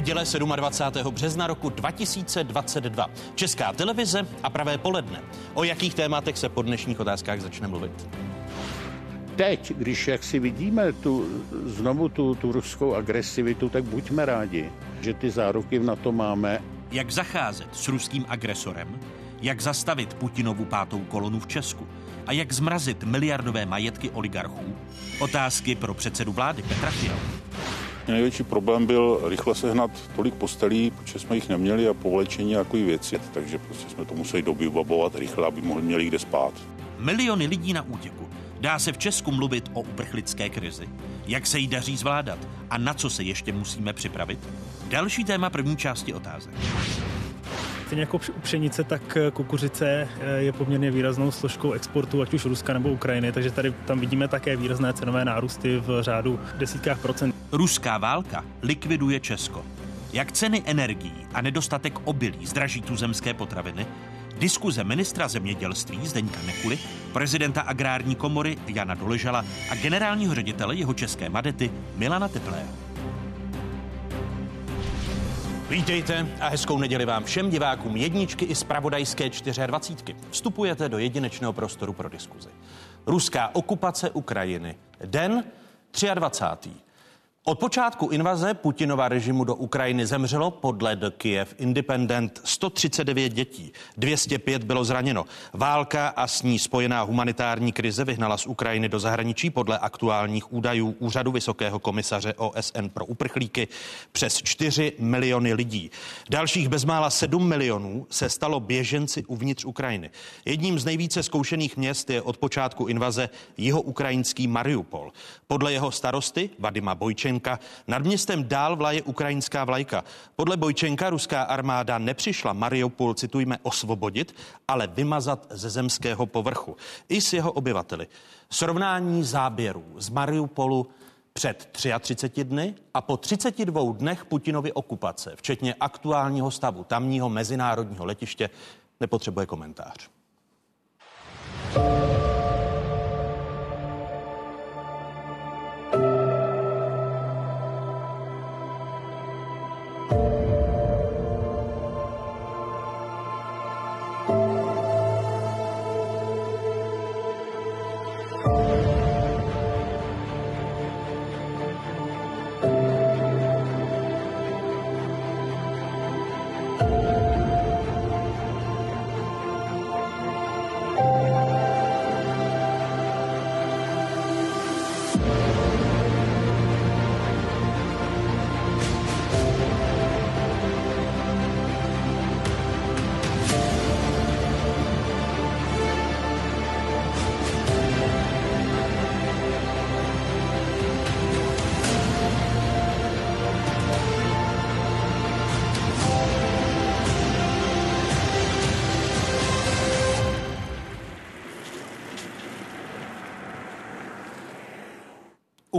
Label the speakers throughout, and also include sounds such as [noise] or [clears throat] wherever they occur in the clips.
Speaker 1: Neděle 27. března roku 2022. Česká televize a pravé poledne. O jakých tématech se po dnešních otázkách začne mluvit?
Speaker 2: Teď, když jak si vidíme tu, znovu tu, tu ruskou agresivitu, tak buďme rádi, že ty záruky na to máme.
Speaker 1: Jak zacházet s ruským agresorem? Jak zastavit Putinovu pátou kolonu v Česku? A jak zmrazit miliardové majetky oligarchů? Otázky pro předsedu vlády Petra Fialu.
Speaker 3: Největší problém byl rychle sehnat tolik postelí, protože jsme jich neměli a povlečení a věci. Takže prostě jsme to museli babovat rychle, aby mohli měli kde spát.
Speaker 1: Miliony lidí na útěku. Dá se v Česku mluvit o uprchlické krizi? Jak se jí daří zvládat? A na co se ještě musíme připravit? Další téma první části otázek.
Speaker 4: Stejně jako u pšenice, tak kukuřice eh, je poměrně výraznou složkou exportu, ať už Ruska nebo Ukrajiny, takže tady tam vidíme také výrazné cenové nárůsty v řádu desítkách procent.
Speaker 1: Ruská válka likviduje Česko. Jak ceny energií a nedostatek obilí zdraží tuzemské potraviny, Diskuze ministra zemědělství Zdeňka Nekuly, prezidenta agrární komory Jana Doležala a generálního ředitele jeho české madety Milana Teplého. Vítejte a hezkou neděli vám všem divákům jedničky i zpravodajské 24. Vstupujete do jedinečného prostoru pro diskuzi. Ruská okupace Ukrajiny. Den 23. Od počátku invaze Putinova režimu do Ukrajiny zemřelo podle The Kiev Independent 139 dětí, 205 bylo zraněno. Válka a s ní spojená humanitární krize vyhnala z Ukrajiny do zahraničí podle aktuálních údajů Úřadu Vysokého komisaře OSN pro uprchlíky přes 4 miliony lidí. Dalších bezmála 7 milionů se stalo běženci uvnitř Ukrajiny. Jedním z nejvíce zkoušených měst je od počátku invaze jeho ukrajinský Mariupol. Podle jeho starosty Vadima Bojče Bojčenka nad městem dál vlaje ukrajinská vlajka. Podle Bojčenka ruská armáda nepřišla Mariupol, citujme, osvobodit, ale vymazat ze zemského povrchu. I s jeho obyvateli. Srovnání záběrů z Mariupolu před 33 dny a po 32 dnech Putinovy okupace, včetně aktuálního stavu tamního mezinárodního letiště, nepotřebuje komentář.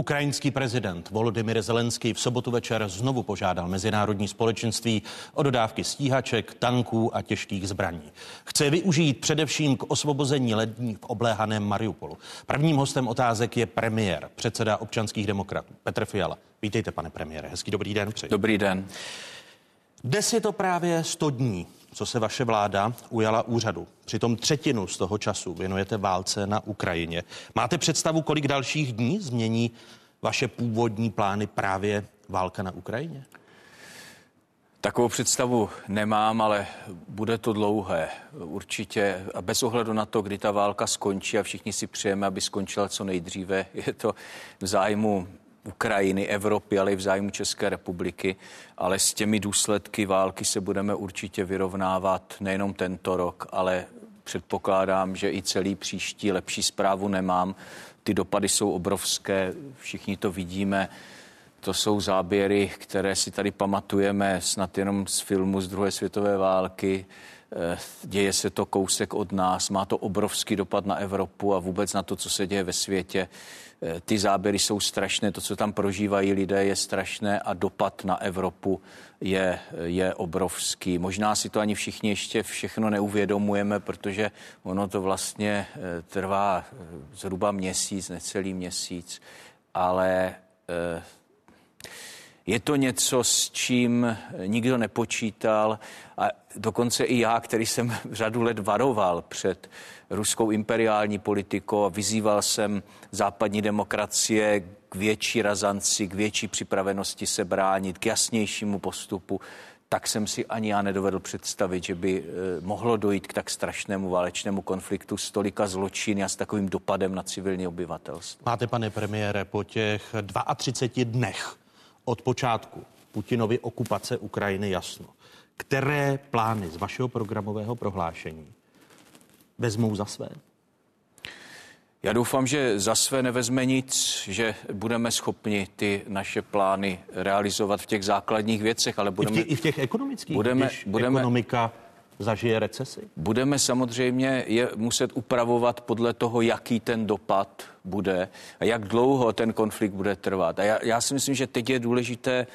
Speaker 1: Ukrajinský prezident Volodymyr Zelenský v sobotu večer znovu požádal mezinárodní společenství o dodávky stíhaček, tanků a těžkých zbraní. Chce využít především k osvobození lední v obléhaném Mariupolu. Prvním hostem otázek je premiér, předseda občanských demokratů Petr Fiala. Vítejte, pane premiére. Hezký dobrý den.
Speaker 5: Přeji. Dobrý den.
Speaker 1: Dnes je to právě 100 dní co se vaše vláda ujala úřadu. Přitom třetinu z toho času věnujete válce na Ukrajině. Máte představu, kolik dalších dní změní vaše původní plány právě válka na Ukrajině?
Speaker 5: Takovou představu nemám, ale bude to dlouhé. Určitě a bez ohledu na to, kdy ta válka skončí a všichni si přejeme, aby skončila co nejdříve, je to v zájmu Ukrajiny, Evropy, ale i v zájmu České republiky. Ale s těmi důsledky války se budeme určitě vyrovnávat nejenom tento rok, ale předpokládám, že i celý příští lepší zprávu nemám. Ty dopady jsou obrovské, všichni to vidíme. To jsou záběry, které si tady pamatujeme snad jenom z filmu z druhé světové války. Eh, děje se to kousek od nás, má to obrovský dopad na Evropu a vůbec na to, co se děje ve světě. Eh, ty záběry jsou strašné, to, co tam prožívají lidé, je strašné a dopad na Evropu je, je obrovský. Možná si to ani všichni ještě všechno neuvědomujeme, protože ono to vlastně eh, trvá zhruba měsíc, necelý měsíc, ale Je to něco, s čím nikdo nepočítal a dokonce i já, který jsem [laughs] řadu let varoval před ruskou imperiální politikou a vyzýval jsem západní demokracie k větší razanci, k větší připravenosti se bránit, k jasnějšímu postupu, tak jsem si ani já nedovedl představit, že by eh, mohlo dojít k tak strašnému válečnému konfliktu s tolika zločiny a s takovým dopadem na civilní obyvatelstvo.
Speaker 1: Máte, pane premiére, po těch 32 dnech od počátku Putinovy okupace Ukrajiny jasno. Které plány z vašeho programového prohlášení vezmou za své?
Speaker 5: Já doufám, že za své nevezme nic, že budeme schopni ty naše plány realizovat v těch základních věcech, ale budeme...
Speaker 1: I v těch, i v těch ekonomických, budeme, když budeme, ekonomika zažije recesi?
Speaker 5: Budeme samozřejmě je muset upravovat podle toho, jaký ten dopad bude a jak dlouho ten konflikt bude trvat. A já, já si myslím, že teď je důležité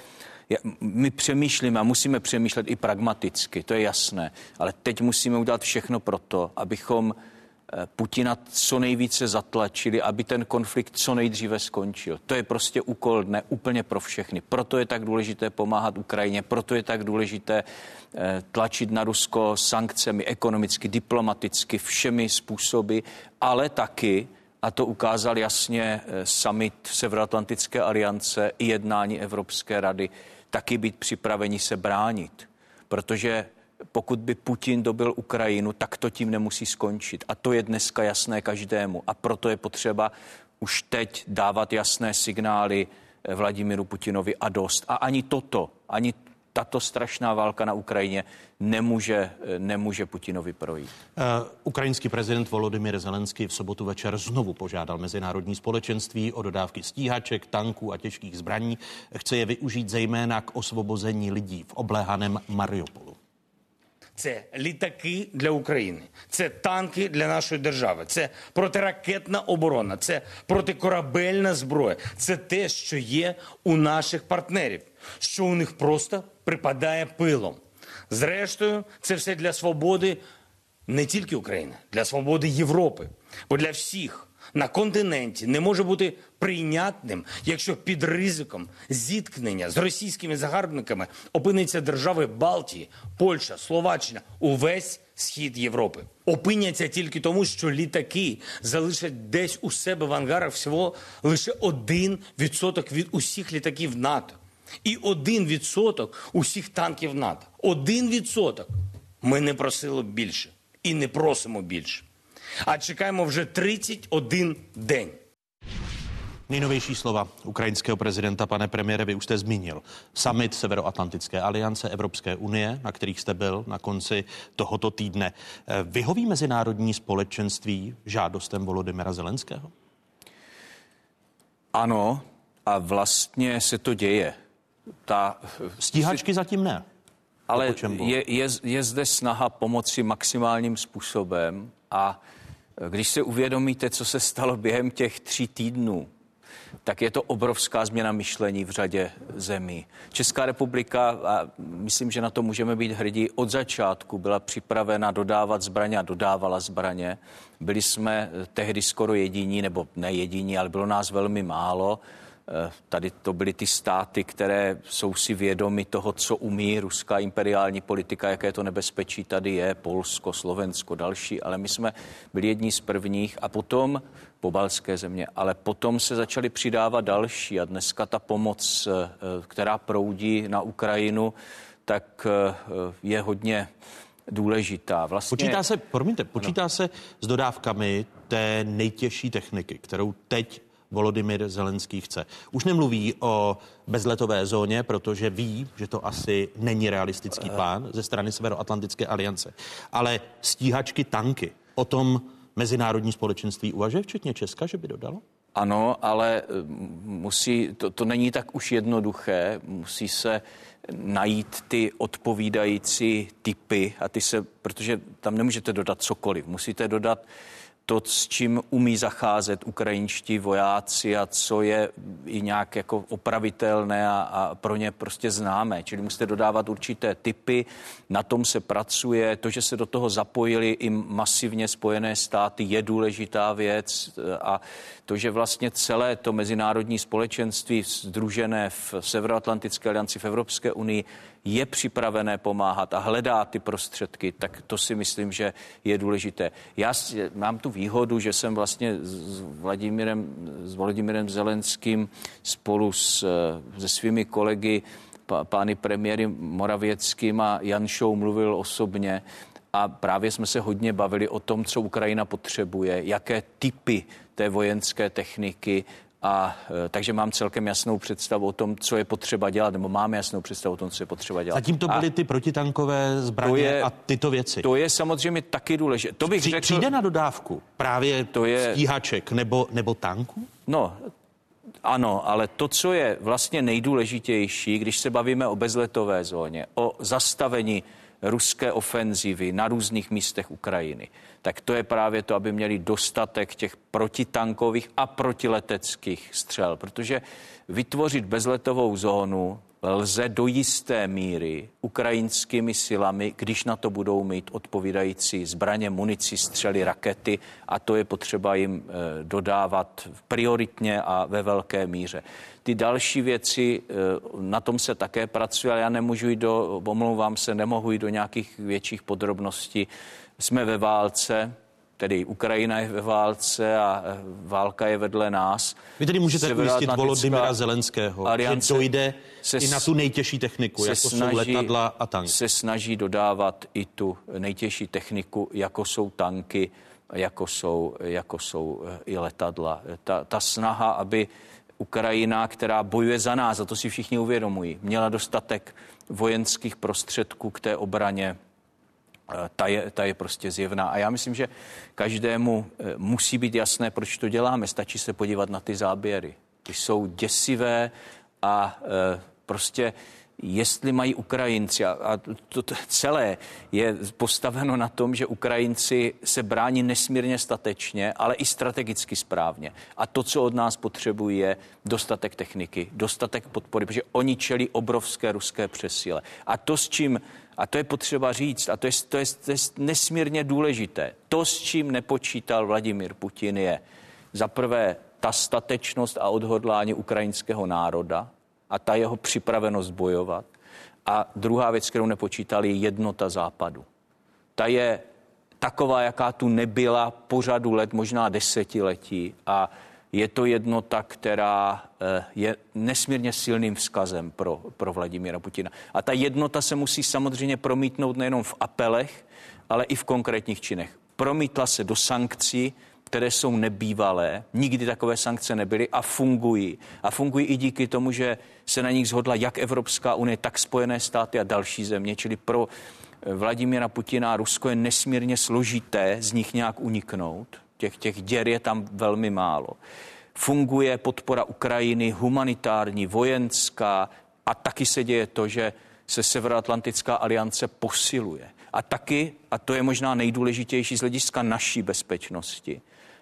Speaker 5: my přemýšlíme a musíme přemýšlet i pragmaticky, to je jasné, ale teď musíme udělat všechno pro to, abychom Putina co nejvíce zatlačili, aby ten konflikt co nejdříve skončil. To je prostě úkol dne úplně pro všechny. Proto je tak důležité pomáhat Ukrajině, proto je tak důležité eh, tlačit na Rusko sankcemi ekonomicky, diplomaticky, všemi způsoby, ale taky, a to ukázal jasně eh, summit Severoatlantické aliance i jednání Evropské rady, taky být připraveni se bránit. Protože pokud by Putin dobil Ukrajinu, tak to tím nemusí skončit. A to je dneska jasné každému. A proto je potřeba už teď dávat jasné signály eh, Vladimíru Putinovi a dost. A ani toto, ani tato strašná válka na Ukrajině nemůže, eh, nemůže Putinovi projít. Uh,
Speaker 1: ukrajinský prezident Volodymyr Zelenský v sobotu večer znovu požádal mezinárodní společenství o dodávky stíhaček, tanků a těžkých zbraní. Chce je využít zejména k osvobození lidí v obléhaném Mariupolu.
Speaker 6: Це літаки для України, це танки для нашої держави, це протиракетна оборона, це протикорабельна зброя. Це те, що є у наших партнерів, що у них просто припадає пилом. Зрештою, це все для свободи не тільки України, для свободи Європи, бо для всіх на континенті не може бути прийнятним, якщо під ризиком зіткнення з російськими загарбниками опиниться держави Балтії, Польща, Словаччина, увесь схід Європи. Опиняться тільки тому, що літаки залишать десь у себе в ангарах всього лише один відсоток від усіх літаків НАТО. І один відсоток усіх танків НАТО. Один відсоток. Ми не просили більше і не просимо більше. a čekáme вже 31 день.
Speaker 1: Nejnovější slova ukrajinského prezidenta, pane premiére, vy už jste zmínil. Summit Severoatlantické aliance Evropské unie, na kterých jste byl na konci tohoto týdne. Vyhoví mezinárodní společenství žádostem Volodymyra Zelenského?
Speaker 5: Ano, a vlastně se to děje.
Speaker 1: Ta... Stíhačky zatím ne.
Speaker 5: Ale je, je, je zde snaha pomoci maximálním způsobem a když si uvědomíte, co se stalo během těch tří týdnů, tak je to obrovská změna myšlení v řadě zemí. Česká republika, a myslím, že na to můžeme být hrdí, od začátku byla připravena dodávat zbraně a dodávala zbraně. Byli jsme tehdy skoro jediní, nebo ne jediní, ale bylo nás velmi málo. Eh, tady to byly ty státy, které jsou si vědomi toho, co umí ruská imperiální politika, jaké to nebezpečí tady je, Polsko, Slovensko, další, ale my jsme byli jedni z prvních a potom pobalské země, ale potom se začaly přidávat další a dneska ta pomoc, eh, která proudí na Ukrajinu, tak eh, je hodně důležitá.
Speaker 1: Vlastně... Počítá se, promiňte, počítá no. se s dodávkami té nejtěžší techniky, kterou teď Volodymyr Zelenský chce. Už nemluví o bezletové zóně, protože ví, že to asi není realistický plán ze strany Severoatlantické aliance. Ale stíhačky, tanky, o tom mezinárodní společenství uvažuje, včetně Česka, že by dodalo?
Speaker 5: Ano, ale eh, musí, to, to není tak už jednoduché, musí se najít ty odpovídající typy a ty se, protože tam nemůžete dodat cokoliv, musíte dodat to, s čím umí zacházet ukrajinští vojáci a co je i nějak jako opravitelné a, a pro ně prostě známé. Čili musíte dodávat určité typy, na tom se pracuje. To, že se do toho zapojili i masivně Spojené státy, je důležitá věc a to, že vlastně celé to mezinárodní společenství združené v Severoatlantické alianci v Evropské unii je připravené pomáhat a hledá ty prostředky, tak to si myslím, že je důležité. Já mám tu výhodu, že jsem vlastně s Vladimirem, s Vladimirem Zelenským spolu s, se svými kolegy pány premiéry Moravěckým a Janšou mluvil osobně a právě jsme se hodně bavili o tom, co Ukrajina potřebuje, jaké typy té vojenské techniky a e, takže mám celkem jasnou představu o tom, co je potřeba dělat, nebo máme jasnou představu o tom, co je potřeba dělat.
Speaker 1: Zatím to byly a ty protitankové zbraně je, a tyto věci.
Speaker 5: To je samozřejmě taky důležité. To bych
Speaker 1: Při, řekl, přijde na dodávku právě to je, stíhaček nebo, nebo tanku?
Speaker 5: No, ano, ale to, co je vlastně nejdůležitější, když se bavíme o bezletové zóně, o zastavení ruské ofenzivy na různých místech Ukrajiny, tak to je právě to, aby měli dostatek těch protitankových a protileteckých střel, protože vytvořit bezletovou zónu lze do jisté míry ukrajinskými silami, když na to budou mít odpovídající zbraně, munici, střely, rakety a to je potřeba jim eh, dodávat prioritně a ve velké míře. Ty další věci, eh, na tom se také pracuje, ale já nemůžu jít do, omlouvám se, nemohu jít do nějakých větších podrobností. Jsme ve válce, tedy Ukrajina je ve válce a eh, válka je vedle nás.
Speaker 1: Vy tedy můžete ujistit Volodymyra Zelenského, že dojde se i na tu nejtěžší techniku, jako snaží, jsou letadla a tanky.
Speaker 5: Se snaží dodávat i tu nejtěžší techniku, jako jsou tanky, jako jsou, jako jsou eh, i letadla. Ta, ta snaha, aby Ukrajina, která bojuje za nás, a to si všichni uvědomují, měla dostatek vojenských prostředků k té obraně, ta je, ta je prostě zjevná. A já myslím, že každému eh, musí být jasné, proč to děláme. Stačí se podívat na ty záběry. Ty jsou děsivé a e, prostě jestli mají Ukrajinci, a, a to, to celé je postaveno na tom, že Ukrajinci se brání nesmírně statečně, ale i strategicky správně. A to, co od nás potřebují, je dostatek techniky, dostatek podpory, protože oni čelí obrovské ruské přesíle. A to, s čím a to je potřeba říct, a to je, to, je, to je nesmírně důležité. To, s čím nepočítal Vladimír Putin, je za prvé ta statečnost a odhodlání ukrajinského národa, a ta jeho připravenost bojovat. A druhá věc, kterou nepočítali, je jednota západu. Ta je taková, jaká tu nebyla po řadu let, možná desetiletí a je to jednota, která eh, je nesmírně silným vzkazem pro, pro Vladimíra Putina. A ta jednota se musí samozřejmě promítnout nejenom v apelech, ale i v konkrétních činech. Promítla se do sankcí, které jsou nebývalé, nikdy takové sankce nebyly a fungují. A fungují i díky tomu, že se na nich zhodla jak Evropská unie, tak Spojené státy a další země. Čili pro eh, Vladimíra Putina Rusko je nesmírně složité z nich nějak uniknout. Těch, těch děr je tam velmi málo. Funguje podpora Ukrajiny, humanitární, vojenská a taky se děje to, že se Severoatlantická aliance posiluje. A taky, a to je možná nejdůležitější z hlediska naší bezpečnosti,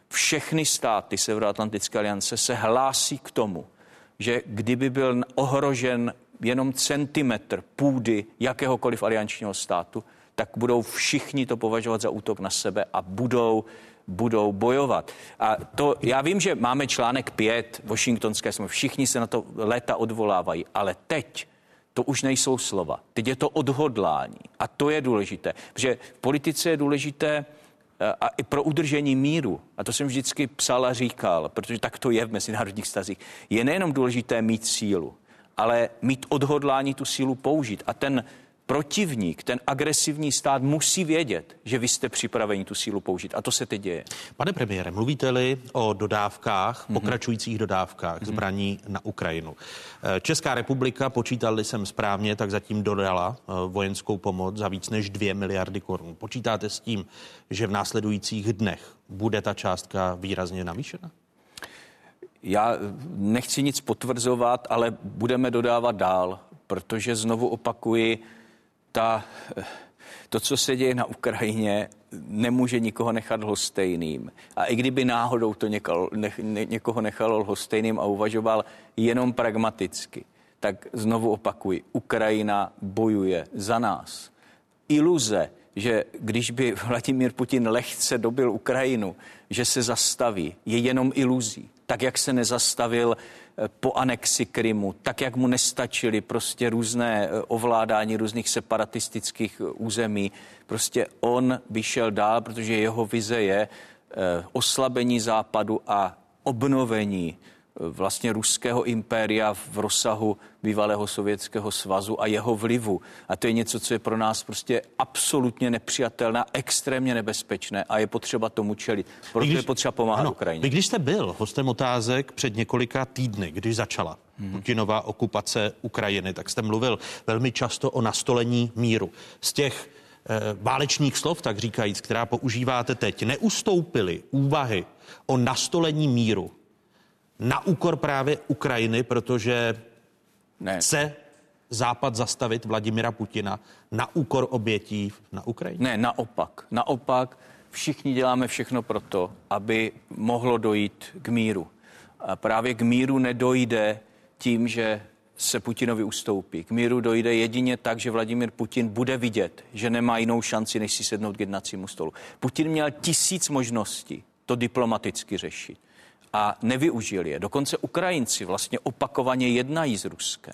Speaker 5: všechny státy Severoatlantické aliance se hlásí k tomu, že kdyby byl ohrožen jenom centimetr půdy jakéhokoliv aliančního státu, tak budou všichni to považovat za útok na sebe a budou budou bojovat. A to, já vím, že máme článek 5 Washingtonské jsme všichni se na to léta odvolávají, ale teď to už nejsou slova. Teď je to odhodlání. A to je důležité. Protože v politice je důležité Eh, a i pro udržení míru, a to jsem vždycky psal a říkal, protože tak to je v mezinárodních stazích, je nejenom důležité mít sílu, ale mít odhodlání tu sílu použít. A ten protivník, ten agresivní stát musí vědět, že vy jste připraveni tu sílu použít. A to se teď děje.
Speaker 1: Pane premiére, mluvíte-li o dodávkách, mm-hmm. pokračujících dodávkách mm-hmm. zbraní na Ukrajinu. Eh, Česká republika, počítali jsem správně, tak zatím dodala eh, vojenskou pomoc za víc než 2 miliardy korun. Počítáte s tím, že v následujících dnech bude ta částka výrazně navýšena?
Speaker 5: Já nechci nic potvrzovat, ale budeme dodávat dál, protože znovu opakuji, ta, to, co se děje na Ukrajině, nemůže nikoho nechat lhostejným. A i kdyby náhodou to někoho, ne, ne, někoho nechalo lhostejným a uvažoval jenom pragmaticky, tak znovu opakuji, Ukrajina bojuje za nás. Iluze, že když by [laughs] Vladimír Putin lehce dobil Ukrajinu, že se zastaví, je jenom iluzí. Tak, jak se nezastavil eh, po anexi Krymu, tak, jak mu nestačily prostě různé eh, ovládání různých separatistických eh, území. Prostě on by šel dál, protože jeho vize je oslabení západu a obnovení vlastně ruského impéria v rozsahu bývalého sovětského svazu a jeho vlivu. A to je něco, co je pro nás prostě absolutně nepřijatelné, extrémně nebezpečné a je potřeba tomu čelit. Proto když, je potřeba pomáhat ano, Ukrajině.
Speaker 1: Vy když jste byl hostem otázek před několika týdny, když začala hmm. Putinová okupace Ukrajiny, tak jste mluvil velmi často o nastolení míru. Z těch eh, válečných slov, tak říkajíc, která používáte teď, neustoupily úvahy o nastolení míru na úkor právě Ukrajiny, protože ne. chce Západ zastavit Vladimira Putina na úkor obětí na Ukrajině?
Speaker 5: Ne, naopak. Naopak všichni děláme všechno proto, aby mohlo dojít k míru. A právě k míru nedojde tím, že se Putinovi ustoupí. K míru dojde jedině tak, že Vladimir Putin bude vidět, že nemá jinou šanci, než si sednout k jednacímu stolu. Putin měl tisíc možností to diplomaticky řešit a nevyužili je. Dokonce Ukrajinci vlastně opakovaně jednají s Ruskem.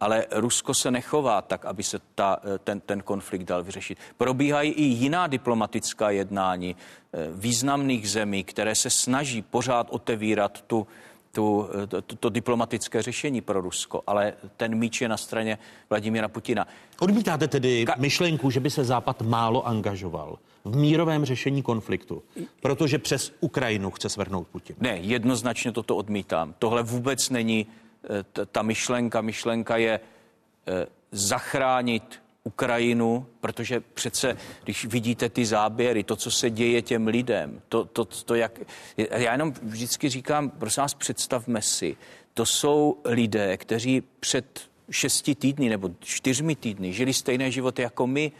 Speaker 5: Ale Rusko se nechová tak, aby se ta, ten, ten konflikt dal vyřešit. Probíhají i jiná diplomatická jednání eh, významných zemí, které se snaží pořád otevírat tu, tu, to, to diplomatické řešení pro Rusko, ale ten míč je na straně Vladimíra Putina.
Speaker 1: Odmítáte tedy Ka- myšlenku, že by se Západ málo angažoval v mírovém řešení konfliktu, protože přes Ukrajinu chce svrhnout Putin?
Speaker 5: Ne, jednoznačně toto odmítám. Tohle vůbec není eh, ta myšlenka. Myšlenka je eh, zachránit Ukrajinu, protože přece, když vidíte ty záběry, to, co se děje těm lidem, to, to, to jak... Já jenom vždycky říkám, prosím vás, představme si, to jsou lidé, kteří před šesti týdny nebo čtyřmi týdny žili stejné životy jako my,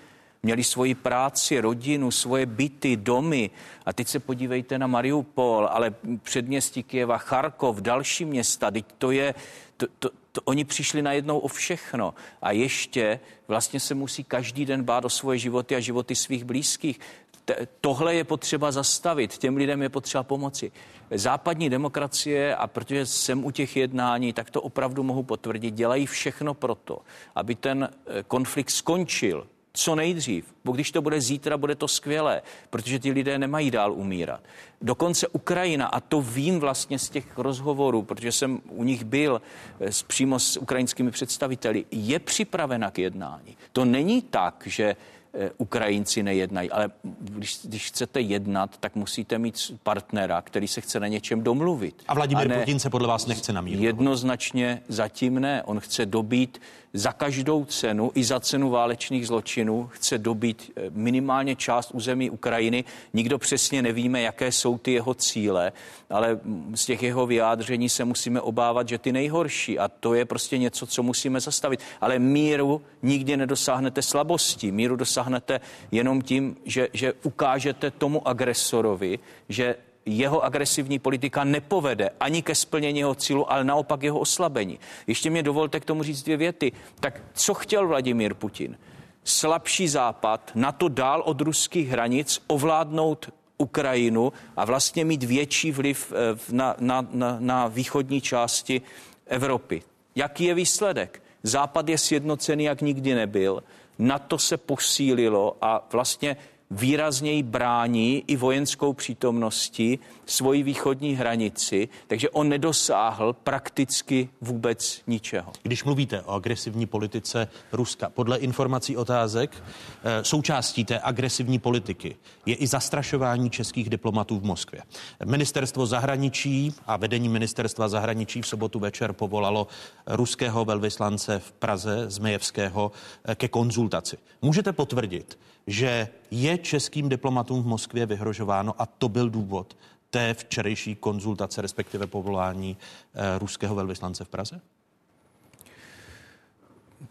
Speaker 5: měli svoji práci, rodinu, svoje byty, domy. A teď se podívejte na Mariupol, ale předměstí Kieva, Charkov, další města. Teď to je, to, to, to, oni přišli najednou o všechno. A ještě vlastně se musí každý den bát o svoje životy a životy svých blízkých. T- tohle je potřeba zastavit, těm lidem je potřeba pomoci. Západní demokracie, a protože jsem u těch jednání, tak to opravdu mohu potvrdit, dělají všechno proto, aby ten eh, konflikt skončil co nejdřív. Bo když to bude zítra, bude to skvělé, protože ti lidé nemají dál umírat. Dokonce Ukrajina, a to vím vlastně z těch rozhovorů, protože jsem u nich byl s, přímo s ukrajinskými představiteli, je připravena k jednání. To není tak, že Eh, Ukrajinci nejednají. Ale když, když chcete jednat, tak musíte mít partnera, který se chce na něčem domluvit.
Speaker 1: A Vladimír a ne, Putin se podle vás nechce na míru?
Speaker 5: Jednoznačně zatím ne. On chce dobít za každou cenu, i za cenu válečných zločinů, chce dobít eh, minimálně část území Ukrajiny. Nikdo přesně nevíme, jaké jsou ty jeho cíle, ale z těch jeho vyjádření se musíme obávat, že ty nejhorší. A to je prostě něco, co musíme zastavit. Ale míru nikdy nedosáhnete slabostí. Míru dosáhnete jenom tím, že, že ukážete tomu agresorovi, že jeho agresivní politika nepovede ani ke splnění jeho cílu, ale naopak jeho oslabení. Ještě mě dovolte k tomu říct dvě věty. Tak co chtěl Vladimír Putin? Slabší západ, na to dál od ruských hranic, ovládnout Ukrajinu a vlastně mít větší vliv eh, na, na, na, na východní části Evropy. Jaký je výsledek? Západ je sjednocený, jak nikdy nebyl. Na to se posílilo a vlastně výrazněji brání i vojenskou přítomností svoji východní hranici, takže on nedosáhl prakticky vůbec ničeho.
Speaker 1: Když mluvíte o agresivní politice Ruska, podle informací otázek, eh, součástí té agresivní politiky je i zastrašování českých diplomatů v Moskvě. Ministerstvo zahraničí a vedení ministerstva zahraničí v sobotu večer povolalo ruského velvyslance v Praze Zmejevského eh, ke konzultaci. Můžete potvrdit, že je českým diplomatům v Moskvě vyhrožováno a to byl důvod té včerejší konzultace, respektive povolání eh, ruského velvyslance v Praze?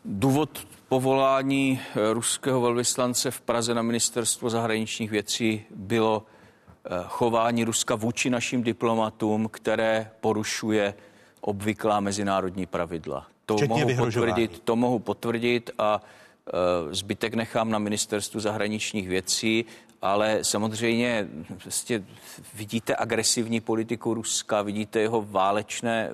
Speaker 5: Důvod povolání eh, ruského velvyslance v Praze na ministerstvo zahraničních věcí bylo eh, chování Ruska vůči našim diplomatům, které porušuje obvyklá mezinárodní pravidla. To mohu, potvrdit, to mohu potvrdit a zbytek nechám na ministerstvu zahraničních věcí ale samozřejmě vlastně vidíte agresivní politiku Ruska, vidíte jeho válečné,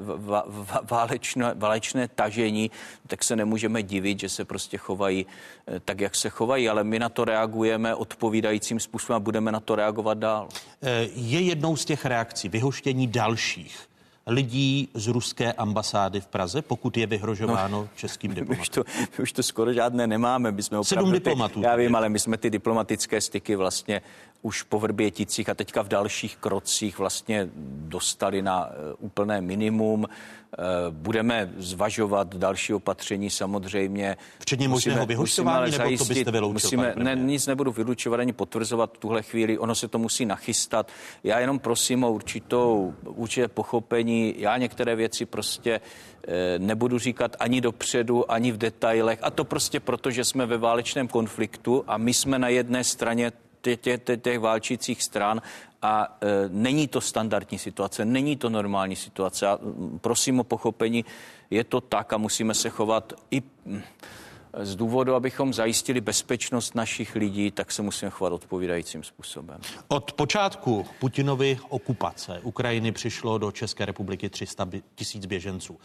Speaker 5: válečné, válečné tažení, tak se nemůžeme divit, že se prostě chovají eh, tak, jak se chovají, ale my na to reagujeme odpovídajícím způsobem a budeme na to reagovat dál.
Speaker 1: Eh, je jednou z těch reakcí vyhoštění dalších lidí z ruské ambasády v Praze, pokud je vyhrožováno no, českým diplomatům?
Speaker 5: My už, to, my už to skoro žádné nemáme. My jsme
Speaker 1: opravdu Sedm diplomatů.
Speaker 5: Ty, já vím, ale my jsme ty diplomatické styky vlastně už po Vrběticích a teďka v dalších krocích vlastně dostali na eh, úplné minimum. Eh, budeme zvažovat další opatření samozřejmě.
Speaker 1: Včetně možného vyhošťování, nebo zajistit, to byste vyloučil?
Speaker 5: Musíme, ne, nic nebudu vylučovat ani potvrzovat v tuhle chvíli. Ono se to musí nachystat. Já jenom prosím o určitou, určité pochopení. Já některé věci prostě eh, nebudu říkat ani dopředu, ani v detailech. A to prostě proto, že jsme ve válečném konfliktu a my jsme na jedné straně těch, těch, těch válčících stran a e, není to standardní situace, není to normální situace. A prosím o pochopení, je to tak a musíme se chovat i z důvodu, abychom zajistili bezpečnost našich lidí, tak se musíme chovat odpovídajícím způsobem.
Speaker 1: Od počátku Putinovy okupace Ukrajiny přišlo do České republiky 300 tisíc běženců.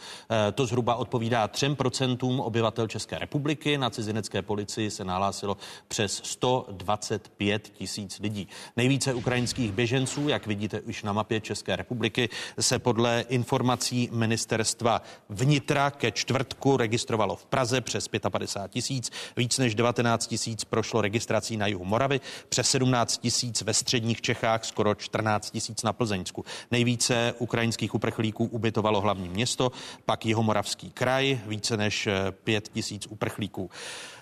Speaker 1: E, to zhruba odpovídá 3% obyvatel České republiky. Na cizinecké policii se nahlásilo přes 125 tisíc lidí. Nejvíce ukrajinských běženců, jak vidíte už na mapě České republiky, se podle informací ministerstva vnitra ke čtvrtku registrovalo v Praze přes 55 50 tisíc, víc než 19 tisíc prošlo registrací na jihu Moravy, přes 17 tisíc ve středních Čechách, skoro 14 tisíc na Plzeňsku. Nejvíce ukrajinských uprchlíků ubytovalo hlavní město, pak jihomoravský kraj, více než 5 tisíc uprchlíků.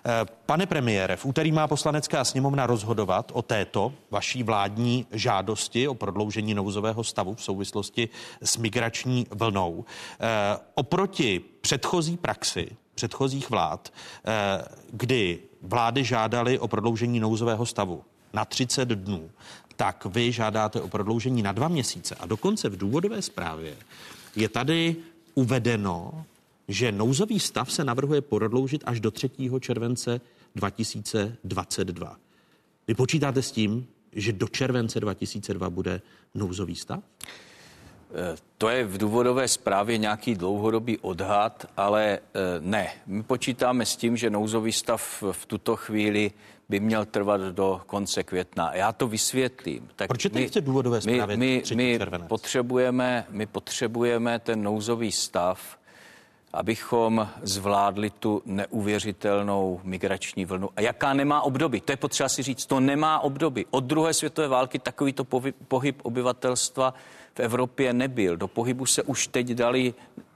Speaker 1: Eh, pane premiére, v úterý má poslanecká sněmovna rozhodovat o této vaší vládní žádosti o prodloužení nouzového stavu v souvislosti s migrační vlnou. Eh, oproti předchozí praxi předchozích vlád, eh, kdy vlády žádaly o prodloužení nouzového stavu na 30 dnů, tak vy žádáte o prodloužení na dva měsíce. A dokonce v důvodové zprávě je tady uvedeno, že nouzový stav se navrhuje prodloužit až do 3. července 2022. Vy počítáte s tím, že do července 2002 bude nouzový stav?
Speaker 5: Eh, to je v důvodové zprávě nějaký dlouhodobý odhad, ale eh, ne. My počítáme s tím, že nouzový stav v tuto chvíli by měl trvat do konce května. Já to vysvětlím.
Speaker 1: Tak Proč my, v důvodové zprávě
Speaker 5: my, my, my potřebujeme, my potřebujeme ten nouzový stav, abychom zvládli tu neuvěřitelnou migrační vlnu. A jaká nemá obdoby? To je potřeba si říct. To nemá obdoby. Od druhé světové války takovýto pohyb obyvatelstva v Evropě nebyl. Do pohybu se už teď dali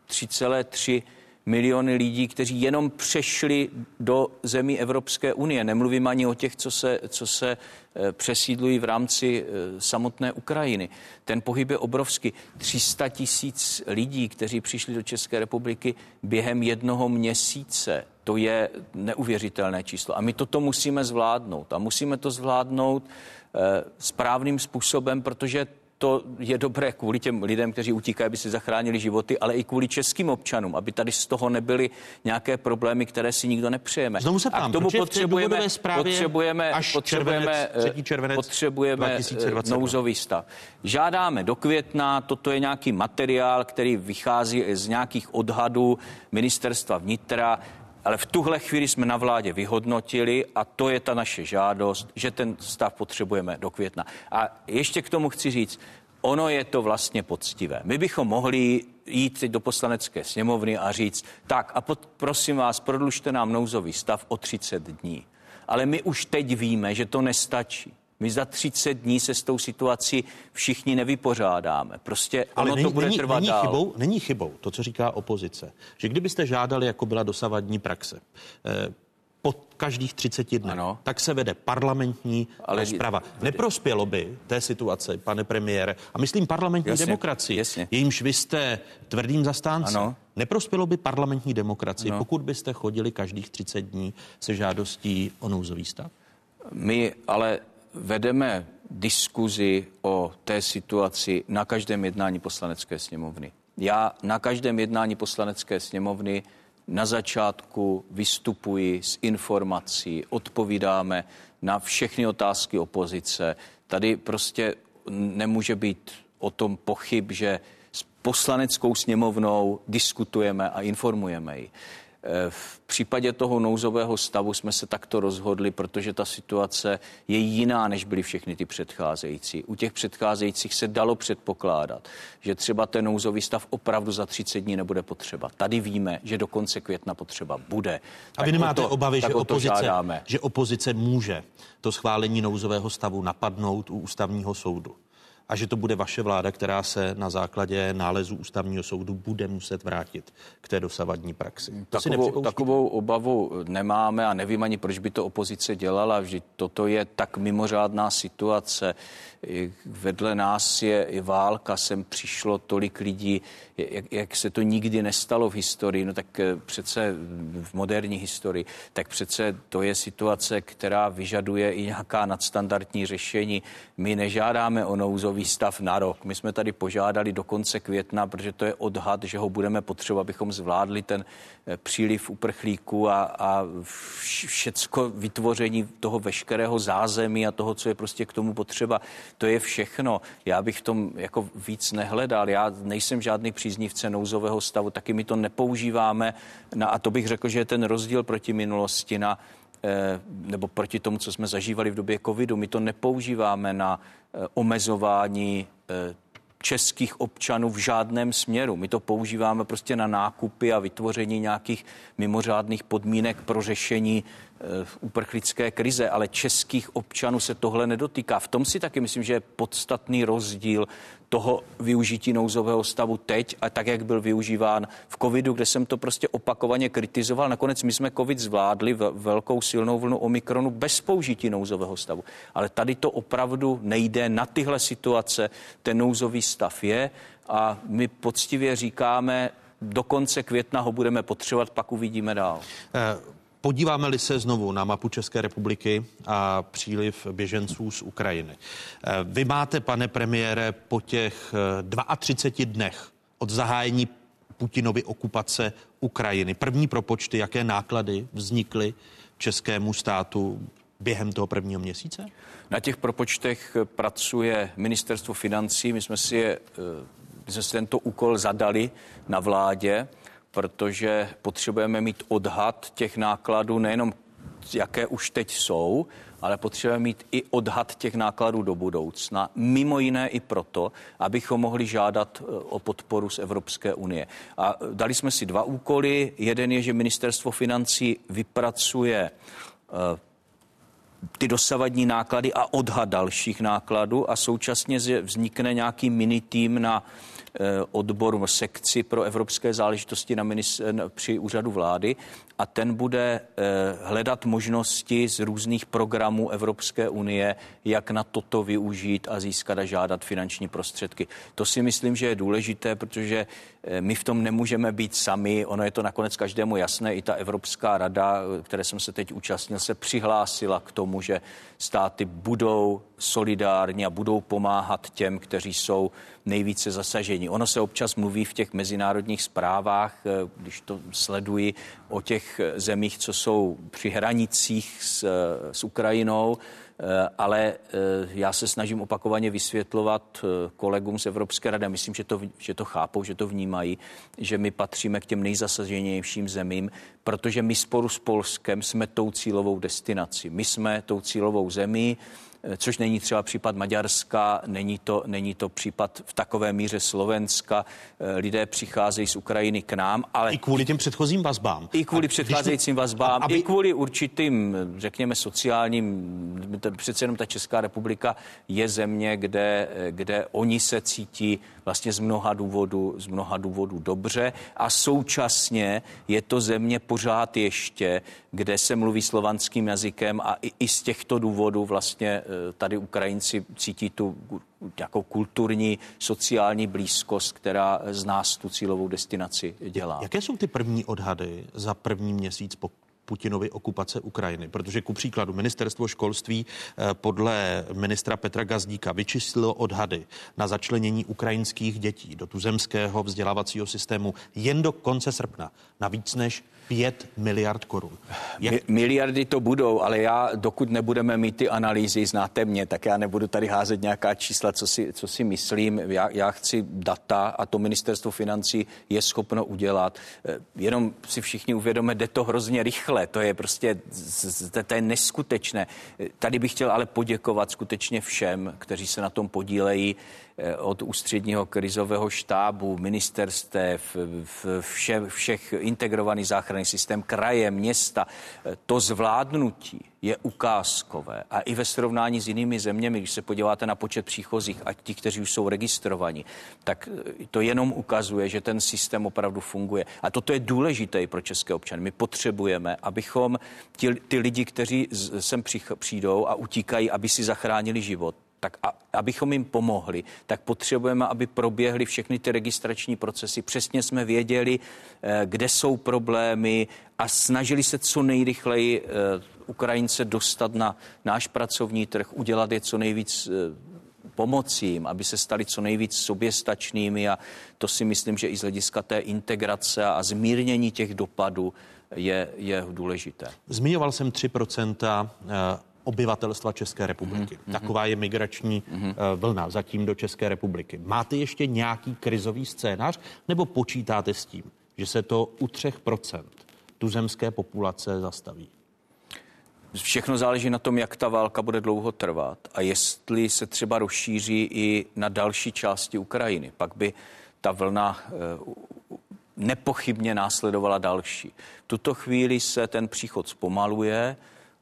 Speaker 5: 3,3 miliony lidí, kteří jenom přešli do zemí Evropské unie. Nemluvím ani o těch, co se, co se eh, přesídlují v rámci eh, samotné Ukrajiny. Ten pohyb je obrovský. 300 tisíc lidí, kteří přišli do České republiky během jednoho měsíce. To je neuvěřitelné číslo. A my toto musíme zvládnout. A musíme to zvládnout eh, správným způsobem, protože to je dobré kvůli těm lidem, kteří utíkají, aby si zachránili životy, ale i kvůli českým občanům, aby tady z toho nebyly nějaké problémy, které si nikdo nepřejeme.
Speaker 1: Znovu se ptám,
Speaker 5: a k tomu potřebujeme, potřebujeme, až potřebujeme, červenec, červenec potřebujeme 2022. nouzový stav. Žádáme do května, toto je nějaký materiál, který vychází z nějakých odhadů ministerstva vnitra. Ale v tuhle chvíli jsme na vládě vyhodnotili a to je ta naše žádost, že ten stav potřebujeme do května. A ještě k tomu chci říct, ono je to vlastně poctivé. My bychom mohli jít do poslanecké sněmovny a říct, tak a pod, prosím vás, prodlužte nám nouzový stav o 30 dní. Ale my už teď víme, že to nestačí. My za 30 dní se s tou situací všichni nevypořádáme. Prostě
Speaker 1: Ale
Speaker 5: ono
Speaker 1: není,
Speaker 5: to bude
Speaker 1: není,
Speaker 5: trvat
Speaker 1: není
Speaker 5: dál.
Speaker 1: Chybou, není chybou to, co říká opozice. Že kdybyste žádali, jako byla dosavadní praxe, eh, po každých 30 dnech,
Speaker 5: Ano.
Speaker 1: tak se vede parlamentní
Speaker 5: Ale-
Speaker 1: Ale rozprava. Neprospělo by té situace, pane premiére, a myslím parlamentní
Speaker 5: Jasně,
Speaker 1: demokracii,
Speaker 5: jasně.
Speaker 1: jejímž vy jste tvrdým zastáncem.
Speaker 5: Ano.
Speaker 1: Neprospělo by parlamentní demokracii,
Speaker 5: Ano.
Speaker 1: pokud byste chodili každých 30 dní se žádostí o nouzový stav?
Speaker 5: My ale vedeme diskuzi o té situaci na každém jednání poslanecké sněmovny. Já na každém jednání poslanecké sněmovny na začátku vystupuji s informací, odpovídáme na všechny otázky opozice. Tady prostě nemůže být o tom pochyb, že s poslaneckou sněmovnou diskutujeme a informujeme ji. V případě toho nouzového stavu jsme se takto rozhodli, protože ta situace je jiná, než byly všechny ty předcházející. U těch předcházejících se dalo předpokládat, že třeba ten nouzový stav opravdu za 30 dní nebude potřeba. Tady víme, že do konce května potřeba bude.
Speaker 1: A vy nemáte
Speaker 5: to-
Speaker 1: obavy, že opozice,
Speaker 5: žádáme.
Speaker 1: že opozice může to schválení nouzového stavu napadnout u ústavního soudu? A že to bude vaše vláda, která se na základě nálezu ústavního soudu bude muset vrátit k té dosavadní praxi. To
Speaker 5: Takovou, takovou obavu nemáme a nevím ani, proč by to opozice dělala. Vždyť toto je tak mimořádná situace. Vedle nás je i válka, sem přišlo tolik lidí, jak, jak se to nikdy nestalo v historii, no tak eh, přece v moderní historii, tak přece to je situace, která vyžaduje i nějaká nadstandardní řešení. My nežádáme o nouzový stav na rok. My jsme tady požádali do konce května, protože to je odhad, že ho budeme potřebovat, abychom zvládli ten eh, příliv uprchlíků a, a vš- všecko vytvoření toho veškerého zázemí a toho, co je prostě k tomu potřeba. To je všechno. Já bych v tom jako víc nehledal. Já nejsem žádný příznivce nouzového stavu, taky my to nepoužíváme. Na, a to bych řekl, že je ten rozdíl proti minulosti na eh, nebo proti tomu, co jsme zažívali v době covidu. My to nepoužíváme na eh, omezování eh, českých občanů v žádném směru. My to používáme prostě na nákupy a vytvoření nějakých mimořádných podmínek pro řešení uprchlické krize, ale českých občanů se tohle nedotýká. V tom si taky myslím, že je podstatný rozdíl toho využití nouzového stavu teď a tak, jak byl využíván v covidu, kde jsem to prostě opakovaně kritizoval. Nakonec my jsme covid zvládli ve- velkou silnou vlnu Omikronu bez použití nouzového stavu. Ale tady to opravdu nejde na tyhle situace. Ten nouzový stav je a my poctivě říkáme, do konce května ho budeme potřebovat, pak uvidíme dál.
Speaker 1: Eh, Podíváme-li se znovu na mapu České republiky a příliv běženců z Ukrajiny. Eh, Vy máte, pane premiére, po těch eh, 32 dnech od zahájení Putinovy okupace Ukrajiny, první propočty, jaké náklady vznikly českému státu během toho prvního měsíce?
Speaker 5: Na těch propočtech pracuje ministerstvo financí. My jsme si, je, eh, my jsme si tento úkol zadali na vládě, protože potřebujeme mít odhad těch nákladů, nejenom jaké už teď jsou, ale potřebujeme mít i odhad těch nákladů do budoucna. Mimo jiné i proto, abychom mohli žádat eh, o podporu z Evropské unie. A dali jsme si dva úkoly. Jeden je, že ministerstvo financí vypracuje eh, ty dosavadní náklady a odhad dalších nákladů a současně vznikne nějaký mini tým na odboru sekci pro evropské záležitosti na minis, eh, při úřadu vlády a ten bude eh, hledat možnosti z různých programů Evropské unie, jak na toto využít a získat a žádat finanční prostředky. To si myslím, že je důležité, protože eh, my v tom nemůžeme být sami. Ono je to nakonec každému jasné. I ta Evropská rada, eh, které jsem se teď účastnil, se přihlásila k tomu, že státy budou solidární a budou pomáhat těm, kteří jsou nejvíce zasaženi. Ono se občas mluví v těch mezinárodních zprávách, když to sleduji, o těch eh, zemích, co jsou při hranicích s, eh, s Ukrajinou, Eh, ale já se snažím opakovaně vysvětlovat kolegům z Evropské rady, myslím, že to, že to chápou, že to vnímají, že my patříme k těm nejzasaženějším zemím, protože my sporu s Polskem jsme tou cílovou destinací. My jsme tou cílovou zemí, což není třeba případ Maďarska, není to, není to případ v takové míře Slovenska. Lidé přicházejí z Ukrajiny k nám, ale...
Speaker 1: I kvůli těm předchozím vazbám.
Speaker 5: I kvůli předcházejícím vazbám, aby... i kvůli určitým, řekněme, sociálním, přece jenom ta Česká republika je země, kde, kde oni se cítí vlastně z mnoha důvodů, z mnoha důvodů dobře a současně je to země pořád ještě, kde se mluví slovanským jazykem a i, i z těchto důvodů vlastně eh, tady Ukrajinci cítí tu jako kulturní, sociální blízkost, která z nás tu cílovou destinaci dělá.
Speaker 1: Jaké jsou ty první odhady za první měsíc po Putinovy okupace Ukrajiny. Protože ku příkladu ministerstvo školství eh, podle ministra Petra Gazdíka vyčíslilo odhady na začlenění ukrajinských dětí do tuzemského vzdělávacího systému jen do konce srpna na víc než 5 miliard korun.
Speaker 5: Jak... Miliardy to budou, ale já, dokud nebudeme mít ty analýzy, znáte mě, tak já nebudu tady házet nějaká čísla, co si, co si myslím. Já, já chci data a to ministerstvo financí je schopno udělat. Eh, jenom si všichni uvědomíme, jde to hrozně rychle. To je prostě, to je neskutečné. Eh, tady bych chtěl ale poděkovat skutečně všem, kteří se na tom podílejí. Eh, od ústředního krizového štábu, ministerstev, vše, všech integrovaný záchranný systém, kraje, města. Eh, to zvládnutí je ukázkové. A i ve srovnání s jinými zeměmi, když se podíváte na počet příchozích a ti, kteří už jsou registrovaní, tak eh, to jenom ukazuje, že ten systém opravdu funguje. A toto je důležité pro české občany. My potřebujeme, abychom ti, ty lidi, kteří sem přijdou a utíkají, aby si zachránili život, tak a, abychom jim pomohli, tak potřebujeme, aby proběhly všechny ty registrační procesy. Přesně jsme věděli, eh, kde jsou problémy a snažili se co nejrychleji eh, Ukrajince dostat na náš pracovní trh, udělat je co nejvíc eh, pomocím, aby se stali co nejvíc soběstačnými a to si myslím, že i z hlediska té integrace a zmírnění těch dopadů je, je důležité.
Speaker 1: Zmiňoval jsem 3% obyvatelstva České republiky. Mm-hmm. Taková je migrační mm-hmm. vlna zatím do České republiky. Máte ještě nějaký krizový scénář nebo počítáte s tím, že se to u 3% tuzemské populace zastaví?
Speaker 5: Všechno záleží na tom, jak ta válka bude dlouho trvat a jestli se třeba rozšíří i na další části Ukrajiny. Pak by ta vlna eh, nepochybně následovala další. Tuto chvíli se ten příchod zpomaluje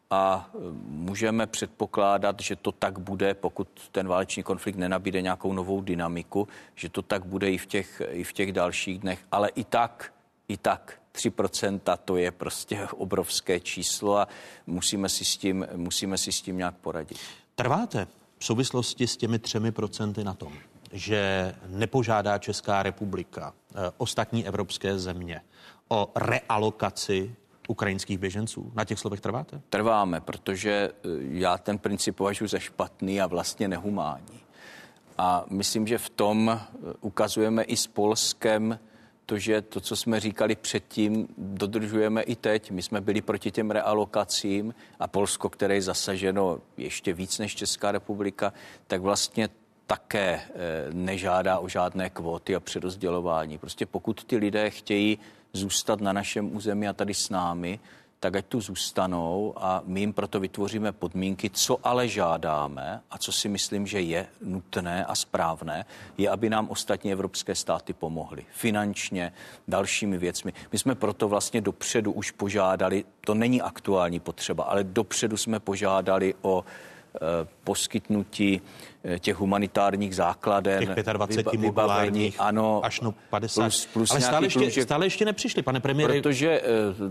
Speaker 5: a e, můžeme předpokládat, že to tak bude, pokud ten válečný konflikt nenabíde nějakou novou dynamiku, že to tak bude i v těch, i v těch dalších dnech. Ale i tak, i tak 3% to je prostě obrovské číslo a musíme si s tím, musíme si s tím nějak poradit.
Speaker 1: Trváte v souvislosti s těmi třemi procenty na tom, že nepožádá Česká republika e, ostatní evropské země o realokaci ukrajinských běženců. Na těch slovech trváte?
Speaker 5: Trváme, protože eh, já ten princip považuji za špatný a vlastně nehumánní. A myslím, že v tom eh, ukazujeme i s Polskem to, že to, co jsme říkali předtím, dodržujeme i teď. My jsme byli proti těm realokacím a Polsko, které je zasaženo ještě víc než Česká republika, tak vlastně také eh, nežádá o žádné kvóty a přerozdělování. Prostě pokud ty lidé chtějí zůstat na našem území a tady s námi, tak ať tu zůstanou a my jim proto vytvoříme podmínky, co ale žádáme a co si myslím, že je nutné a správné, je, aby nám ostatní evropské státy pomohly finančně, dalšími věcmi. My jsme proto vlastně dopředu už požádali, to není aktuální potřeba, ale dopředu jsme požádali o poskytnutí eh, těch humanitárních základen.
Speaker 1: Těch 25 vybavení, ano, až no 50. Plus, plus Ale stále ještě, lůžek, stále ještě nepřišli, pane premiére.
Speaker 5: Protože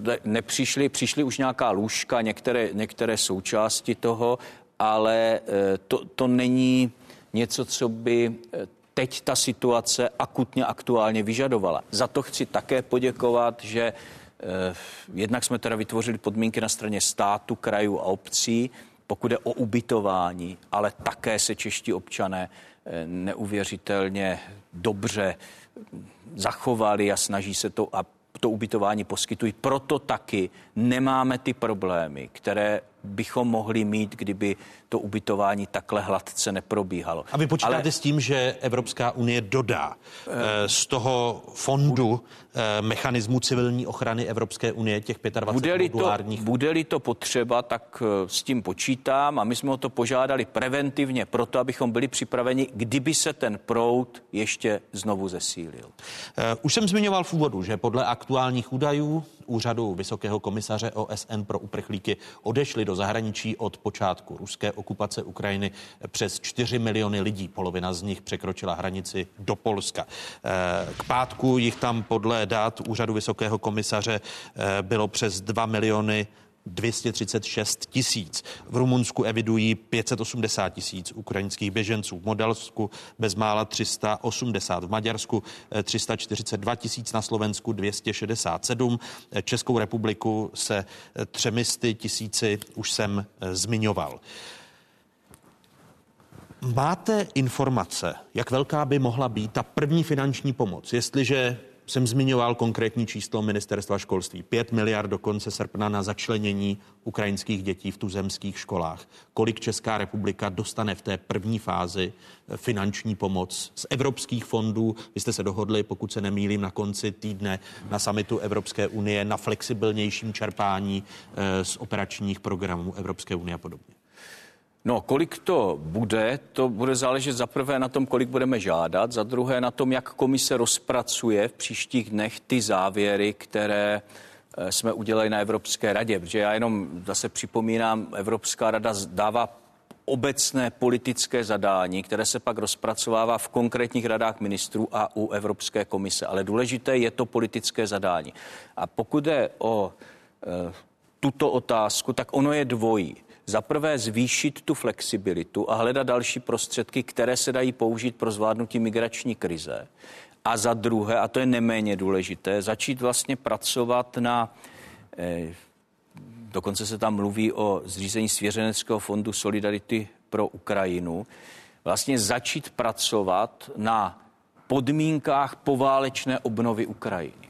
Speaker 5: eh, nepřišli, přišli už nějaká lůžka, některé, některé součásti toho, ale to, to není něco, co by teď ta situace akutně aktuálně vyžadovala. Za to chci také poděkovat, že jednak jsme teda vytvořili podmínky na straně státu, krajů a obcí, pokud je o ubytování, ale také se čeští občané eh, neuvěřitelně dobře zachovali a snaží se to a to ubytování poskytují. Proto taky nemáme ty problémy, které bychom mohli mít, kdyby to ubytování takhle hladce neprobíhalo.
Speaker 1: A vy počítáte Ale... s tím, že Evropská unie dodá e... z toho fondu e... mechanismu civilní ochrany Evropské unie těch 25 bude-li modulárních?
Speaker 5: To, bude-li to potřeba, tak s tím počítám a my jsme o to požádali preventivně proto, abychom byli připraveni, kdyby se ten proud ještě znovu zesílil.
Speaker 1: Už jsem zmiňoval v úvodu, že podle aktuálních údajů úřadu Vysokého komisaře OSN pro uprchlíky odešli do zahraničí od počátku ruské okupace Ukrajiny přes 4 miliony lidí. Polovina z nich překročila hranici do Polska. K pátku jich tam podle dát úřadu Vysokého komisaře bylo přes 2 miliony 236 tisíc. V Rumunsku evidují 580 tisíc ukrajinských běženců. V Modelsku bezmála 380, v Maďarsku 342 eh, tisíc, na Slovensku 267. Eh, Českou republiku se eh, třemisty tisíci už jsem zmiňoval. Máte informace, jak velká by mohla být ta první finanční pomoc, jestliže jsem zmiňoval konkrétní číslo ministerstva školství. 5 miliard do konce srpna na začlenění ukrajinských dětí v tuzemských školách. Kolik Česká republika dostane v té první fázi eh, finanční pomoc z evropských fondů? Vy jste se dohodli, pokud se nemýlím, na konci týdne na samitu Evropské unie na flexibilnějším čerpání eh, z operačních programů Evropské unie a podobně.
Speaker 5: No, kolik to bude, to bude záležet za prvé na tom, kolik budeme žádat, za druhé na tom, jak komise rozpracuje v příštích dnech ty závěry, které eh, jsme udělali na Evropské radě, protože já jenom zase připomínám, Evropská rada dává obecné politické zadání, které se pak rozpracovává v konkrétních radách ministrů a u Evropské komise. Ale důležité je to politické zadání. A pokud je o e, tuto otázku, tak ono je dvojí za prvé zvýšit tu flexibilitu a hledat další prostředky, které se dají použít pro zvládnutí migrační krize. A za druhé, a to je neméně důležité, začít vlastně pracovat na eh, Dokonce se tam mluví o zřízení svěřeneckého fondu Solidarity pro Ukrajinu. Vlastně začít pracovat na podmínkách poválečné obnovy Ukrajiny.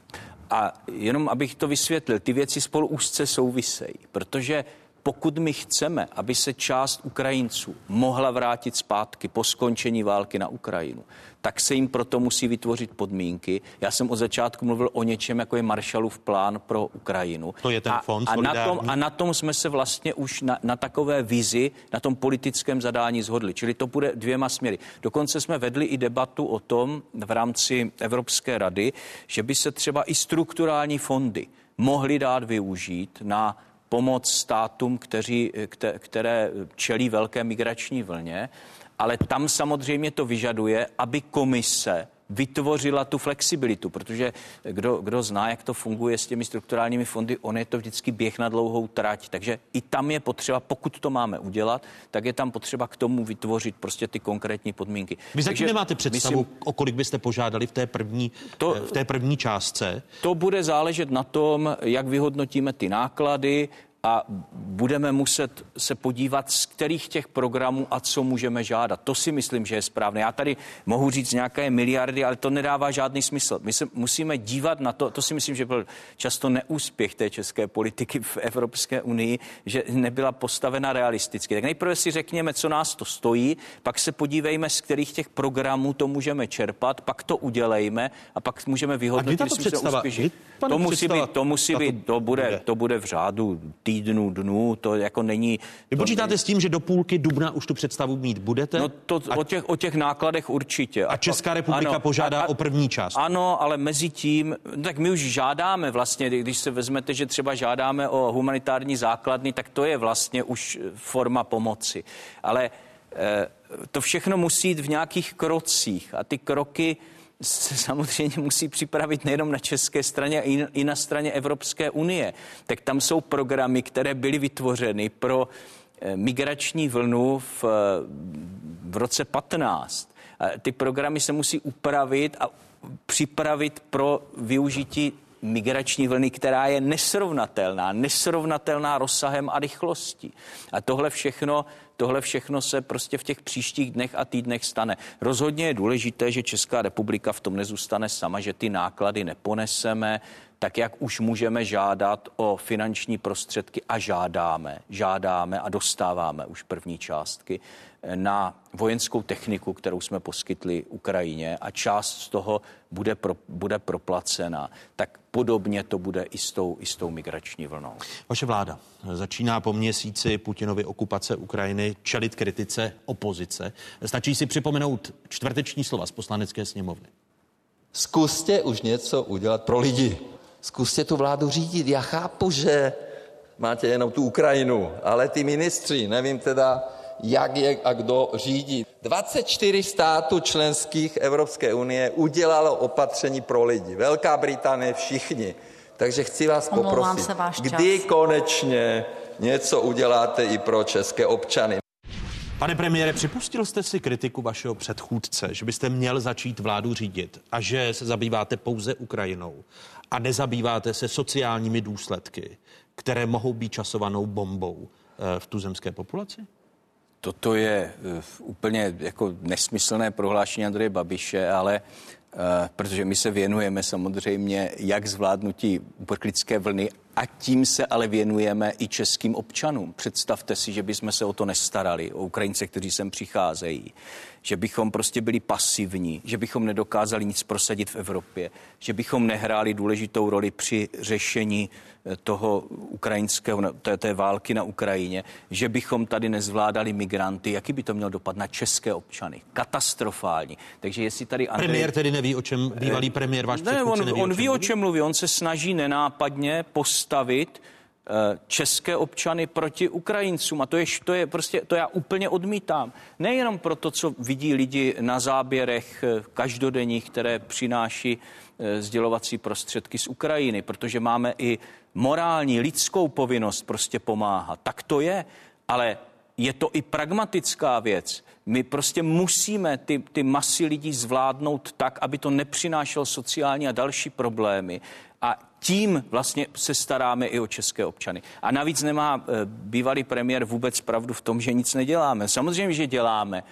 Speaker 5: A jenom abych to vysvětlil, ty věci spolu úzce souvisejí, protože pokud my chceme, aby se část Ukrajinců mohla vrátit zpátky po skončení války na Ukrajinu, tak se jim proto musí vytvořit podmínky. Já jsem od začátku mluvil o něčem, jako je Marshallův plán pro Ukrajinu.
Speaker 1: To je ten fond
Speaker 5: a, a, na tom, a na tom jsme se vlastně už na, na takové vizi, na tom politickém zadání zhodli. Čili to bude dvěma směry. Dokonce jsme vedli i debatu o tom v rámci Evropské rady, že by se třeba i strukturální fondy mohly dát využít na pomoc státům, kteří, které čelí velké migrační vlně, ale tam samozřejmě to vyžaduje, aby komise vytvořila tu flexibilitu, protože kdo, kdo zná, jak to funguje s těmi strukturálními fondy, on je to vždycky běh na dlouhou trať. Takže i tam je potřeba, pokud to máme udělat, tak je tam potřeba k tomu vytvořit prostě ty konkrétní podmínky.
Speaker 1: Vy zatím nemáte představu, myslím, o kolik byste požádali v té první, to, v té první částce?
Speaker 5: To bude záležet na tom, jak vyhodnotíme ty náklady, a budeme muset se podívat, z kterých těch programů a co můžeme žádat. To si myslím, že je správné. Já tady mohu říct nějaké miliardy, ale to nedává žádný smysl. My se musíme dívat na to, to si myslím, že byl často neúspěch té české politiky v Evropské unii, že nebyla postavena realisticky. Tak nejprve si řekněme, co nás to stojí, pak se podívejme, z kterých těch programů to můžeme čerpat, pak to udělejme a pak můžeme vyhodnotit,
Speaker 1: jestli jsme úspěšní.
Speaker 5: To musí být, to musí být, to bude, to bude v řádu tý týdnů, dnů, to jako není...
Speaker 1: Vy počítáte
Speaker 5: není...
Speaker 1: s tím, že do půlky dubna už tu představu mít budete?
Speaker 5: No to a... o, těch, o těch nákladech určitě.
Speaker 1: A Česká republika ano, požádá a, o první část?
Speaker 5: Ano, ale mezi tím, tak my už žádáme vlastně, když se vezmete, že třeba žádáme o humanitární základny, tak to je vlastně už forma pomoci. Ale eh, to všechno musí jít v nějakých krocích a ty kroky se samozřejmě musí připravit nejenom na české straně, ale i na straně Evropské unie. Tak tam jsou programy, které byly vytvořeny pro eh, migrační vlnu v, eh, v roce 15. Ty programy se musí upravit a připravit pro využití migrační vlny, která je nesrovnatelná, nesrovnatelná rozsahem a rychlostí. A tohle všechno tohle všechno se prostě v těch příštích dnech a týdnech stane. Rozhodně je důležité, že Česká republika v tom nezůstane sama, že ty náklady neponeseme, tak jak už můžeme žádat o finanční prostředky a žádáme, žádáme a dostáváme už první částky na vojenskou techniku, kterou jsme poskytli Ukrajině a část z toho bude, pro, bude proplacena, tak podobně to bude i s, tou, i s tou migrační vlnou.
Speaker 1: Vaše vláda začíná po měsíci Putinovy okupace Ukrajiny čelit kritice opozice. Stačí si připomenout čtvrteční slova z poslanecké sněmovny.
Speaker 7: Zkuste už něco udělat pro lidi. Zkuste tu vládu řídit. Já chápu, že máte jenom tu Ukrajinu, ale ty ministři, nevím teda, jak je a kdo řídí. 24 států členských Evropské unie udělalo opatření pro lidi. Velká Británie, všichni. Takže chci vás
Speaker 8: Omlouvám
Speaker 7: poprosit,
Speaker 8: se, váš čas.
Speaker 7: kdy konečně něco uděláte i pro české občany.
Speaker 1: Pane premiére, připustil jste si kritiku vašeho předchůdce, že byste měl začít vládu řídit a že se zabýváte pouze Ukrajinou a nezabýváte se sociálními důsledky, které mohou být časovanou bombou eh, v tuzemské populaci?
Speaker 5: Toto je eh, úplně jako nesmyslné prohlášení Andreje Babiše, ale eh, protože my se věnujeme samozřejmě jak zvládnutí uprchlické vlny a tím se ale věnujeme i českým občanům. Představte si, že bychom se o to nestarali, o Ukrajince, kteří sem přicházejí, že bychom prostě byli pasivní, že bychom nedokázali nic prosadit v Evropě, že bychom nehráli důležitou roli při řešení eh, toho ukrajinského, té, té války na Ukrajině, že bychom tady nezvládali migranty, jaký by to mělo dopad na české občany. Katastrofální. Takže jestli tady Andrej...
Speaker 1: Premiér tedy neví, o čem bývalý premiér, váš
Speaker 5: Ne, on,
Speaker 1: neví,
Speaker 5: on ví, o čem mluví. On se snaží nenápadně postavit eh, české občany proti Ukrajincům. A to je, to je prostě, to já úplně odmítám. Nejenom pro to, co vidí lidi na záběrech eh, každodenních, které přináší eh, sdělovací prostředky z Ukrajiny, protože máme i morální, lidskou povinnost prostě pomáhat. Tak to je, ale je to i pragmatická věc. My prostě musíme ty, ty masy lidí zvládnout tak, aby to nepřinášelo sociální a další problémy. A tím vlastně se staráme i o české občany. A navíc nemá e, bývalý premiér vůbec pravdu v tom, že nic neděláme. Samozřejmě, že děláme.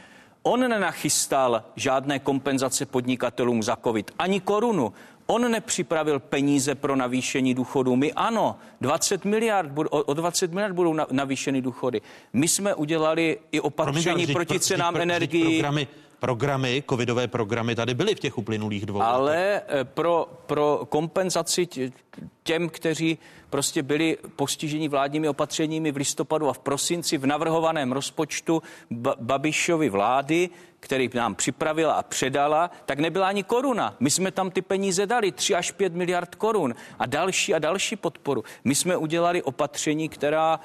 Speaker 5: On nenachystal žádné kompenzace podnikatelům za covid, ani korunu. On nepřipravil peníze pro navýšení důchodů. My ano, 20 miliard, o o 20 miliard budou na- navýšeny důchody. My jsme udělali i opatření
Speaker 1: Promiňte,
Speaker 5: proti
Speaker 1: pro-
Speaker 5: cenám
Speaker 1: pro-
Speaker 5: energií.
Speaker 1: Programy, programy, covidové programy tady byly v těch uplynulých dvou letech.
Speaker 5: Ale eh, pro, pro kompenzaci tě- těm, kteří prostě byli postiženi vládními opatřeními v listopadu a v prosinci v navrhovaném rozpočtu ba- Babišovy vlády, který nám připravila a předala, tak nebyla ani koruna. My jsme tam ty peníze dali, 3 až 5 miliard korun a další a další podporu. My jsme udělali opatření, která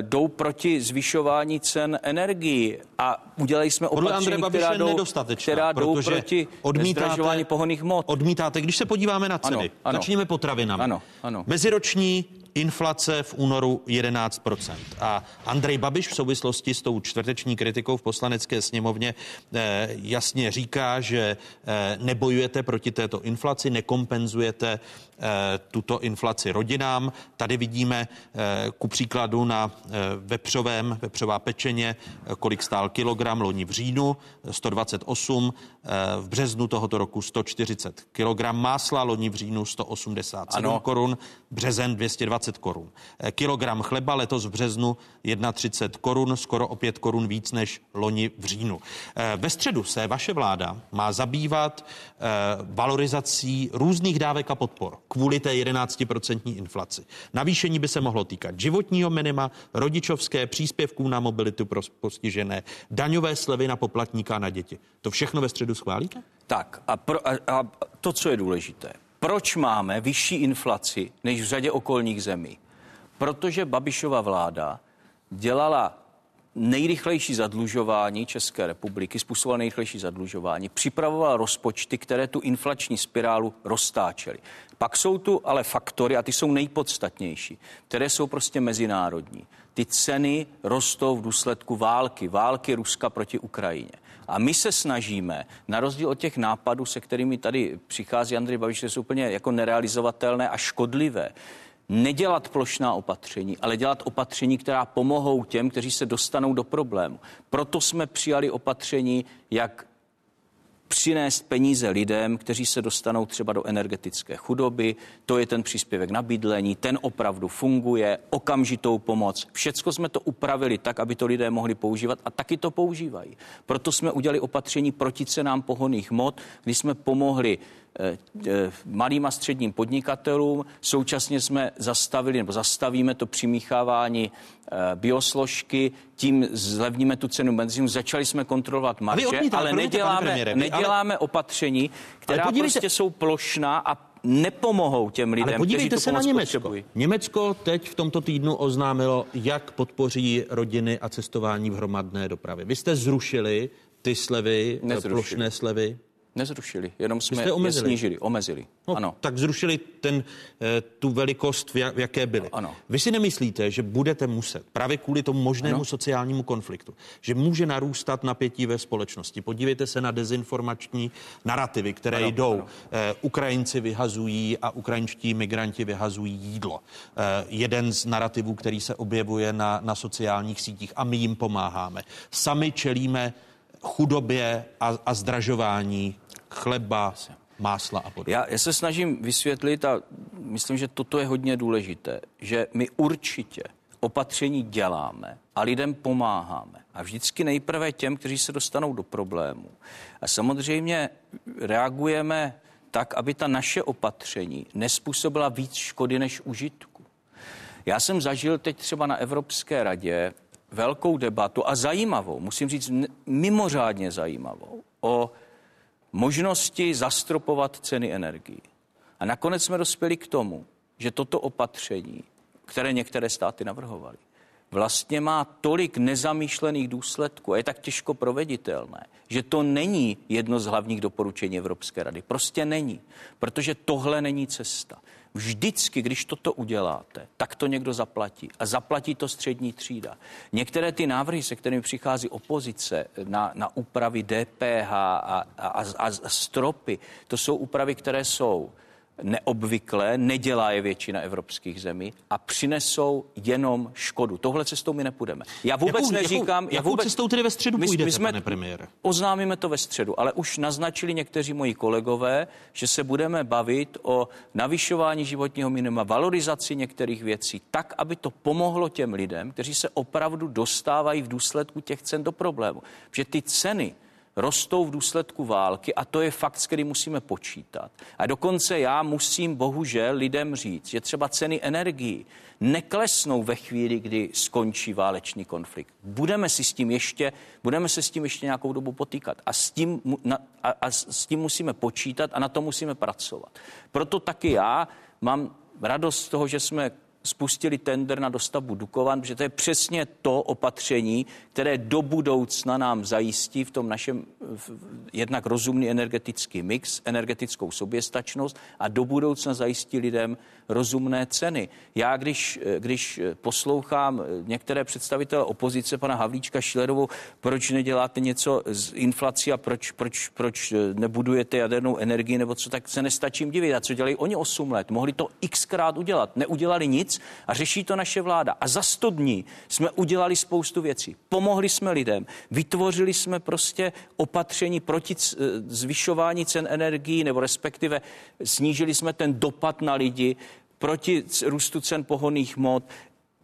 Speaker 5: jdou proti zvyšování cen energií a udělali jsme opatření, která jdou, která jdou proti
Speaker 1: odmítáte-
Speaker 5: zdražování pohonných hmot.
Speaker 1: Odmítáte, když se podíváme na ceny,
Speaker 5: Ano, ano.
Speaker 1: začněme potravinami.
Speaker 5: Ano, ano.
Speaker 1: Meziroční inflace v únoru 11%. A Andrej Babiš v souvislosti s tou čtvrteční kritikou v poslanecké sněmovně eh, jasně říká, že eh, nebojujete proti této inflaci, nekompenzujete eh, tuto inflaci rodinám. Tady vidíme eh, ku příkladu na eh, vepřovém, vepřová pečeně, eh, kolik stál kilogram loni v říjnu, eh, 128, eh, v březnu tohoto roku 140 kilogram másla, loni v říjnu 187
Speaker 5: Ano.
Speaker 1: korun, březen 220 korun. Eh, Kilogram chleba letos v březnu 31 korun, skoro o 5 korun víc než loni v říjnu. Eh, Ve středu se vaše vláda má zabývat eh, valorizací různých dávek a podpor kvůli té 11% inflaci. Navýšení by se mohlo týkat životního minima, rodičovské, příspěvků na mobilitu pro postižené, daňové slevy na poplatníka na děti. To všechno ve středu schválíte?
Speaker 5: Tak a, pro, a, a to, co je důležité. Proč máme vyšší inflaci než v řadě okolních zemí? Protože Babišova vláda dělala nejrychlejší zadlužování České republiky, způsobovala nejrychlejší zadlužování, připravovala rozpočty, které tu inflační spirálu roztáčely. Pak jsou tu ale faktory, a ty jsou nejpodstatnější, které jsou prostě mezinárodní. Ty ceny rostou v důsledku války, války Ruska proti Ukrajině. A my se snažíme, na rozdíl od těch nápadů, se kterými tady přichází Andrej Babiš, že jsou úplně jako nerealizovatelné a škodlivé, nedělat plošná opatření, ale dělat opatření, která pomohou těm, kteří se dostanou do problému. Proto jsme přijali opatření, jak přinést peníze lidem, kteří se dostanou třeba do energetické chudoby. To je ten příspěvek na bydlení, ten opravdu funguje, okamžitou pomoc. Všecko jsme to upravili tak, aby to lidé mohli používat a taky to používají. Proto jsme udělali opatření proti cenám pohoných mod, kdy jsme pomohli malým a středním podnikatelům. Současně jsme zastavili nebo zastavíme to přimíchávání eh, biosložky, tím zlevníme tu cenu benzínu. Začali jsme kontrolovat marže, ale neděláme, premiére, neděláme ale... opatření, která prostě jsou plošná a nepomohou těm lidem,
Speaker 1: Ale podívejte
Speaker 5: kteří
Speaker 1: se na Německo. Potřebují. Německo teď v tomto týdnu oznámilo, jak podpoří rodiny a cestování v hromadné dopravě. Vy jste zrušili ty slevy, Nezrušili. plošné slevy?
Speaker 5: Nezrušili, jenom jsme je omezili. snížili, omezili.
Speaker 1: No, ano. Tak zrušili ten, eh, tu velikost, v jaké byly. Ano. Vy si nemyslíte, že budete muset právě kvůli tomu možnému ano. sociálnímu konfliktu, že může narůstat napětí ve společnosti. Podívejte se na dezinformační narrativy, které ano, jdou. Ano. Eh, Ukrajinci vyhazují a ukrajinští migranti vyhazují jídlo. Eh, jeden z narrativů, který se objevuje na, na sociálních sítích a my jim pomáháme. Sami čelíme chudobě a, a zdražování chleba, másla a podobně.
Speaker 5: Já, já se snažím vysvětlit a myslím, že toto je hodně důležité, že my určitě opatření děláme a lidem pomáháme. A vždycky nejprve těm, kteří se dostanou do problému. A samozřejmě reagujeme tak, aby ta naše opatření nespůsobila víc škody než užitku. Já jsem zažil teď třeba na Evropské radě velkou debatu a zajímavou, musím říct mimořádně zajímavou, o možnosti zastropovat ceny energií. A nakonec jsme dospěli k tomu, že toto opatření, které některé státy navrhovaly, vlastně má tolik nezamýšlených důsledků a je tak těžko proveditelné, že to není jedno z hlavních doporučení Evropské rady. Prostě není, protože tohle není cesta. Vždycky, když toto uděláte, tak to někdo zaplatí. A zaplatí to střední třída. Některé ty návrhy, se kterými přichází opozice na, na úpravy DPH a, a, a, a stropy, to jsou úpravy, které jsou neobvyklé, nedělá je většina evropských zemí a přinesou jenom škodu. Tohle cestou my nepůjdeme. Já vůbec
Speaker 1: jakou,
Speaker 5: neříkám...
Speaker 1: Jakou, já vůbec, cestou tedy ve středu
Speaker 5: my,
Speaker 1: půjdete,
Speaker 5: my jsme,
Speaker 1: pane premiére?
Speaker 5: Oznámíme to ve středu, ale už naznačili někteří moji kolegové, že se budeme bavit o navyšování životního minima, valorizaci některých věcí, tak, aby to pomohlo těm lidem, kteří se opravdu dostávají v důsledku těch cen do problému. Protože ty ceny rostou v důsledku války a to je fakt, s kterým musíme počítat. A dokonce já musím bohužel lidem říct, že třeba ceny energií neklesnou ve chvíli, kdy skončí válečný konflikt. Budeme si s tím ještě, budeme se s tím ještě nějakou dobu potýkat a s tím, a, a s tím musíme počítat a na to musíme pracovat. Proto taky já mám radost z toho, že jsme spustili tender na dostavbu Dukovan, protože to je přesně to opatření, které do budoucna nám zajistí v tom našem v, jednak rozumný energetický mix, energetickou soběstačnost a do budoucna zajistí lidem rozumné ceny. Já, když, když poslouchám některé představitele opozice, pana Havlíčka Šilerovou, proč neděláte něco z inflací a proč, proč, proč nebudujete jadernou energii nebo co, tak se nestačím divit. A co dělají oni 8 let? Mohli to xkrát udělat. Neudělali nic a řeší to naše vláda. A za 100 dní jsme udělali spoustu věcí. Pomohli jsme lidem, vytvořili jsme prostě opatření proti zvyšování cen energií, nebo respektive snížili jsme ten dopad na lidi, proti růstu cen pohonných mod,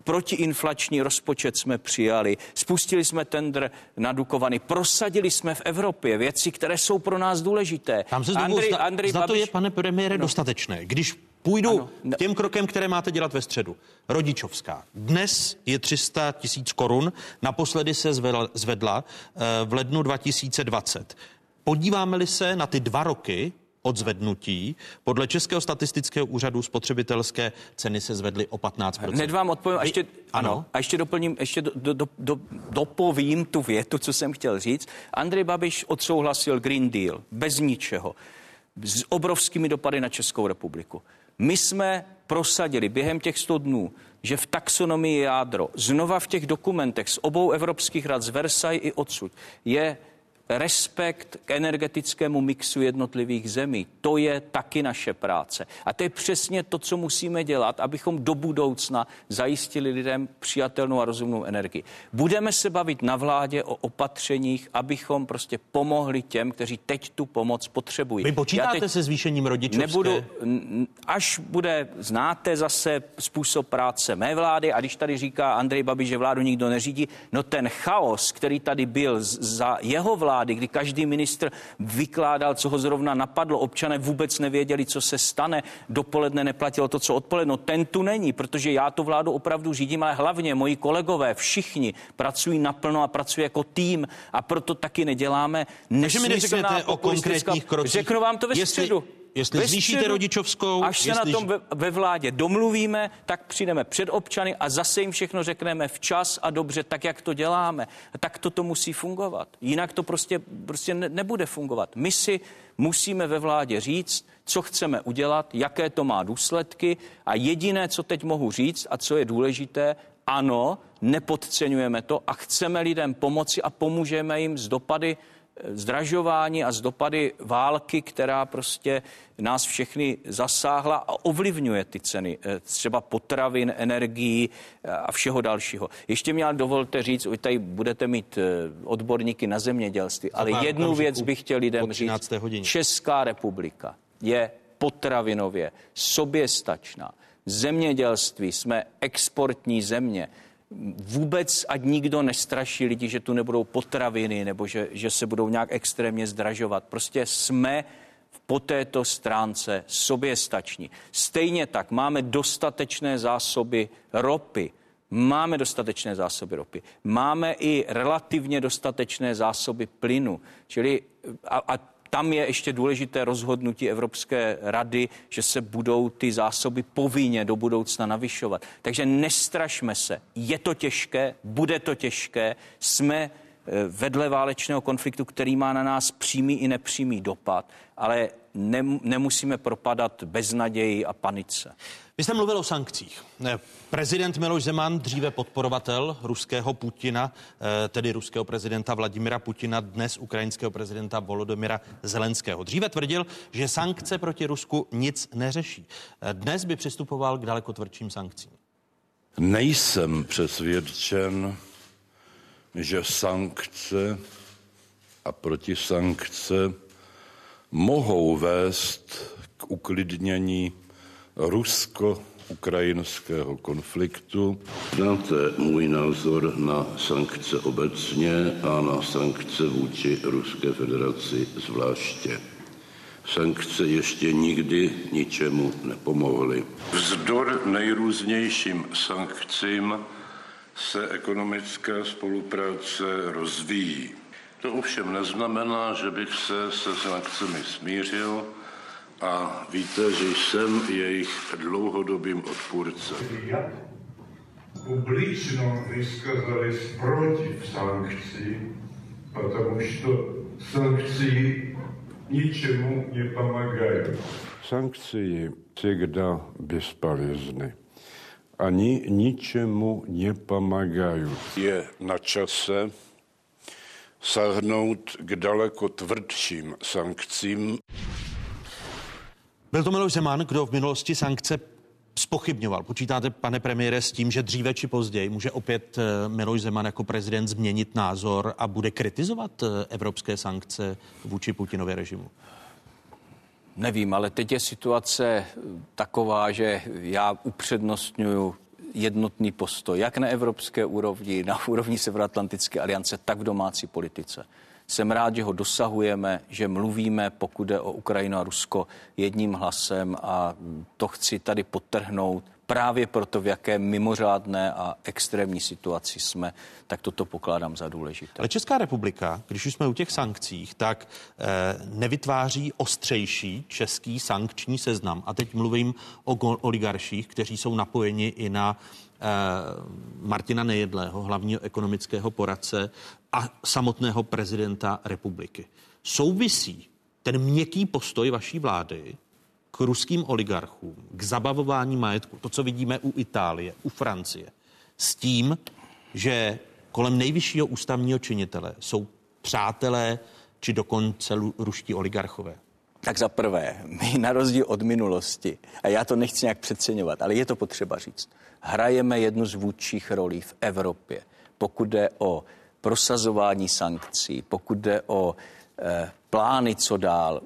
Speaker 5: protiinflační rozpočet jsme přijali, spustili jsme tender na Dukovany, prosadili jsme v Evropě věci, které jsou pro nás důležité.
Speaker 1: Tam se Andrej, zda, Andrej zda to je, pane premiére, no. dostatečné. Když půjdu ano. těm krokem, které máte dělat ve středu. Rodičovská. Dnes je 300 tisíc korun, naposledy se zvedla, zvedla eh, v lednu 2020. Podíváme-li se na ty dva roky, od zvednutí. Podle Českého statistického úřadu spotřebitelské ceny se zvedly o 15%.
Speaker 5: Hned vám odpovím, a ještě, ano. a ještě doplním, ještě do, do, do, do, dopovím tu větu, co jsem chtěl říct. Andrej Babiš odsouhlasil Green Deal bez ničeho, s obrovskými dopady na Českou republiku. My jsme prosadili během těch 100 dnů, že v taxonomii jádro, znova v těch dokumentech z obou evropských rad, z Versailles i odsud, je respekt k energetickému mixu jednotlivých zemí. To je taky naše práce. A to je přesně to, co musíme dělat, abychom do budoucna zajistili lidem přijatelnou a rozumnou energii. Budeme se bavit na vládě o opatřeních, abychom prostě pomohli těm, kteří teď tu pomoc potřebují.
Speaker 1: Vy počítáte teď se zvýšením rodičovské?
Speaker 5: Nebudu, až bude, znáte zase způsob práce mé vlády a když tady říká Andrej Babiš, že vládu nikdo neřídí, no ten chaos, který tady byl za jeho vlády, vlády, kdy každý ministr vykládal, co ho zrovna napadlo, občané vůbec nevěděli, co se stane, dopoledne neplatilo to, co odpoledne. No ten tu není, protože já tu vládu opravdu řídím, ale hlavně moji kolegové, všichni pracují naplno a pracují jako tým a proto taky neděláme
Speaker 1: Takže mi neřeknete o konkrétních krocích.
Speaker 5: Řeknu vám to ve
Speaker 1: Jestli...
Speaker 5: středu.
Speaker 1: Jestli ve zvýšíte středu, rodičovskou...
Speaker 5: Až se
Speaker 1: jestli...
Speaker 5: na tom ve, ve vládě domluvíme, tak přijdeme před občany a zase jim všechno řekneme včas a dobře, tak jak to děláme. Tak to to musí fungovat. Jinak to prostě, prostě ne, nebude fungovat. My si musíme ve vládě říct, co chceme udělat, jaké to má důsledky a jediné, co teď mohu říct a co je důležité, ano, nepodceňujeme to a chceme lidem pomoci a pomůžeme jim z dopady zdražování a z dopady války, která prostě nás všechny zasáhla a ovlivňuje ty ceny, eh, třeba potravin, energií eh, a všeho dalšího. Ještě mě dovolte říct, vy tady budete mít eh, odborníky na zemědělství, ale jednu věc bych chtěl lidem říct.
Speaker 1: Hodině.
Speaker 5: Česká republika je potravinově soběstačná. Zemědělství jsme exportní země vůbec ať nikdo nestraší lidi, že tu nebudou potraviny nebo že, že se budou nějak extrémně zdražovat. Prostě jsme po této stránce soběstační. Stejně tak máme dostatečné zásoby ropy, Máme dostatečné zásoby ropy. Máme i relativně dostatečné zásoby plynu. Čili a, a tam je ještě důležité rozhodnutí Evropské rady, že se budou ty zásoby povinně do budoucna navyšovat. Takže nestrašme se. Je to těžké, bude to těžké. Jsme eh, vedle válečného konfliktu, který má na nás přímý i nepřímý dopad, ale nemusíme propadat beznaději a panice.
Speaker 1: Vy jste mluvil o sankcích. Prezident Miloš Zeman, dříve podporovatel ruského Putina, eh, tedy ruského prezidenta Vladimira Putina, dnes ukrajinského prezidenta Volodymyra Zelenského. Dříve tvrdil, že sankce proti Rusku nic neřeší. Eh, dnes by přistupoval k daleko tvrdším sankcím.
Speaker 8: Nejsem přesvědčen, že sankce a protisankce mohou vést k uklidnění rusko-ukrajinského konfliktu.
Speaker 9: Znáte můj názor na sankce obecně a na sankce vůči Ruské federaci zvláště. Sankce ještě nikdy ničemu nepomohly. Vzdor nejrůznějším sankcím se ekonomická spolupráce rozvíjí. To ovšem neznamená, že bych se se sankcemi smířil a víte, že jsem jejich dlouhodobým odpůrcem. Jak
Speaker 10: publično vyskazali protiv sankcí, потому что санкции ničemu nepomagají.
Speaker 9: Sankции всегда бесполезны. Они ничему не помогают. Je na čase sahnout k daleko tvrdším sankcím.
Speaker 1: Byl to Miloš Zeman, kdo v minulosti sankce spochybňoval. Počítáte, pane premiére, s tím, že dříve či později může opět eh, Miloš Zeman jako prezident změnit názor a bude kritizovat eh, evropské sankce vůči Putinově režimu?
Speaker 5: Nevím, ale teď je situace taková, že já upřednostňuji jednotný postoj, jak na evropské úrovni, na úrovni Severoatlantické aliance, tak v domácí politice. Jsem rád, že ho dosahujeme, že mluvíme, pokud jde o Ukrajinu a Rusko, jedním hlasem a to chci tady potrhnout. Právě proto, v jaké mimořádné a extrémní situaci jsme, tak toto pokládám za důležité.
Speaker 1: Ale Česká republika, když už jsme u těch sankcích, tak eh, nevytváří ostřejší český sankční seznam. A teď mluvím o oligarších, kteří jsou napojeni i na eh, Martina Nejedlého, hlavního ekonomického poradce a samotného prezidenta republiky. Souvisí ten měkký postoj vaší vlády k ruským oligarchům, k zabavování majetku, to, co vidíme u Itálie, u Francie, s tím, že kolem nejvyššího ústavního činitele jsou přátelé či dokonce ruští oligarchové?
Speaker 5: Tak za prvé, my na rozdíl od minulosti, a já to nechci nějak přeceňovat, ale je to potřeba říct, hrajeme jednu z vůdčích rolí v Evropě, pokud jde o prosazování sankcí, pokud jde o eh, plány, co dál.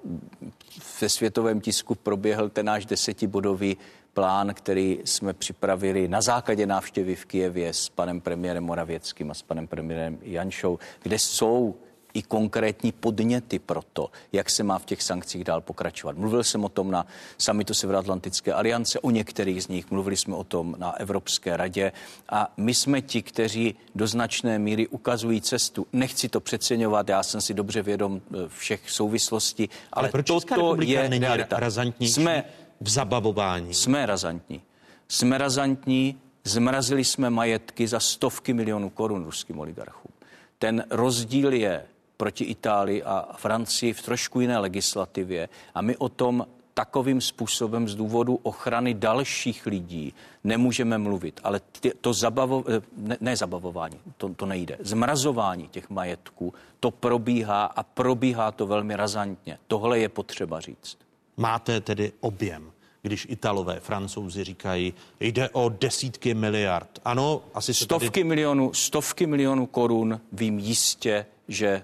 Speaker 5: Ve světovém tisku proběhl ten náš desetibodový plán, který jsme připravili na základě návštěvy v Kijevě s panem premiérem Moravěckým a s panem premiérem Janšou, kde jsou i konkrétní podněty pro to, jak se má v těch sankcích dál pokračovat. Mluvil jsem o tom na samitu Severoatlantické aliance, o některých z nich, mluvili jsme o tom na Evropské radě a my jsme ti, kteří do značné míry ukazují cestu. Nechci to přeceňovat, já jsem si dobře vědom eh, všech souvislostí, ale,
Speaker 1: Ale proč
Speaker 5: toto je
Speaker 1: není
Speaker 5: realita. Jsme,
Speaker 1: v zabavování?
Speaker 5: jsme razantní. Jsme razantní, zmrazili jsme majetky za stovky milionů korun ruským oligarchům. Ten rozdíl je proti Itálii a Francii v trošku jiné legislativě a my o tom takovým způsobem z důvodu ochrany dalších lidí nemůžeme mluvit. Ale ty, to zabavo, eh, ne, ne zabavování, to, to nejde. Zmrazování těch majetků, to probíhá a probíhá to velmi razantně. Tohle je potřeba říct.
Speaker 1: Máte tedy objem, když Italové, Francouzi říkají, jde o desítky miliard. Ano, asi
Speaker 5: Stovky
Speaker 1: tady...
Speaker 5: milionů, stovky milionů korun vím jistě, že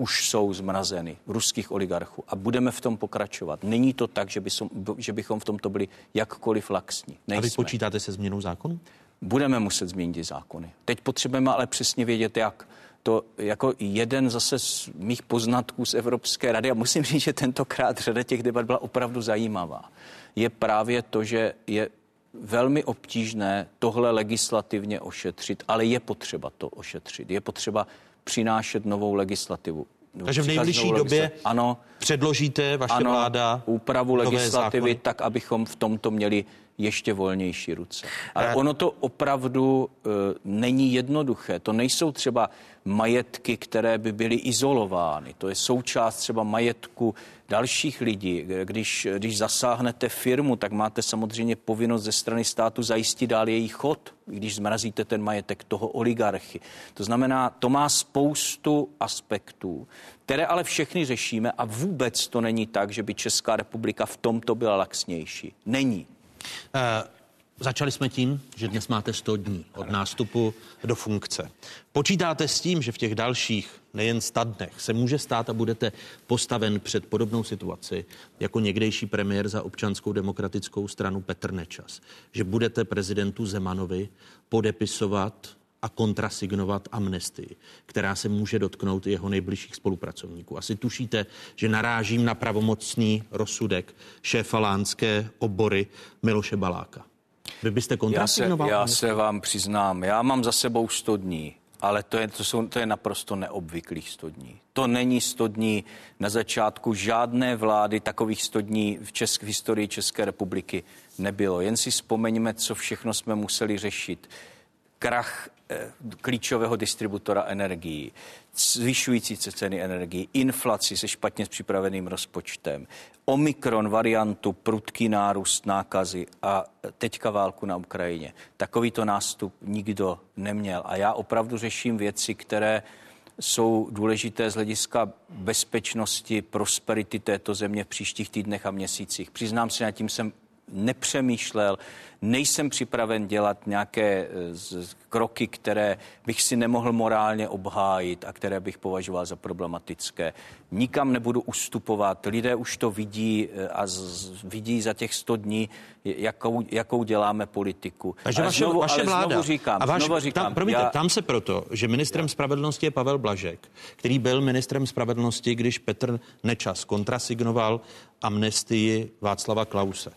Speaker 5: už jsou zmrazeny ruských oligarchů a budeme v tom pokračovat. Není to tak, že, bychom, že bychom v tomto byli jakkoliv laxní.
Speaker 1: A vy
Speaker 5: Nejsme.
Speaker 1: počítáte se změnou zákonu?
Speaker 5: Budeme muset změnit zákony. Teď potřebujeme ale přesně vědět, jak. To jako jeden zase z mých poznatků z Evropské rady, a musím říct, že tentokrát řada těch debat byla opravdu zajímavá, je právě to, že je velmi obtížné tohle legislativně ošetřit, ale je potřeba to ošetřit. Je potřeba přinášet novou legislativu.
Speaker 1: Takže v nejbližší době
Speaker 5: ano,
Speaker 1: předložíte vaše
Speaker 5: ano,
Speaker 1: vláda
Speaker 5: úpravu legislativy tak, abychom v tomto měli ještě volnější ruce. Ale
Speaker 1: Eh.
Speaker 5: ono to opravdu uh, není jednoduché. To nejsou třeba majetky, které by byly izolovány. To je součást třeba majetku dalších lidí. Když, když zasáhnete firmu, tak máte samozřejmě povinnost ze strany státu zajistit dál její chod, když zmrazíte ten majetek toho oligarchy. To znamená, to má spoustu aspektů, které ale všechny řešíme a vůbec to není tak, že by Česká republika v tomto byla laxnější. Není.
Speaker 1: Eh, Začali jsme tím, že dnes máte 100 dní od nástupu do funkce. Počítáte s tím, že v těch dalších nejen 100 dnech se může stát a budete postaven před podobnou situaci jako někdejší premiér za občanskou demokratickou stranu Petr Nečas. Že budete prezidentu Zemanovi podepisovat a kontrasignovat amnestii, která se může dotknout jeho nejbližších spolupracovníků. Asi tušíte, že narážím na pravomocný rozsudek šéfa lánské obory Miloše Baláka. Vy byste
Speaker 5: Já se,
Speaker 1: kontrasignoval?
Speaker 5: já se vám přiznám, já mám za sebou 100 dní, ale to je, to, jsou, to je naprosto neobvyklých 100 dní. To není 100 dní na začátku žádné vlády, takových 100 dní v, česk, v historii České republiky nebylo. Jen si vzpomeňme, co všechno jsme museli řešit. Krach klíčového distributora energií, zvyšující se ceny energií, inflaci se špatně připraveným rozpočtem, omikron variantu, prudký nárůst nákazy a teďka válku na Ukrajině. Takovýto nástup nikdo neměl. A já opravdu řeším věci, které jsou důležité z hlediska bezpečnosti, prosperity této země v příštích týdnech a měsících. Přiznám se, nad tím jsem nepřemýšlel, nejsem připraven dělat nějaké eh, kroky, které bych si nemohl morálně obhájit a které bych považoval za problematické. Nikam nebudu ustupovat. Lidé už to vidí eh, a z, vidí za těch 100 dní, jakou, jakou děláme politiku.
Speaker 1: Takže
Speaker 5: Ale
Speaker 1: vaše,
Speaker 5: znovu,
Speaker 1: vaše
Speaker 5: ale
Speaker 1: vláda.
Speaker 5: Znovu říkám,
Speaker 1: a váš,
Speaker 5: znovu říkám,
Speaker 1: tam, promiňte,
Speaker 5: já-
Speaker 1: tam se proto, že ministrem spravedlnosti je Pavel Blažek, který byl ministrem spravedlnosti, když Petr Nečas kontrasignoval amnestii Václava Klause.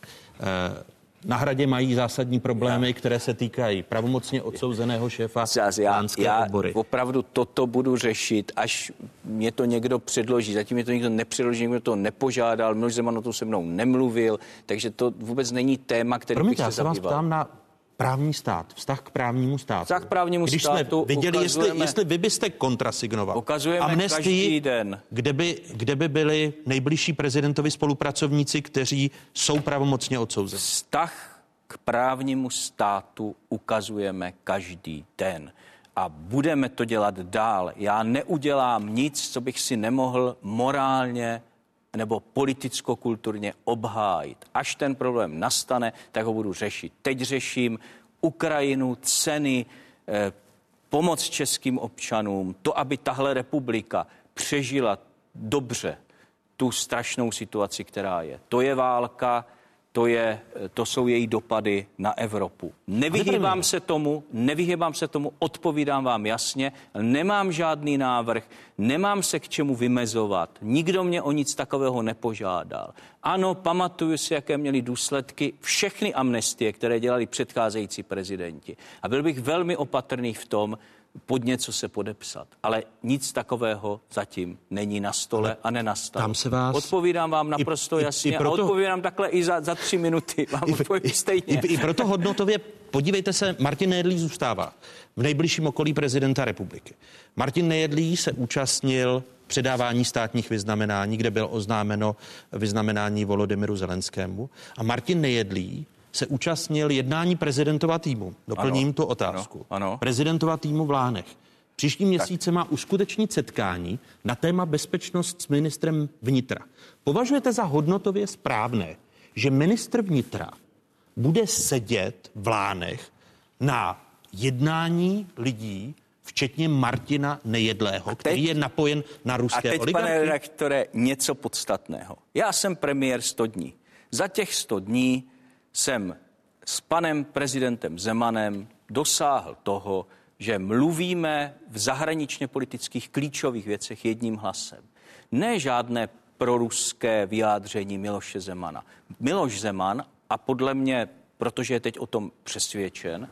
Speaker 1: Na hradě mají zásadní problémy, které se týkají pravomocně odsouzeného šéfa
Speaker 5: Zas, já, já
Speaker 1: odbory.
Speaker 5: opravdu toto budu řešit, až mě to někdo předloží. Zatím mě to někdo nepředloží, někdo to nepožádal, Miloš Zeman o tom se mnou nemluvil, takže to vůbec není téma, který
Speaker 1: Promiňte,
Speaker 5: bych
Speaker 1: já
Speaker 5: se
Speaker 1: se vás ptám na právní stát, vztah k právnímu státu.
Speaker 5: Vztah k právnímu
Speaker 1: Když
Speaker 5: státu
Speaker 1: jsme viděli, jestli, jestli vy byste kontrasignoval
Speaker 5: Ukazujeme
Speaker 1: amnestii,
Speaker 5: každý den.
Speaker 1: Kde, by, kde by byli nejbližší prezidentovi spolupracovníci, kteří jsou pravomocně odsouzeni.
Speaker 5: Vztah k právnímu státu ukazujeme každý den. a budeme to dělat dál. Já neudělám nic, co bych si nemohl morálně nebo politicko-kulturně obhájit. Až ten problém nastane, tak ho budu řešit. Teď řeším Ukrajinu, ceny, eh, pomoc českým občanům, to, aby tahle republika přežila dobře tu strašnou situaci, která je. To je válka, to, je, to jsou její dopady na Evropu. Nevyhýbám se tomu, nevyhýbám se tomu, odpovídám vám jasně, nemám žádný návrh, nemám se k čemu vymezovat, nikdo mě o nic takového nepožádal. Ano, pamatuju si, jaké měly důsledky všechny amnestie, které dělali předcházející prezidenti. A byl bych velmi opatrný v tom, pod něco se podepsat. Ale nic takového zatím není na stole Ale a nenastalo.
Speaker 1: Tam se vás...
Speaker 5: Odpovídám vám naprosto i, jasně i, i proto... a odpovídám takhle i za, za tři minuty. Vám I, odpovím i, stejně.
Speaker 1: I, I proto hodnotově, podívejte se, Martin Nejedlý zůstává v nejbližším okolí prezidenta republiky. Martin Nejedlý se účastnil předávání státních vyznamenání, kde bylo oznámeno vyznamenání Volodymyru Zelenskému. A Martin Nejedlý se účastnil jednání prezidentova týmu. Doplním ano, tu otázku.
Speaker 5: Ano, ano.
Speaker 1: Prezidentova týmu v Lánech. Příští měsíce má uskutečnit setkání na téma bezpečnost s ministrem vnitra. Považujete za hodnotově správné, že ministr vnitra bude sedět v Lánech na jednání lidí, včetně Martina Nejedlého, který teď, je napojen na ruské
Speaker 5: A teď,
Speaker 1: oligarchy?
Speaker 5: pane redaktore, něco podstatného. Já jsem premiér 100 dní. Za těch 100 dní jsem s panem prezidentem Zemanem dosáhl toho, že mluvíme v zahraničně politických klíčových věcech jedním hlasem. Ne žádné proruské vyjádření Miloše Zemana. Miloš Zeman, a podle mě, protože je teď o tom přesvědčen,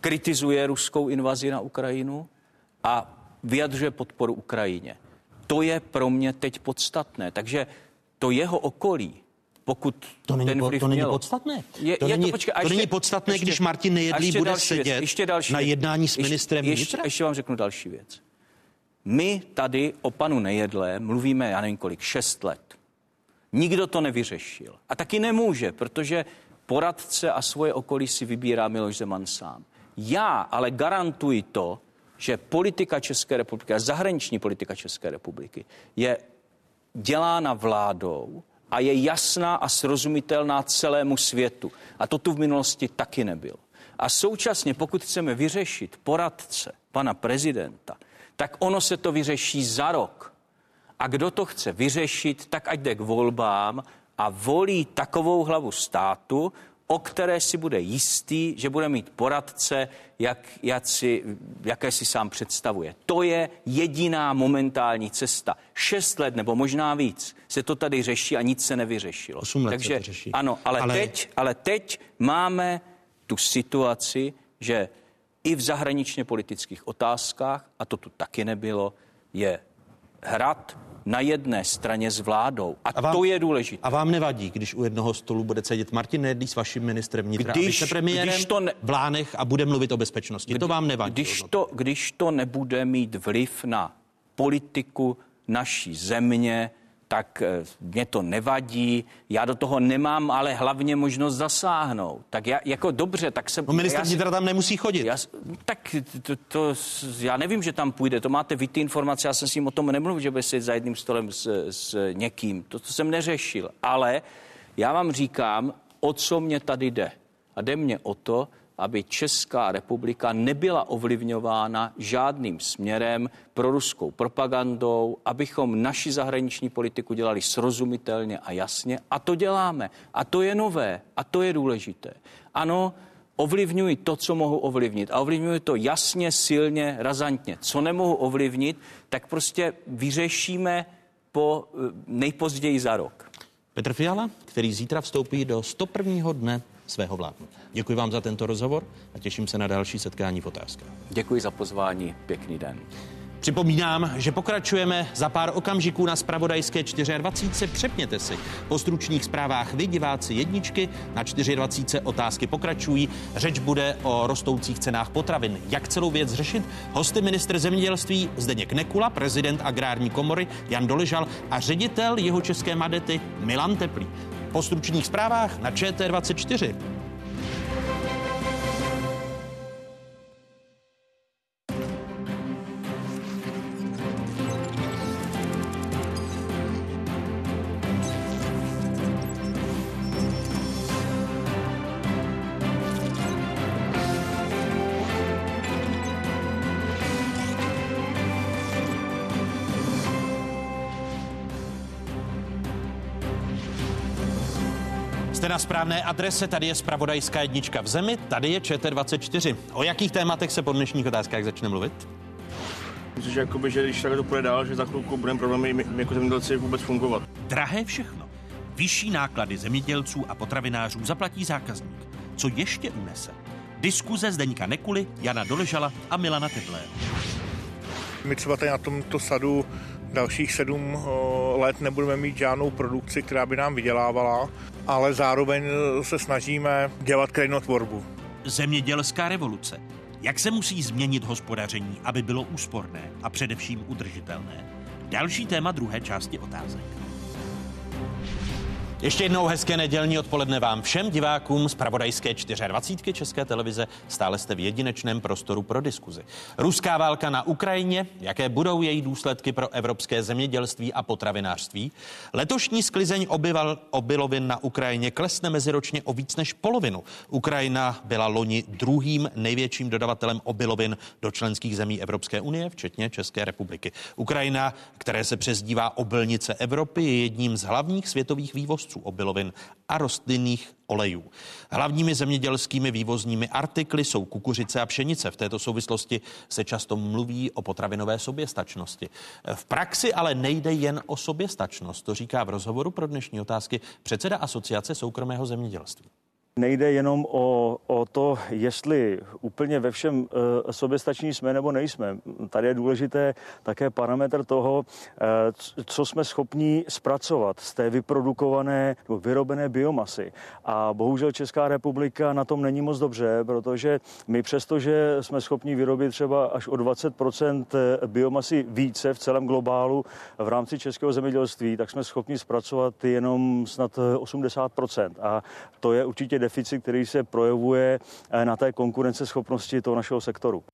Speaker 5: kritizuje ruskou invazi na Ukrajinu a vyjadřuje podporu Ukrajině. To je pro mě teď podstatné. Takže to jeho okolí, pokud
Speaker 1: to není,
Speaker 5: ten
Speaker 1: vliv to není podstatné. Je, to, je není, to, počkej, to ještě, není podstatné, ještě, když Martin Nejedlý bude sedět věc, ještě další na jednání s ministrem
Speaker 5: ještě, ještě, ještě vám řeknu další věc. My tady o panu Nejedlé mluvíme, já nevím kolik, šest let. Nikdo to nevyřešil. A taky nemůže, protože poradce a svoje okolí si vybírá Miloš Zeman sám. Já ale garantuji to, že politika České republiky a zahraniční politika České republiky je dělána vládou, a je jasná a srozumitelná celému světu. A to tu v minulosti taky nebylo. A současně, pokud chceme vyřešit poradce pana prezidenta, tak ono se to vyřeší za rok. A kdo to chce vyřešit, tak ať jde k volbám a volí takovou hlavu státu, o které si bude jistý, že bude mít poradce, jak, jak si, jaké si sám představuje. To je jediná momentální cesta. Šest let nebo možná víc se to tady řeší a nic se nevyřešilo.
Speaker 1: Osm let
Speaker 5: Takže
Speaker 1: se to řeší.
Speaker 5: ano, ale, ale... Teď, ale teď máme tu situaci, že i v zahraničně politických otázkách, a to tu taky nebylo, je hrad na jedné straně s vládou. A, a vám, to je důležité.
Speaker 1: A vám nevadí, když u jednoho stolu bude sedět Martin Nedlí s vaším ministrem vnitra když, a premiérem když to ne... v Lánech a bude mluvit o bezpečnosti. Kdy, to vám nevadí.
Speaker 5: Když to, když to nebude mít vliv na politiku naší země, tak eh, mě to nevadí, já do toho nemám ale hlavně možnost zasáhnout. Tak já, jako dobře, tak se...
Speaker 1: No minister vnitra tam nemusí chodit.
Speaker 5: Já, tak to, to, já nevím, že tam půjde, to máte vy ty informace, já jsem s ním o tom nemluvil, že by si za jedním stolem s, s někým, to, to jsem neřešil, ale já vám říkám, o co mě tady jde. A jde mě o to, aby Česká republika nebyla ovlivňována žádným směrem pro ruskou propagandou, abychom naši zahraniční politiku dělali srozumitelně a jasně. A to děláme. A to je nové. A to je důležité. Ano, ovlivňuji to, co mohu ovlivnit. A ovlivňuji to jasně, silně, razantně. Co nemohu ovlivnit, tak prostě vyřešíme po eh, nejpozději za rok.
Speaker 1: Petr Fiala, který zítra vstoupí do 101. dne svého vládnutí. Děkuji vám za tento rozhovor a těším se na další setkání v otázkách.
Speaker 5: Děkuji za pozvání, pěkný den.
Speaker 1: Připomínám, že pokračujeme za pár okamžiků na Spravodajské 24. Přepněte si. Po stručných zprávách vy, diváci jedničky, na 24. otázky pokračují. Řeč bude o rostoucích cenách potravin. Jak celou věc řešit? Hosty ministr zemědělství Zdeněk Nekula, prezident agrární komory Jan Doležal a ředitel jeho české madety Milan Teplý. Po stručných zprávách na ČT24. Na správné adrese, tady je Spravodajská jednička v zemi, tady je ČT24. O jakých tématech se po dnešních otázkách začne mluvit?
Speaker 11: Myslím, že, jakoby, že když takhle to půjde dál, že za chvilku budeme problémy my, my jako zemědělci vůbec fungovat.
Speaker 1: Drahé všechno. Vyšší náklady zemědělců a potravinářů zaplatí zákazník. Co ještě unese? Diskuze Zdeňka Nekuly, Jana Doležala a Milana Teplé.
Speaker 12: My třeba tady na tomto sadu dalších sedm o, let nebudeme mít žádnou produkci, která by nám vydělávala, ale zároveň se snažíme dělat krajinotvorbu.
Speaker 1: Zemědělská revoluce. Jak se musí změnit hospodaření, aby bylo úsporné a především udržitelné? Další téma druhé části otázek. Ještě jednou hezké nedělní odpoledne vám všem divákům z Pravodajské 24 České televize. Stále jste v jedinečném prostoru pro diskuzi. Ruská válka na Ukrajině, jaké budou její důsledky pro evropské zemědělství a potravinářství. Letošní sklizeň obyval, obilovin na Ukrajině klesne meziročně o víc než polovinu. Ukrajina byla loni druhým největším dodavatelem obilovin do členských zemí Evropské unie, včetně České republiky. Ukrajina, které se přezdívá obilnice Evropy, je jedním z hlavních světových vývozců vývozců obilovin a rostlinných olejů. Hlavními zemědělskými vývozními artikly jsou kukuřice a pšenice. V této souvislosti se často mluví o potravinové soběstačnosti. V praxi ale nejde jen o soběstačnost, to říká v rozhovoru pro dnešní otázky předseda Asociace soukromého zemědělství.
Speaker 13: Nejde jenom o, o to, jestli úplně ve všem e, soběstační jsme nebo nejsme. Tady je důležité také parametr toho, e, co jsme schopni zpracovat z té vyprodukované nebo vyrobené biomasy. A bohužel Česká republika na tom není moc dobře, protože my přesto, že jsme schopni vyrobit třeba až o 20% biomasy více v celém globálu v rámci českého zemědělství, tak jsme schopni zpracovat jenom snad 80% A to je určitě deficit, který se projevuje eh, na té konkurenceschopnosti toho našeho sektoru.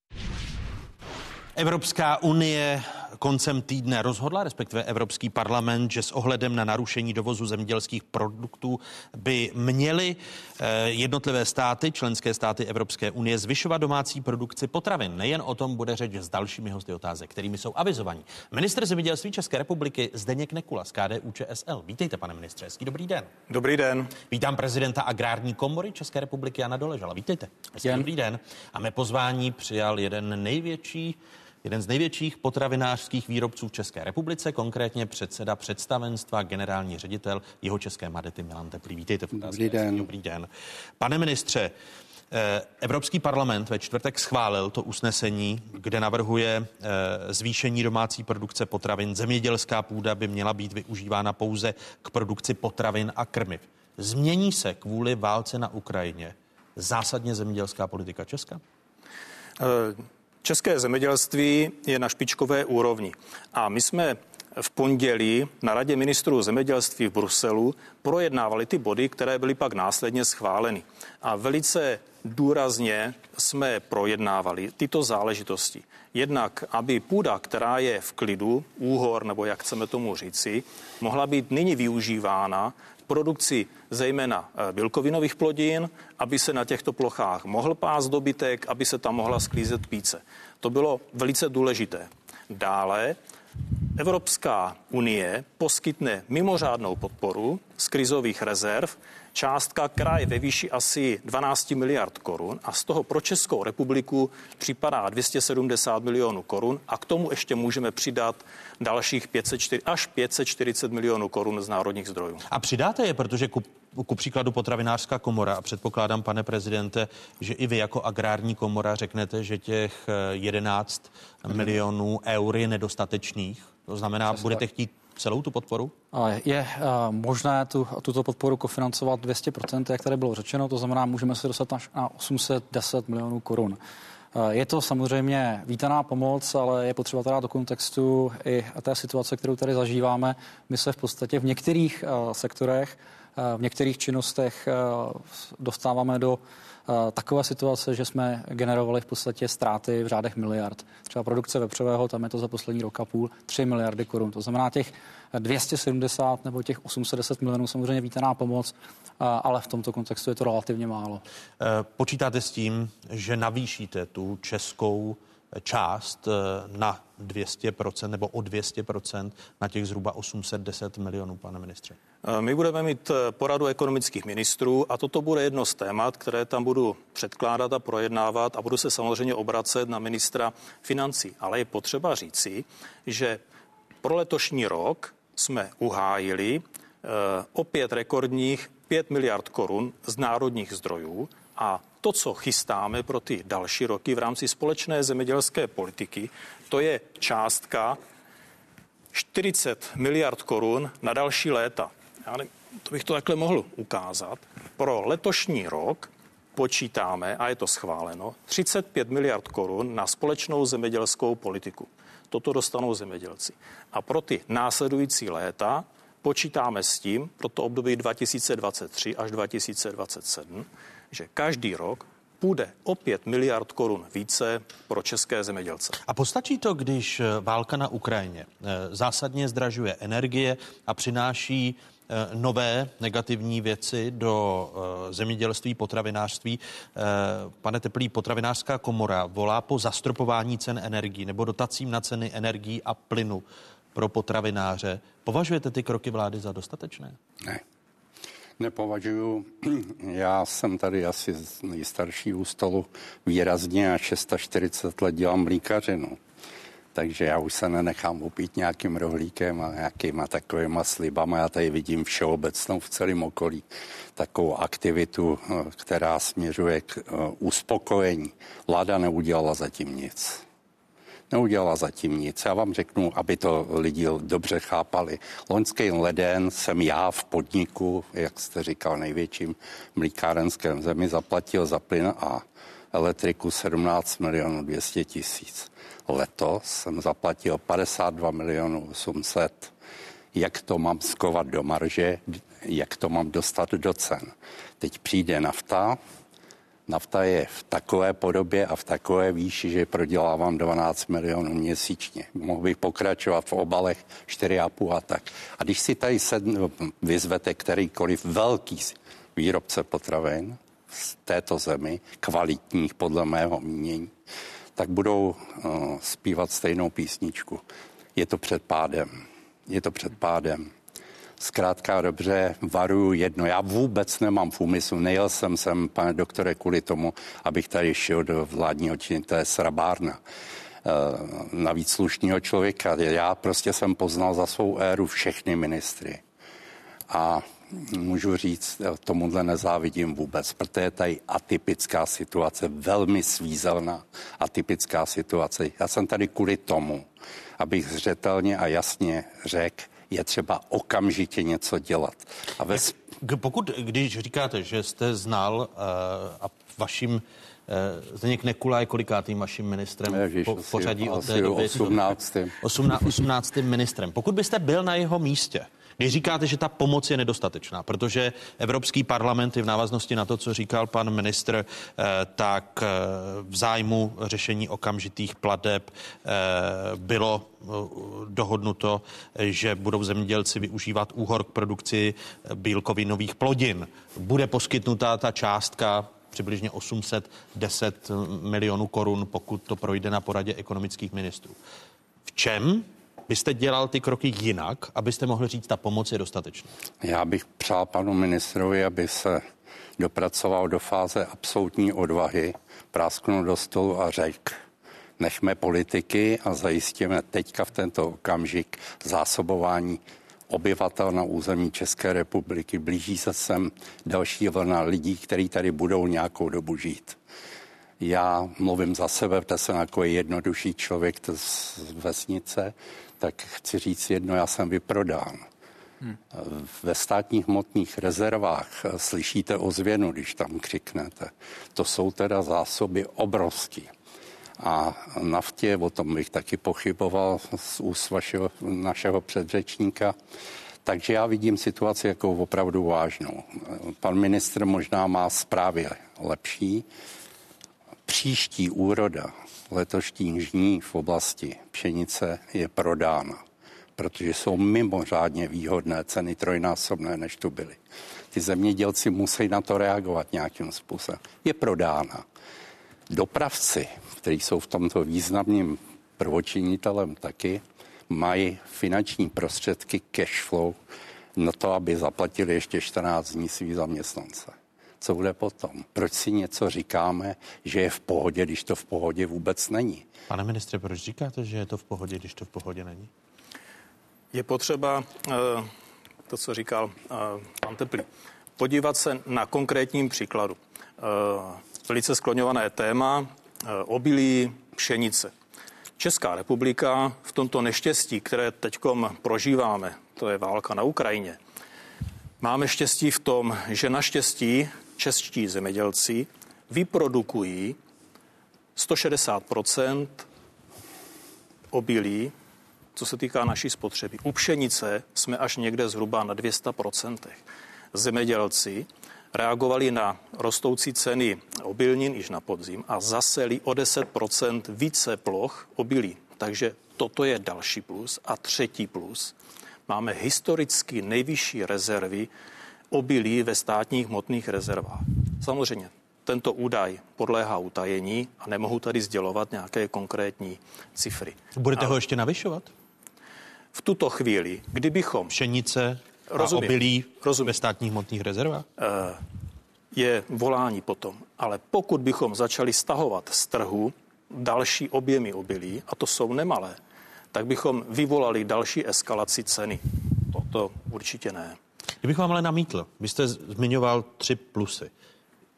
Speaker 1: Evropská unie koncem týdne rozhodla, respektive Evropský parlament, že s ohledem na narušení dovozu zemědělských produktů by měly eh, jednotlivé státy, členské státy Evropské unie, zvyšovat domácí produkci potravin. Nejen o tom bude řeč s dalšími hosty otázek, kterými jsou avizovaní. Minister zemědělství České republiky Zdeněk Nekula z KDU ČSL. Vítejte, pane ministře, hezký dobrý den.
Speaker 14: Dobrý den.
Speaker 1: Vítám prezidenta Agrární komory České republiky Jana Doležala. Vítejte. Hezký dobrý den. A mé pozvání přijal jeden největší jeden z největších potravinářských výrobců v České republice, konkrétně předseda představenstva, generální ředitel jeho České Madety Milan Teplý. Vítejte v
Speaker 14: Dobrý den.
Speaker 1: Dobrý den. Pane ministře, eh, Evropský parlament ve čtvrtek schválil to usnesení, kde navrhuje eh, zvýšení domácí produkce potravin. Zemědělská půda by měla být využívána pouze k produkci potravin a krmiv. Změní se kvůli válce na Ukrajině zásadně zemědělská politika Česka?
Speaker 14: České zemědělství je na špičkové úrovni a my jsme v pondělí na Radě ministrů zemědělství v Bruselu projednávali ty body, které byly pak následně schváleny. A velice důrazně jsme projednávali tyto záležitosti. Jednak, aby půda, která je v klidu, úhor nebo jak chceme tomu říci, mohla být nyní využívána produkci zejména eh, bílkovinových plodin, aby se na těchto plochách mohl pást dobytek, aby se tam mohla sklízet píce. To bylo velice důležité. Dále Evropská unie poskytne mimořádnou podporu z krizových rezerv částka, která je ve výši asi 12 miliard korun a z toho pro Českou republiku připadá 270 milionů korun a k tomu ještě můžeme přidat dalších 504, až 540 milionů korun z národních zdrojů.
Speaker 1: A přidáte je, protože ku, ku příkladu potravinářská komora, a předpokládám, pane prezidente, že i vy jako agrární komora řeknete, že těch 11 eh, milionů eur je nedostatečných. To znamená, Přesně budete chtít celou tu podporu?
Speaker 15: Je uh, možné tu, tuto podporu kofinancovat 200%, jak tady bylo řečeno, to znamená, můžeme se dostat až na 810 milionů korun. Je to samozřejmě vítaná pomoc, ale je potřeba teda do kontextu i té situace, kterou tady zažíváme. My se v podstatě v některých uh, sektorech, v některých činnostech dostáváme do takové situace, že jsme generovali v podstatě ztráty v řádech miliard. Třeba produkce vepřového, tam je to za poslední rok a půl 3 miliardy korun. To znamená těch 270 nebo těch 810 milionů samozřejmě vítaná pomoc, ale v tomto kontextu je to relativně málo.
Speaker 1: Eh, počítáte s tím, že navýšíte tu českou část eh, na 200% nebo o 200% na těch zhruba 810 milionů, pane ministře?
Speaker 14: Eh, My budeme mít eh, poradu ekonomických ministrů a toto bude jedno z témat, které tam budu předkládat a projednávat a budu se samozřejmě obracet na ministra financí. Ale je potřeba říci, že pro letošní rok jsme uhájili eh, opět rekordních 5 miliard korun z národních zdrojů a to, co chystáme pro ty další roky v rámci společné zemědělské politiky, to je částka 40 miliard korun na další léta. Já ne, to bych to takhle mohl ukázat. Pro letošní rok počítáme, a je to schváleno, 35 miliard korun na společnou zemědělskou politiku. Toto dostanou zemědělci. A pro ty následující léta počítáme s tím, pro to období 2023 až 2027, že každý rok půjde o 5 miliard korun více pro české zemědělce.
Speaker 1: A postačí to, když válka na Ukrajině eh, zásadně zdražuje energie a přináší nové negativní věci do zemědělství, potravinářství. Pane Teplý, potravinářská komora volá po zastropování cen energií nebo dotacím na ceny energií a plynu pro potravináře. Považujete ty kroky vlády za dostatečné?
Speaker 16: Ne. Nepovažuju. [clears throat] Já jsem tady asi nejstarší u stolu výrazně a 640 let dělám mlíkařinu. Takže já už se nenechám opít nějakým rohlíkem a nějakýma takovýma slibama. Já tady vidím všeobecnou v celém okolí takovou aktivitu, eh, která směřuje k eh, uspokojení. Vláda neudělala zatím nic neudělala zatím nic. Já vám řeknu, aby to lidi dobře chápali. Loňský leden jsem já v podniku, jak jste říkal, největším mlíkárenském zemi zaplatil za plyn a elektriku 17 milionů 200 tisíc. Letos jsem zaplatil 52 milionů 800. Jak to mám skovat do marže, jak to mám dostat do cen. Teď přijde nafta, Nafta je v takové podobě a v takové výši, že prodělávám 12 milionů měsíčně. Mohl bych pokračovat v obalech 4,5 a tak. A když si tady sedn, vyzvete kterýkoliv velký výrobce potravin z této zemi, kvalitních podle mého mínění, tak budou uh, zpívat stejnou písničku. Je to před pádem. Je to před pádem. Zkrátka dobře, varuju jedno. Já vůbec nemám v úmyslu, nejel jsem sem, pane doktore, kvůli tomu, abych tady šel do vládního činitele srabárna eh, navíc slušného člověka. Já prostě jsem poznal za svou éru všechny ministry. A můžu říct, tomuhle nezávidím vůbec, protože je tady atypická situace, velmi svízelná atypická situace. Já jsem tady kvůli tomu, abych zřetelně a jasně řekl, je třeba okamžitě něco dělat. A ve...
Speaker 1: Pokud, když říkáte, že jste znal uh, a vaším Uh, Zdeněk Nekula je kolikátým vaším ministrem
Speaker 16: Ježiš,
Speaker 1: po, pořadí od té doby?
Speaker 16: 18.
Speaker 1: 18. 18. ministrem. Pokud byste byl na jeho místě, když říkáte, že ta pomoc je nedostatečná, protože Evropský parlament i v návaznosti na to, co říkal pan ministr, eh, tak eh, v zájmu řešení okamžitých plateb eh, bylo dohodnuto, že budou zemědělci využívat úhor k produkci bílkovinových plodin. Bude poskytnutá ta částka přibližně 810 milionů korun, pokud to projde na poradě ekonomických ministrů. V čem byste dělal ty kroky jinak, abyste mohli říct, ta pomoc je dostatečná?
Speaker 16: Já bych přál panu ministrovi, aby se dopracoval do fáze absolutní odvahy, prásknul do stolu a řekl, nechme politiky a zajistíme teďka v tento okamžik zásobování obyvatel na území České republiky. Blíží se sem další vlna lidí, kteří tady budou nějakou dobu žít. Já mluvím za sebe, protože jsem jako jednodušší člověk z vesnice, tak chci říct jedno, já jsem vyprodán. Hmm. Ve státních hmotných rezervách slyšíte ozvěnu, když tam křiknete. To jsou teda zásoby obrovský. A naftě, o tom bych taky pochyboval z úst vašeho, našeho předřečníka. Takže já vidím situaci jako opravdu vážnou. Pan ministr možná má zprávy lepší. Příští úroda letošních žní v oblasti pšenice je prodána, protože jsou mimořádně výhodné ceny trojnásobné, než tu byly. Ty zemědělci musí na to reagovat nějakým způsobem. Je prodána. Dopravci, kteří jsou v tomto významným prvočinitelem taky, mají finanční prostředky cash flow na to, aby zaplatili ještě 14 dní svý zaměstnance. Co bude potom? Proč si něco říkáme, že je v pohodě, když to v pohodě vůbec není?
Speaker 1: Pane ministře, proč říkáte, že je to v pohodě, když to v pohodě není?
Speaker 14: Je potřeba eh, to, co říkal eh, pan Teplý, podívat se na konkrétním příkladu. Eh, velice skloňované téma obilí pšenice. Česká republika v tomto neštěstí, které teď prožíváme, to je válka na Ukrajině, máme štěstí v tom, že naštěstí čeští zemědělci vyprodukují 160% obilí, co se týká naší spotřeby. U pšenice jsme až někde zhruba na 200% Zemědělci reagovali na rostoucí ceny obilnin již na podzim a zaseli o 10% více ploch obilí. Takže toto je další plus. A třetí plus. Máme historicky nejvyšší rezervy obilí ve státních hmotných rezervách. Samozřejmě tento údaj podléhá utajení a nemohu tady sdělovat nějaké konkrétní cifry.
Speaker 1: Budete Ale ho ještě navyšovat?
Speaker 14: V tuto chvíli, kdybychom...
Speaker 1: Pšenice a rozumím, obilí rozumím. ve státních hmotných rezervách?
Speaker 14: Eh, je volání potom. Ale pokud bychom začali stahovat z trhu další objemy obilí, a to jsou nemalé, tak bychom vyvolali další eskalaci ceny. Toto určitě ne.
Speaker 1: Kdybych vám ale namítl, vy jste zmiňoval tři plusy.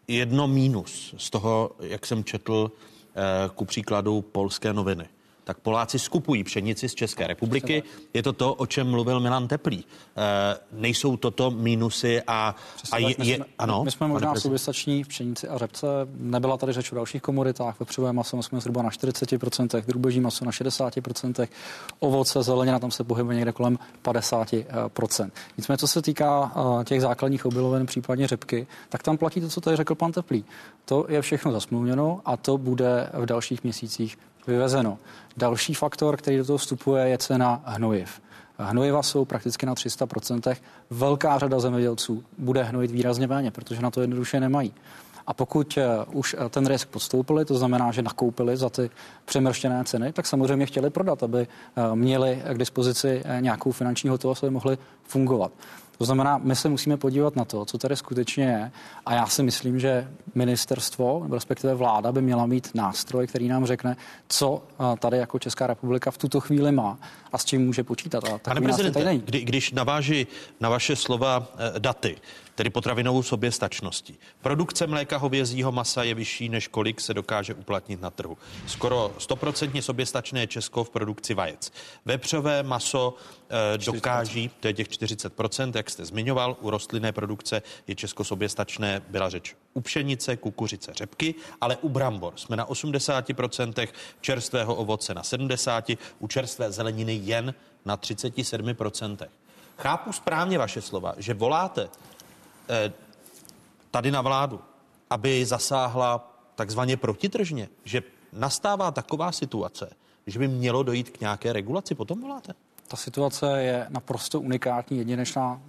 Speaker 1: Jedno mínus z toho, jak jsem četl eh, ku příkladu polské noviny tak Poláci skupují pšenici z České republiky. Je to to, o čem mluvil Milan Teplý. E, nejsou toto mínusy a,
Speaker 15: a je, je, ano, my jsme možná soběstační v pšenici a řepce. Nebyla tady řeč o dalších komoditách. Vepřové maso jsme zhruba na 40%, drůbeží maso na 60%, ovoce, zelenina tam se pohybuje někde kolem 50%. Nicméně, co se týká eh, těch základních obilovin, případně řepky, tak tam platí to, co tady řekl pan Teplý. To je všechno zasmluvněno a to bude v dalších měsících vyvezeno. Další faktor, který do toho vstupuje, je cena hnojiv. Hnojiva jsou prakticky na 300%. Velká řada zemědělců bude hnojit výrazně méně, protože na to jednoduše nemají. A pokud eh, už eh, ten risk podstoupili, to znamená, že nakoupili za ty přemrštěné ceny, tak samozřejmě chtěli prodat, aby eh, měli k dispozici nějakou finanční hotovost, aby mohli fungovat. To znamená, my se musíme podívat na to, co tady skutečně je. A já si myslím, že ministerstvo, respektive vláda, by měla mít nástroj, který nám řekne, co tady jako Česká republika v tuto chvíli má a s čím může počítat. A
Speaker 1: Pane prezidente, kdy, když naváží na vaše slova eh, daty, tedy potravinovou soběstačností. Produkce mléka hovězího masa je vyšší, než kolik se dokáže uplatnit na trhu. Skoro 100% soběstačné je Česko v produkci vajec. Vepřové maso eh, dokáží, to je těch 40%, jak jste zmiňoval, u rostlinné produkce je Česko soběstačné, byla řeč u pšenice, kukuřice, řepky, ale u brambor jsme na 80%, čerstvého ovoce na 70%, u čerstvé zeleniny jen na 37%. Chápu správně vaše slova, že voláte tady na vládu, aby zasáhla takzvaně protitržně, že nastává taková situace, že by mělo dojít k nějaké regulaci, potom voláte?
Speaker 15: Ta situace je naprosto unikátní, jedinečná.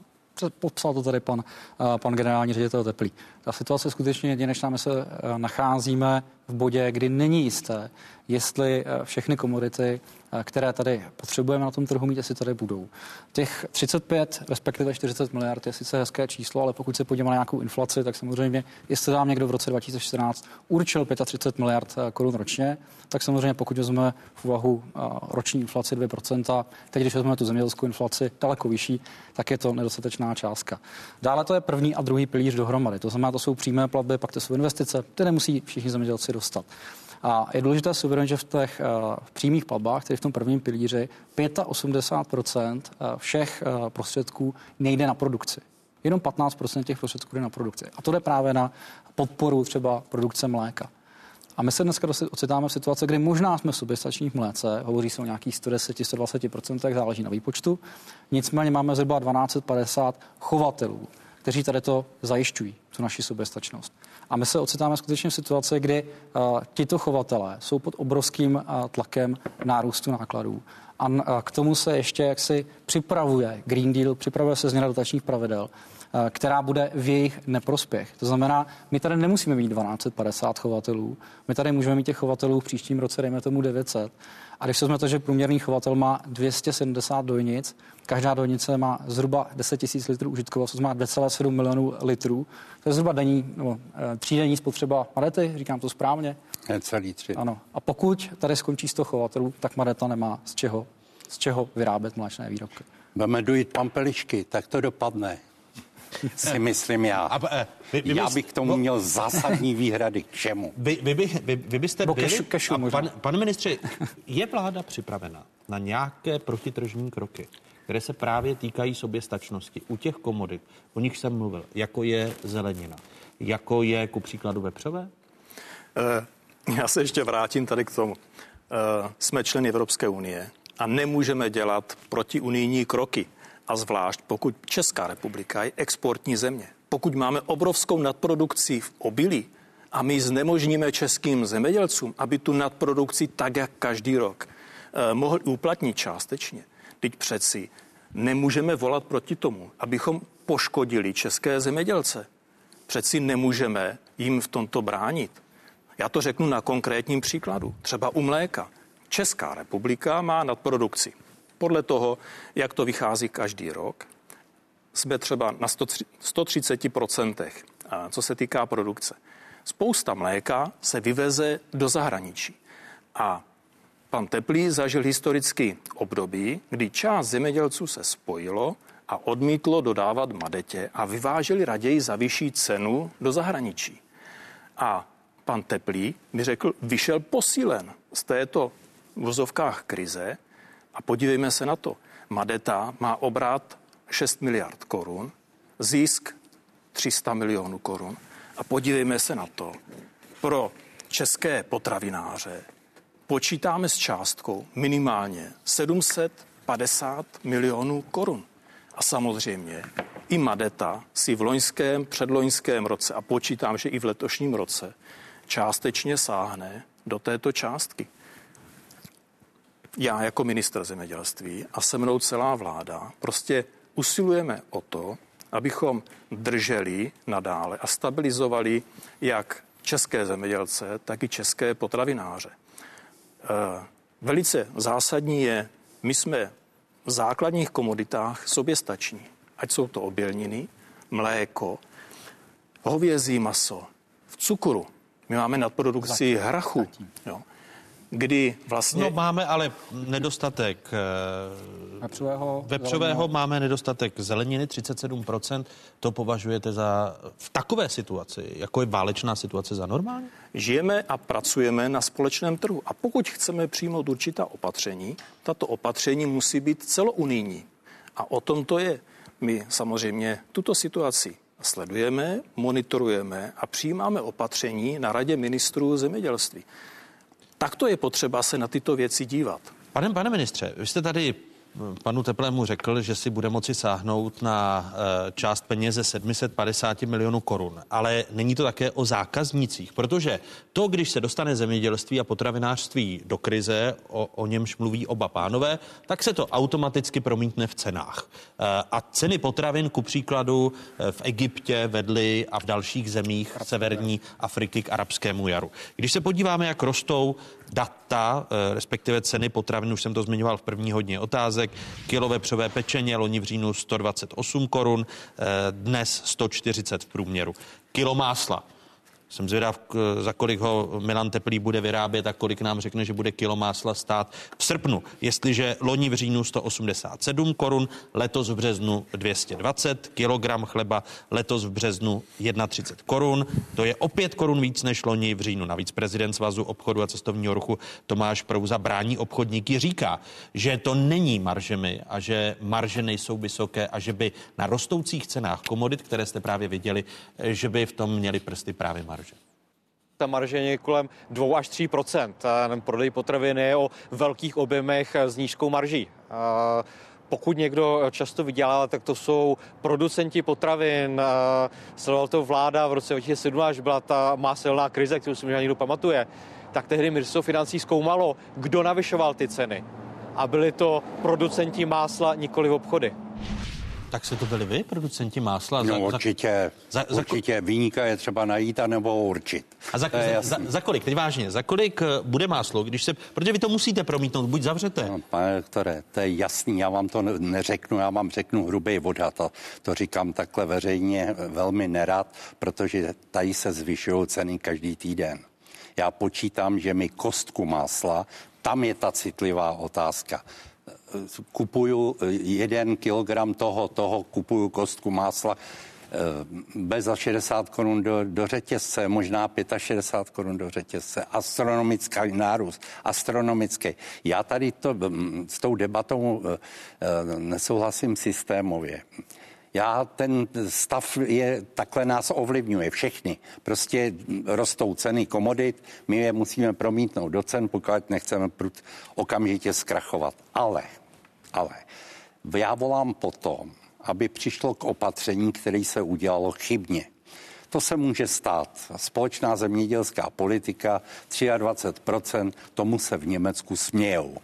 Speaker 15: Popsal to tady pan, eh, pan generální ředitel Teplý. Ta situace skutečně jedinečná. Se eh, nacházíme v bodě, kdy není jisté, jestli eh, všechny komodity, eh, které tady potřebujeme na tom trhu mít, jestli tady budou. Těch 35, respektive 40 miliard je sice hezké číslo, ale pokud se podíváme na nějakou inflaci, tak samozřejmě, jestli nám někdo v roce 2014 určil 35 miliard korun ročně, tak samozřejmě pokud vezmeme v úvahu roční inflaci 2%, teď když vezmeme tu zemědělskou inflaci daleko vyšší, tak je to nedostatečná částka. Dále to je první a druhý pilíř dohromady. To znamená, to jsou přímé platby, pak to jsou investice, ty nemusí všichni zemědělci dostat. A je důležité si uvědomit, že v těch uh, přímých platbách, tedy v tom prvním pilíři, 85% eh, všech uh, prostředků nejde na produkci. Jenom 15% těch prostředků jde na produkci. A to jde právě na podporu třeba produkce mléka. A my se dneska ocitáme v situaci, kdy možná jsme soběstační v mléce, hovoří se o nějakých 110-120%, záleží na výpočtu. Nicméně máme zhruba 1250 chovatelů, kteří tady to zajišťují, tu naši soběstačnost. A my se ocitáme skutečně v situaci, kdy uh, tito chovatelé jsou pod obrovským uh, tlakem nárůstu nákladů. A uh, k tomu se ještě jaksi připravuje Green Deal, připravuje se změna dotačních pravidel. eh, která bude v jejich neprospěch. To znamená, my tady nemusíme mít 1250 chovatelů, my tady můžeme mít těch chovatelů v příštím roce, dejme tomu 900. A když jsme to, že průměrný chovatel má 270 dojnic, každá dojnice má zhruba 10 000 litrů užitkovosti, to má 2,7 milionů litrů. To je zhruba denní, nebo e, třídenní spotřeba Madety, říkám to správně.
Speaker 16: Celý tři.
Speaker 15: Ano. A pokud tady skončí 100 chovatelů, tak Madeta nemá z čeho, z čeho vyrábět mléčné výrobky.
Speaker 16: Budeme dojít pampelišky, tak to dopadne. [laughs] si myslím já. A, eh, vy, vy já bych k tomu měl [laughs] zásadní výhrady. K čemu?
Speaker 1: Vy, vy, by, vy, vy byste Bo byli... Kešu, kešu a pan, pane ministře, je vláda připravena na nějaké protitržní kroky, které se právě týkají soběstačnosti u těch komodit, o nich jsem mluvil, jako je zelenina, jako je ku příkladu vepřové?
Speaker 14: Uh, já se ještě vrátím tady k tomu. Uh, jsme členy Evropské unie a nemůžeme dělat protiunijní kroky. A zvlášť pokud Česká republika je exportní země. Pokud máme obrovskou nadprodukci v obilí a my znemožníme českým zemědělcům, aby tu nadprodukci tak, jak každý rok, eh, mohli uplatnit částečně. Teď přeci nemůžeme volat proti tomu, abychom poškodili české zemědělce. Přeci nemůžeme jim v tomto bránit. Já to řeknu na konkrétním příkladu. Třeba u mléka. Česká republika má nadprodukci. Podle toho, jak to vychází každý rok, jsme třeba na 130%, co se týká produkce. Spousta mléka se vyveze do zahraničí. A pan Teplý zažil historický období, kdy část zemědělců se spojilo a odmítlo dodávat madetě a vyváželi raději za vyšší cenu do zahraničí. A pan Teplý mi řekl, vyšel posílen z této v vozovkách krize a podívejme se na to. Madeta má obrat 6 miliard korun, zisk 300 milionů korun. A podívejme se na to. Pro české potravináře počítáme s částkou minimálně 750 milionů korun. A samozřejmě i Madeta si v loňském, předloňském roce a počítám, že i v letošním roce částečně sáhne do této částky já jako minister zemědělství a se mnou celá vláda prostě usilujeme o to, abychom drželi nadále a stabilizovali jak české zemědělce, tak i české potravináře. E, velice zásadní je, my jsme v základních komoditách soběstační. Ať jsou to obilniny, mléko, hovězí maso, v cukru. My máme nadprodukci hrachu. Jo kdy vlastně...
Speaker 1: No máme ale nedostatek
Speaker 15: eh, vepřového,
Speaker 1: vepřového máme nedostatek zeleniny 37%. To považujete za v takové situaci, jako je válečná situace, za normální?
Speaker 14: Žijeme a pracujeme na společném trhu. A pokud chceme přijmout určitá opatření, tato opatření musí být celounijní. A o tom to je. My samozřejmě tuto situaci sledujeme, monitorujeme a přijímáme opatření na radě ministrů zemědělství. Takto je potřeba se na tyto věci dívat.
Speaker 1: Pane, pane ministře, vy jste tady panu Teplému řekl, že si bude moci sáhnout na eh, část peněze 750 milionů korun. Ale není to také o zákaznících, protože to, když se dostane zemědělství a potravinářství do krize, o, o němž mluví oba pánové, tak se to automaticky promítne v cenách. Eh, a ceny potravin, ku příkladu, eh, v Egyptě vedly a v dalších zemích severní Afriky k arabskému jaru. Když se podíváme, jak rostou data, respektive ceny potravin, už jsem to zmiňoval v první hodně otázek, kilo vepřové pečeně, loni v říjnu 128 korun, eh, dnes 140 v průměru. Kilo másla jsem zvědav, za kolik ho Milan Teplý bude vyrábět a kolik nám řekne, že bude kilo másla stát v srpnu. Jestliže loni v říjnu 187 korun, letos v březnu 220, kilogram chleba letos v březnu 31 korun, to je o 5 korun víc než loni v říjnu. Navíc prezident Svazu obchodu a cestovního ruchu Tomáš Prouza brání obchodníky říká, že to není maržemi a že marže nejsou vysoké a že by na rostoucích cenách komodit, které jste právě viděli, že by v tom měli prsty právě marže?
Speaker 17: Ta marže je kolem 2 až 3% Prodej potravin je o velkých objemech s nízkou marží. Pokud někdo často vydělá, tak to jsou producenti potravin. Sledoval to vláda v roce 2007, až byla ta má silná krize, kterou si možná někdo pamatuje. Tak tehdy ministerstvo financí zkoumalo, kdo navyšoval ty ceny. A byli to producenti másla, nikoli v obchody.
Speaker 1: Tak se to byli vy, producenti másla?
Speaker 16: No určitě,
Speaker 1: za, za,
Speaker 16: určitě výnika je třeba najít a nebo určit.
Speaker 1: A za,
Speaker 16: To
Speaker 1: za, za, za kolik, teď vážně, za kolik eh, bude máslo, když se, protože vy to musíte promítnout, buď zavřete.
Speaker 16: No, pane doktore, to je jasný, já vám to ne- neřeknu, já vám řeknu hrubý odhad a to říkám takhle veřejně velmi nerad, protože tady se zvyšují ceny každý týden. Já počítám, že mi kostku másla, tam je ta citlivá otázka. Kupuju jeden kilogram toho, toho, kupuju kostku másla, eh, bez za 60 korun do, do řetězce, možná 65 korun do řetězce. Astronomický nárůst, astronomický. Já tady to, mm, s tou debatou eh, eh, nesouhlasím systémově. Já ten stav je, takhle nás ovlivňuje všechny. Prostě rostou ceny komodit, my je musíme promítnout do cen, pokud nechceme prut okamžitě zkrachovat. Ale, ale, já volám potom, aby přišlo k opatření, které se udělalo chybně. To se může stát. Společná zemědělská politika 23%, tomu se v Německu smějou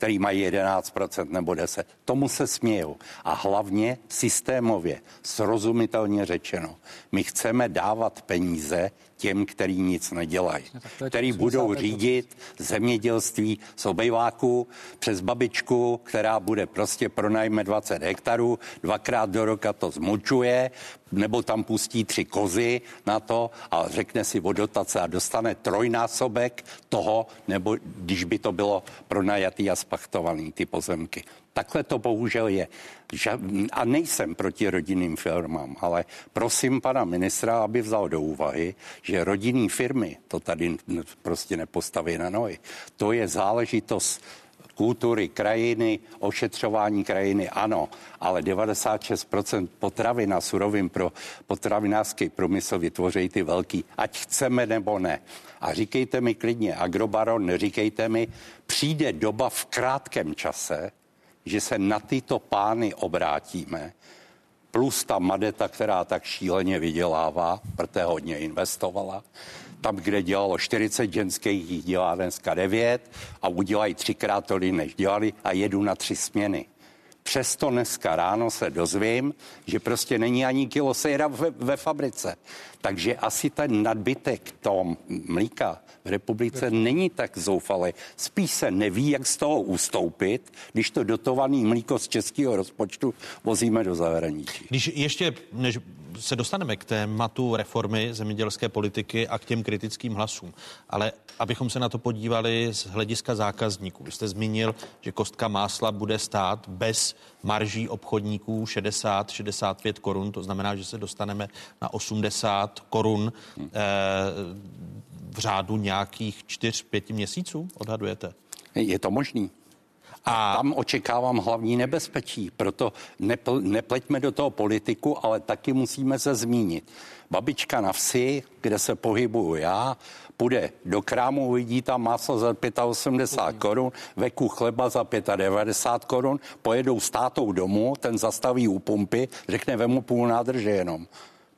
Speaker 16: který mají 11% nebo 10%. Tomu se smějou. A hlavně systémově, srozumitelně řečeno, my chceme dávat peníze těm, který nic nedělají,
Speaker 15: je
Speaker 16: který budou
Speaker 15: 85%.
Speaker 16: řídit zemědělství z obejváku přes babičku, která bude prostě pronajme 20 hektarů, dvakrát do roka to zmučuje, nebo tam pustí tři kozy na to a řekne si o dotace a dostane trojnásobek toho, nebo když by to bylo pronajatý a spachtovaný ty pozemky. Takhle to bohužel je. A nejsem proti rodinným firmám, ale prosím pana ministra, aby vzal do úvahy, že rodinný firmy to tady prostě nepostaví na nohy. To je záležitost kultury, krajiny, ošetřování krajiny, ano, ale 96% potravin a surovin pro potravinářský průmysl vytvoří ty velký, ať chceme nebo ne. A říkejte mi klidně, agrobaron, neříkejte mi, přijde doba v krátkém čase, že se na tyto pány obrátíme, plus ta Madeta, která tak šíleně vydělává, protože hodně investovala. Tam, kde dělalo 40 ženských, jich dělá dneska 9 a udělají třikrát tolik, než dělali a jedu na tři směny. Přesto dneska ráno se dozvím, že prostě není ani kilo sejra ve, ve fabrice. Takže asi ten nadbytek toho mlíka v republice není tak zoufalý. Spíš se neví, jak z toho ustoupit, když to dotovaný mlíko z českého rozpočtu vozíme do zahraničí.
Speaker 1: Když ještě, než se dostaneme k tématu reformy zemědělské politiky a k těm kritickým hlasům, ale abychom se na to podívali z hlediska zákazníků. Vy jste zmínil, že kostka másla bude stát bez marží obchodníků 60-65 korun, to znamená, že se dostaneme na 80 korun eh, v řádu nějakých 4-5 měsíců, odhadujete?
Speaker 16: Je to možný. A tam očekávám hlavní nebezpečí, proto nepl, nepleťme do toho politiku, ale taky musíme se zmínit. Babička na vsi, kde se pohybuju já, půjde do krámu, uvidí tam maso za 85 korun, veku chleba za 95 korun, pojedou s tátou domů, ten zastaví u pumpy, řekne, vemu půl nádrže jenom.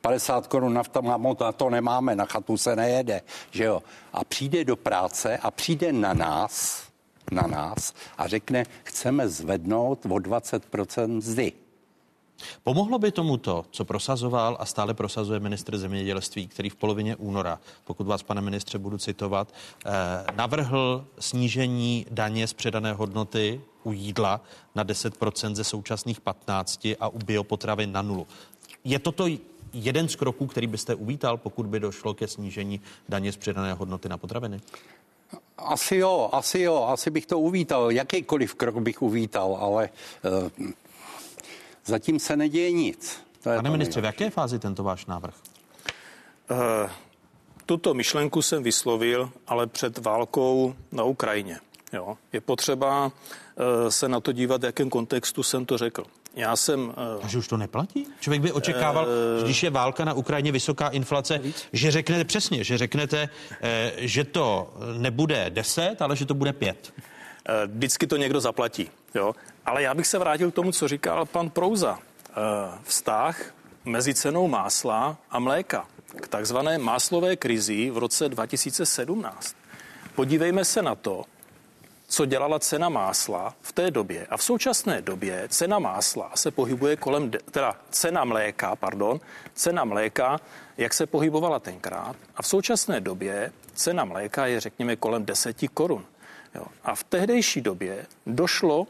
Speaker 16: 50 korun nafta, mámo, na to nemáme, na chatu se nejede, že jo. A přijde do práce a přijde na nás, na nás a řekne, chceme zvednout o 20% mzdy.
Speaker 1: Pomohlo by tomu to, co prosazoval a stále prosazuje ministr zemědělství, který v polovině února, pokud vás, pane ministře, budu citovat, eh, navrhl snížení daně z předané hodnoty u jídla na 10% ze současných 15 a u biopotravy na nulu. Je toto jeden z kroků, který byste uvítal, pokud by došlo ke snížení daně z předané hodnoty na potraviny?
Speaker 16: Asi jo, asi jo, asi bych to uvítal. Jakýkoliv krok bych uvítal, ale uh, zatím se neděje nic. To je
Speaker 1: Pane ministře, v jaké fázi tento váš návrh?
Speaker 14: Eh, Tuto myšlenku jsem vyslovil, ale před válkou na Ukrajině. Jo. Je potřeba eh, se na to dívat, v jakém kontextu jsem to řekl. Já jsem... eh,
Speaker 1: Takže už to neplatí? Člověk by očekával, že když je válka na Ukrajině, vysoká inflace, že řeknete přesně, že řeknete, eh, že to nebude 10, ale že to bude 5.
Speaker 14: Eh, Vždycky to někdo zaplatí. Jo? Ale já bych se vrátil k tomu, co říkal pan Prouza. Vztah mezi cenou másla a mléka k takzvané máslové krizi v roce 2017. Podívejme se na to, co dělala cena másla v té době. A v současné době cena másla se pohybuje kolem, teda cena mléka, pardon, cena mléka, jak se pohybovala tenkrát. A v současné době cena mléka je, řekněme, kolem 10 korun. Jo. A v tehdejší době došlo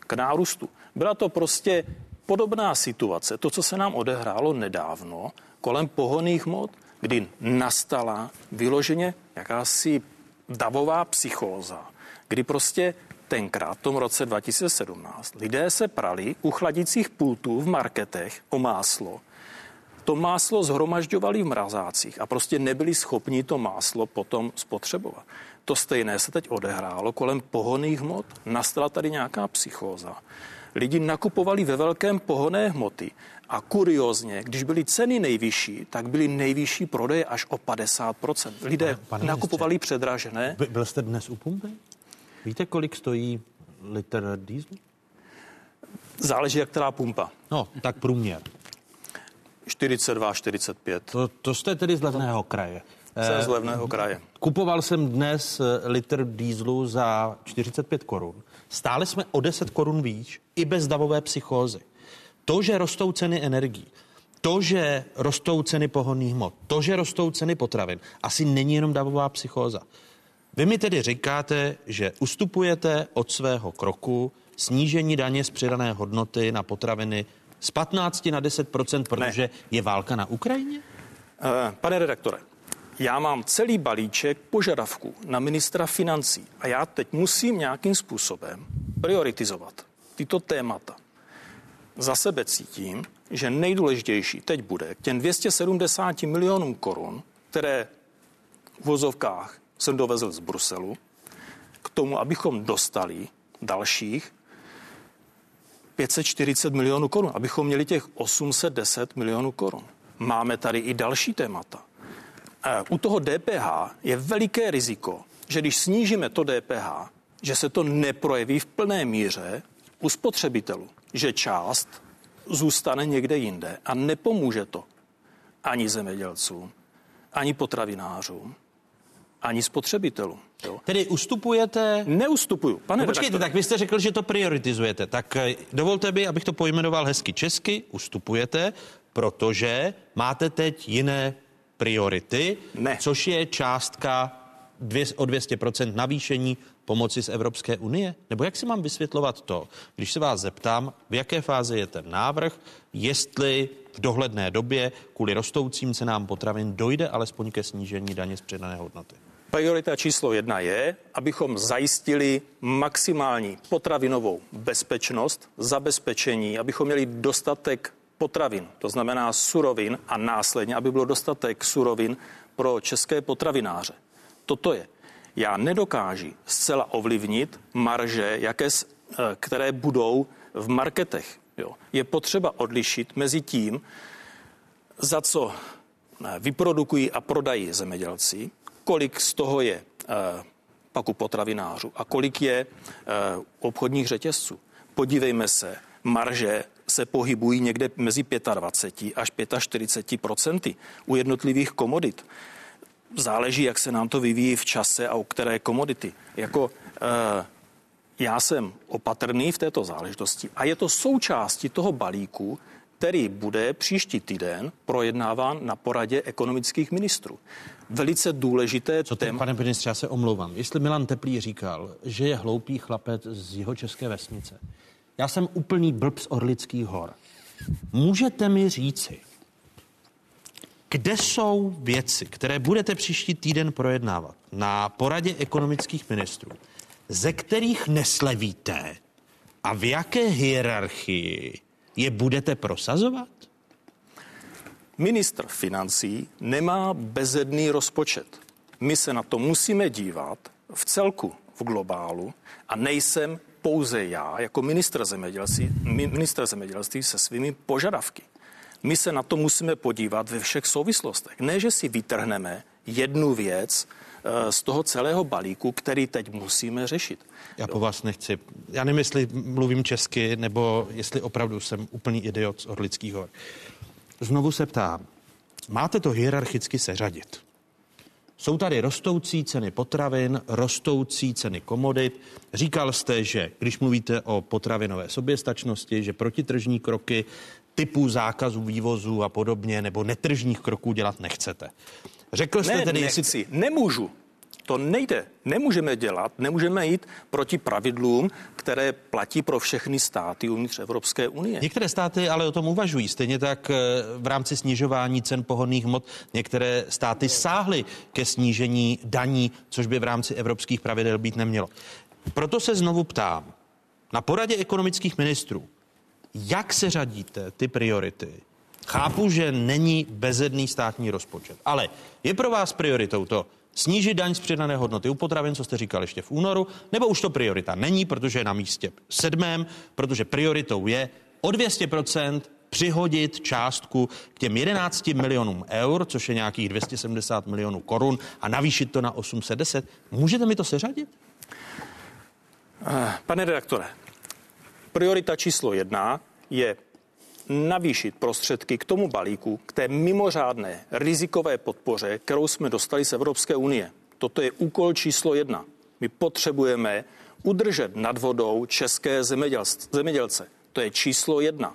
Speaker 14: k nárůstu. Byla to prostě podobná situace, to, co se nám odehrálo nedávno kolem pohoných mod, kdy nastala vyloženě jakási davová psychóza, kdy prostě tenkrát, v tom roce 2017, lidé se prali u chladicích pultů v marketech o máslo. To máslo zhromažďovali v mrazácích a prostě nebyli schopni to máslo potom spotřebovat. To stejné se teď odehrálo kolem pohoných hmot. Nastala tady nějaká psychóza. Lidi nakupovali ve velkém pohoné hmoty a kuriozně, když byly ceny nejvyšší, tak byly nejvyšší prodeje až o 50%. Lidé pane, pane nakupovali ministře, předražené.
Speaker 1: By, byl jste dnes u pumpy? Víte, kolik stojí litr dieslu?
Speaker 14: Záleží, jak která pumpa.
Speaker 1: No, tak průměr.
Speaker 14: 42, 45.
Speaker 1: To, to jste tedy z levného kraje.
Speaker 14: Jsem z levného kraje.
Speaker 1: Kupoval jsem dnes eh, litr dýzlu za 45 korun. Stále jsme o 10 korun výš, i bez davové psychózy. To, že rostou ceny energií, to, že rostou ceny pohonných hmot, to, že rostou ceny potravin, asi není jenom davová psychóza. Vy mi tedy říkáte, že ustupujete od svého kroku snížení daně z přidané hodnoty na potraviny z 15 na 10% protože ne. je válka na Ukrajině?
Speaker 14: Eh, pane redaktore, já mám celý balíček požadavků na ministra financí a já teď musím nějakým způsobem prioritizovat tyto témata. Za sebe cítím, že nejdůležitější teď bude k těm 270 milionům korun, které v vozovkách jsem dovezl z Bruselu, k tomu, abychom dostali dalších 540 milionů korun, abychom měli těch 810 milionů korun. Máme tady i další témata. U toho DPH je veliké riziko, že když snížíme to DPH, že se to neprojeví v plné míře u spotřebitelů, že část zůstane někde jinde a nepomůže to ani zemědělcům, ani potravinářům, ani spotřebitelům. Jo.
Speaker 1: Tedy ustupujete?
Speaker 14: Neustupuju, pane
Speaker 1: no, Počkejte,
Speaker 14: redaktore.
Speaker 1: tak vy jste řekl, že to prioritizujete. Tak eh, dovolte mi, abych to pojmenoval hezky česky. Ustupujete, protože máte teď jiné priority,
Speaker 14: ne.
Speaker 1: což je částka dvě, o 200% navýšení pomoci z Evropské unie? Nebo jak si mám vysvětlovat to, když se vás zeptám, v jaké fázi je ten návrh, jestli v dohledné době kvůli rostoucím cenám potravin dojde alespoň ke snížení daně z přidané hodnoty?
Speaker 14: Priorita číslo jedna je, abychom zajistili maximální potravinovou bezpečnost, zabezpečení, abychom měli dostatek potravin, to znamená surovin a následně, aby bylo dostatek surovin pro české potravináře. Toto je. Já nedokáži zcela ovlivnit marže, jaké, eh, které budou v marketech. Jo. Je potřeba odlišit mezi tím, za co eh, vyprodukují a prodají zemědělci, kolik z toho je eh, pak u potravinářů a kolik je obchodních řetězců. Podívejme se, marže se pohybují někde mezi 25 až 45 procenty u jednotlivých komodit. Záleží, jak se nám to vyvíjí v čase a u které komodity. Jako e, já jsem opatrný v této záležitosti a je to součástí toho balíku, který bude příští týden projednáván na poradě ekonomických ministrů. Velice důležité
Speaker 1: Co téma. Pane ministře, já se omlouvám. Jestli Milan Teplý říkal, že je hloupý chlapec z jeho české vesnice, já jsem úplný blb z Orlických hor. Můžete mi říci, kde jsou věci, které budete příští týden projednávat na poradě ekonomických ministrů, ze kterých neslevíte a v jaké hierarchii je budete prosazovat?
Speaker 14: Ministr financí nemá bezedný rozpočet. My se na to musíme dívat v celku, v globálu a nejsem pouze já jako ministr zemědělství, ministr zemědělství se svými požadavky. My se na to musíme podívat ve všech souvislostech. Ne, že si vytrhneme jednu věc eh, z toho celého balíku, který teď musíme řešit.
Speaker 1: Já po vás nechci. Já nevím, jestli mluvím česky, nebo jestli opravdu jsem úplný idiot z Orlických hor. Znovu se ptám, máte to hierarchicky seřadit? Jsou tady rostoucí ceny potravin, rostoucí ceny komodit. Říkal jste, že když mluvíte o potravinové soběstačnosti, že protitržní kroky typu zákazu vývozu a podobně, nebo netržních kroků dělat nechcete. Řekl jste
Speaker 14: ne,
Speaker 1: tedy,
Speaker 14: nechci,
Speaker 1: jestli...
Speaker 14: nemůžu. To nejde. Nemůžeme dělat, nemůžeme jít proti pravidlům, které platí pro všechny státy uvnitř Evropské unie.
Speaker 1: Některé státy ale o tom uvažují. Stejně tak eh, v rámci snižování cen pohodných hmot některé státy sáhly ke snížení daní, což by v rámci evropských pravidel být nemělo. Proto se znovu ptám. Na poradě ekonomických ministrů, jak se řadíte ty priority? Chápu, že není bezedný státní rozpočet, ale je pro vás prioritou to, snížit daň z přidané hodnoty u potravin, co jste říkal ještě v únoru, nebo už to priorita není, protože je na místě sedmém, protože prioritou je o 200% přihodit částku k těm 11 milionům eur, což je nějakých 270 milionů korun a navýšit to na 810. Můžete mi to seřadit?
Speaker 14: Eh, pane redaktore, priorita číslo jedna je navýšit prostředky k tomu balíku, k té mimořádné rizikové podpoře, kterou jsme dostali z Evropské unie. Toto je úkol číslo jedna. My potřebujeme udržet nad vodou české zemědělce. To je číslo jedna.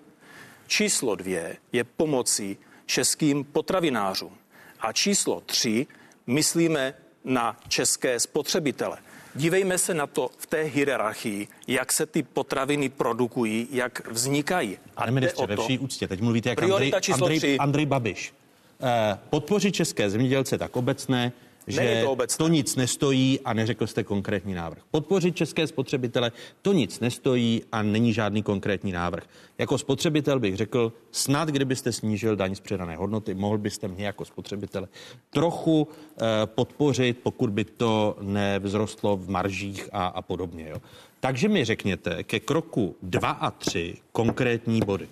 Speaker 14: Číslo dvě je pomocí českým potravinářům. A číslo tři myslíme na české spotřebitele. Dívejme se na to v té hierarchii, jak se ty potraviny produkují, jak vznikají.
Speaker 1: A Pane ministře, ve vší úctě, teď mluvíte jak Andrej, Andrej, Andrej Babiš. Eh, podpořit české zemědělce tak obecné, že to, to nic nestojí a neřekl jste konkrétní návrh. Podpořit české spotřebitele, to nic nestojí a není žádný konkrétní návrh. Jako spotřebitel bych řekl, snad kdybyste snížil daň z předané hodnoty, mohl byste mě jako spotřebitele trochu eh, podpořit, pokud by to nevzrostlo v maržích a, a podobně. Jo. Takže mi řekněte ke kroku 2 a 3 konkrétní body.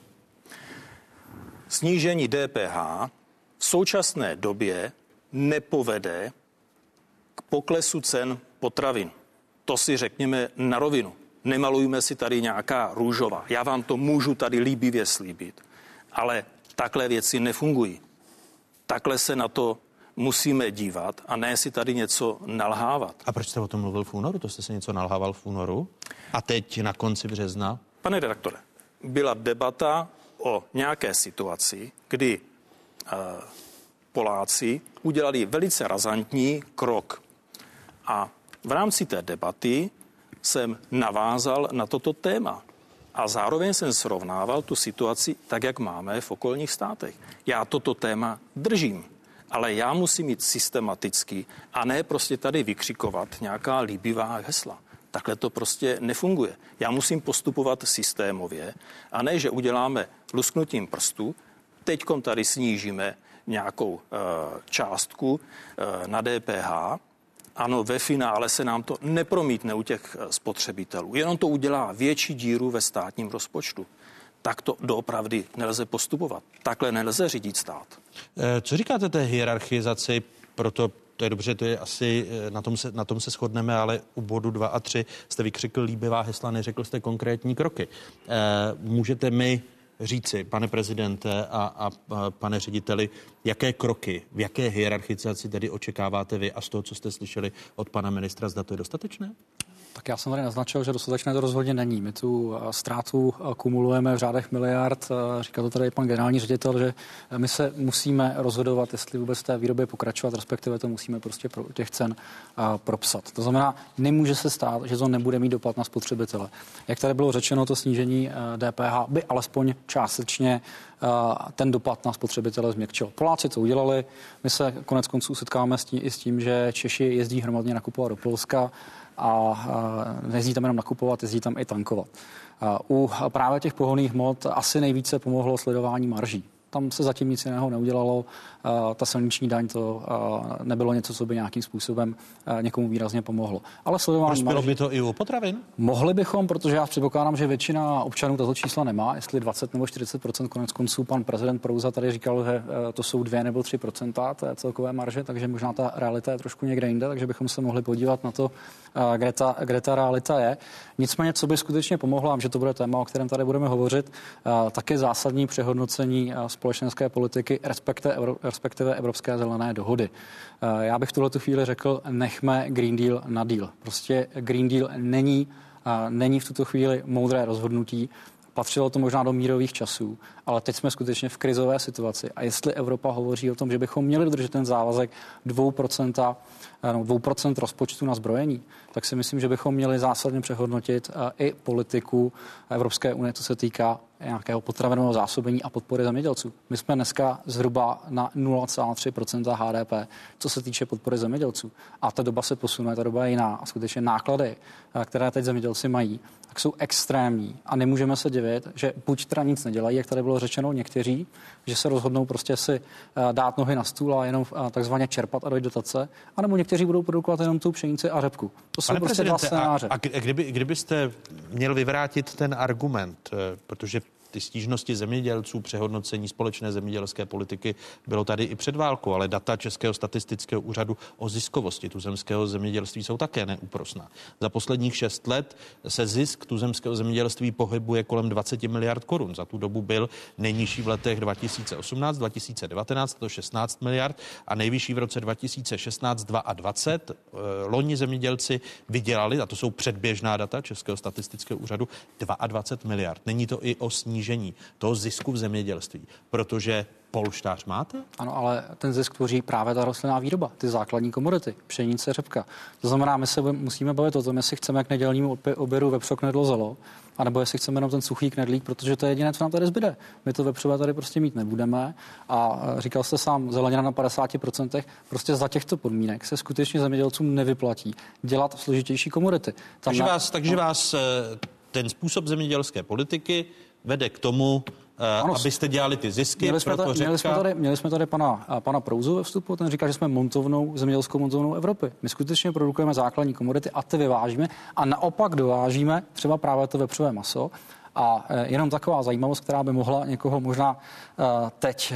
Speaker 14: Snížení DPH v současné době nepovede poklesu cen potravin. To si řekněme na rovinu. Nemalujme si tady nějaká růžová. Já vám to můžu tady líbivě slíbit. Ale takhle věci nefungují. Takhle se na to musíme dívat a ne si tady něco nalhávat.
Speaker 1: A proč jste o tom mluvil v únoru? To jste se něco nalhával v únoru? A teď na konci března?
Speaker 14: Pane redaktore, byla debata o nějaké situaci, kdy uh, Poláci udělali velice razantní krok a v rámci té debaty jsem navázal na toto téma. A zároveň jsem srovnával tu situaci tak, jak máme v okolních státech. Já toto téma držím, ale já musím mít systematicky a ne prostě tady vykřikovat nějaká líbivá hesla. Takhle to prostě nefunguje. Já musím postupovat systémově a ne, že uděláme lusknutím prstu, teďkom tady snížíme nějakou e, částku e, na DPH, ano, ve finále se nám to nepromítne u těch eh, spotřebitelů. Jenom to udělá větší díru ve státním rozpočtu. Tak to doopravdy nelze postupovat. Takhle nelze řídit stát.
Speaker 1: Eh, co říkáte té hierarchizaci? Proto to je dobře, to je asi, eh, na tom se, na tom se shodneme, ale u bodu 2 a 3 jste vykřikl líbivá hesla, neřekl jste konkrétní kroky. Můžete mi říci, pane prezidente a, a, pane řediteli, jaké kroky, v jaké hierarchizaci tedy očekáváte vy a z toho, co jste slyšeli od pana ministra, zda to je dostatečné?
Speaker 15: Tak já jsem tady naznačil, že dostatečné to rozhodně není. My tu eh, ztrátu eh, kumulujeme v řádech miliard. Eh, říká to tady pan generální ředitel, že my se musíme rozhodovat, jestli vůbec té výrobě pokračovat, respektive to musíme prostě pro těch cen propsat. To znamená, nemůže se stát, že to nebude mít dopad na spotřebitele. Jak tady bylo řečeno, to snížení DPH by alespoň částečně ten dopad na spotřebitele změkčil. Poláci to udělali, my se konec konců setkáme s tím, i s tím, že Češi jezdí hromadně nakupovat do Polska a nejezdí tam jenom nakupovat, jezdí tam i tankovat. U právě těch pohonných hmot asi nejvíce pomohlo sledování marží. Tam se zatím nic jiného neudělalo. Ta silniční daň to nebylo něco, co by nějakým způsobem někomu výrazně pomohlo. Ale sledování
Speaker 1: Prospělo by to i u potravin?
Speaker 15: Mohli bychom, protože já předpokládám, že většina občanů tato čísla nemá, jestli 20 nebo 40 konec konců. Pan prezident Prouza tady říkal, že to jsou 2 nebo 3 to je celkové marže, takže možná ta realita je trošku někde jinde, takže bychom se mohli podívat na to, kde ta, kde ta realita je. Nicméně, co by skutečně pomohlo, že to bude téma, o kterém tady budeme hovořit, tak je zásadní přehodnocení společenské politiky, respektive, respektive Evropské zelené dohody. Eh, já bych v tuhle chvíli řekl, nechme Green Deal na deal. Prostě Green Deal není, není v tuto chvíli moudré rozhodnutí. Patřilo to možná do mírových časů, ale teď jsme skutečně v krizové situaci. A jestli Evropa hovoří o tom, že bychom měli dodržet ten závazek 2%, no, 2% rozpočtu na zbrojení, tak si myslím, že bychom měli zásadně přehodnotit i politiku Evropské unie, co se týká nějakého potravinového zásobení a podpory zemědělců. My jsme dneska zhruba na 0,3% HDP, co se týče podpory zemědělců. A ta doba se posunuje, ta doba je jiná. A skutečně náklady, které teď zemědělci mají, tak jsou extrémní. A nemůžeme se divit, že buď teda nic nedělají, jak tady bylo řečeno někteří, že se rozhodnou prostě si dát nohy na stůl a jenom takzvaně čerpat a dojít dotace, anebo někteří budou produkovat jenom tu pšenici a řepku. To jsou
Speaker 1: Pane
Speaker 15: prostě dva scénáře.
Speaker 1: A, a kdyby, kdybyste měl vyvrátit ten argument, eh, protože ty stížnosti zemědělců, přehodnocení společné zemědělské politiky bylo tady i před válkou, ale data Českého statistického úřadu o ziskovosti tuzemského zemědělství jsou také neúprosná. Za posledních šest let se zisk tuzemského zemědělství pohybuje kolem 20 miliard korun. Za tu dobu byl nejnižší v letech 2018, 2019, to 16 miliard a nejvyšší v roce 2016 22. Eh, loni zemědělci vydělali, a to jsou předběžná data Českého statistického úřadu, 22 miliard. Není to i o snížení snížení toho zisku v zemědělství, protože polštář máte?
Speaker 15: Ano, ale ten zisk tvoří právě ta rostlinná výroba, ty základní komodity, pšenice, řepka. To znamená, my se musíme bavit o tom, jestli chceme k nedělnímu obědu vepřok knedlo zelo, anebo jestli chceme jenom ten suchý knedlík, protože to je jediné, co nám tady zbyde. My to vepřové tady prostě mít nebudeme. A říkal jste sám, zelenina na 50%, prostě za těchto podmínek se skutečně zemědělcům nevyplatí dělat složitější komodity. Tam
Speaker 1: takže na... vás, takže vás eh, ten způsob zemědělské politiky vede k tomu, eh, ano, abyste dělali ty zisky.
Speaker 15: Měli jsme, tady, měli jsme tady, měli jsme tady pana, eh, pana Prouzu ve vstupu, ten říká, že jsme montovnou, zemědělskou montovnou Evropy. My skutečně produkujeme základní komodity a ty vyvážíme a naopak dovážíme třeba právě to vepřové maso. A eh, jenom taková zajímavost, která by mohla někoho možná teď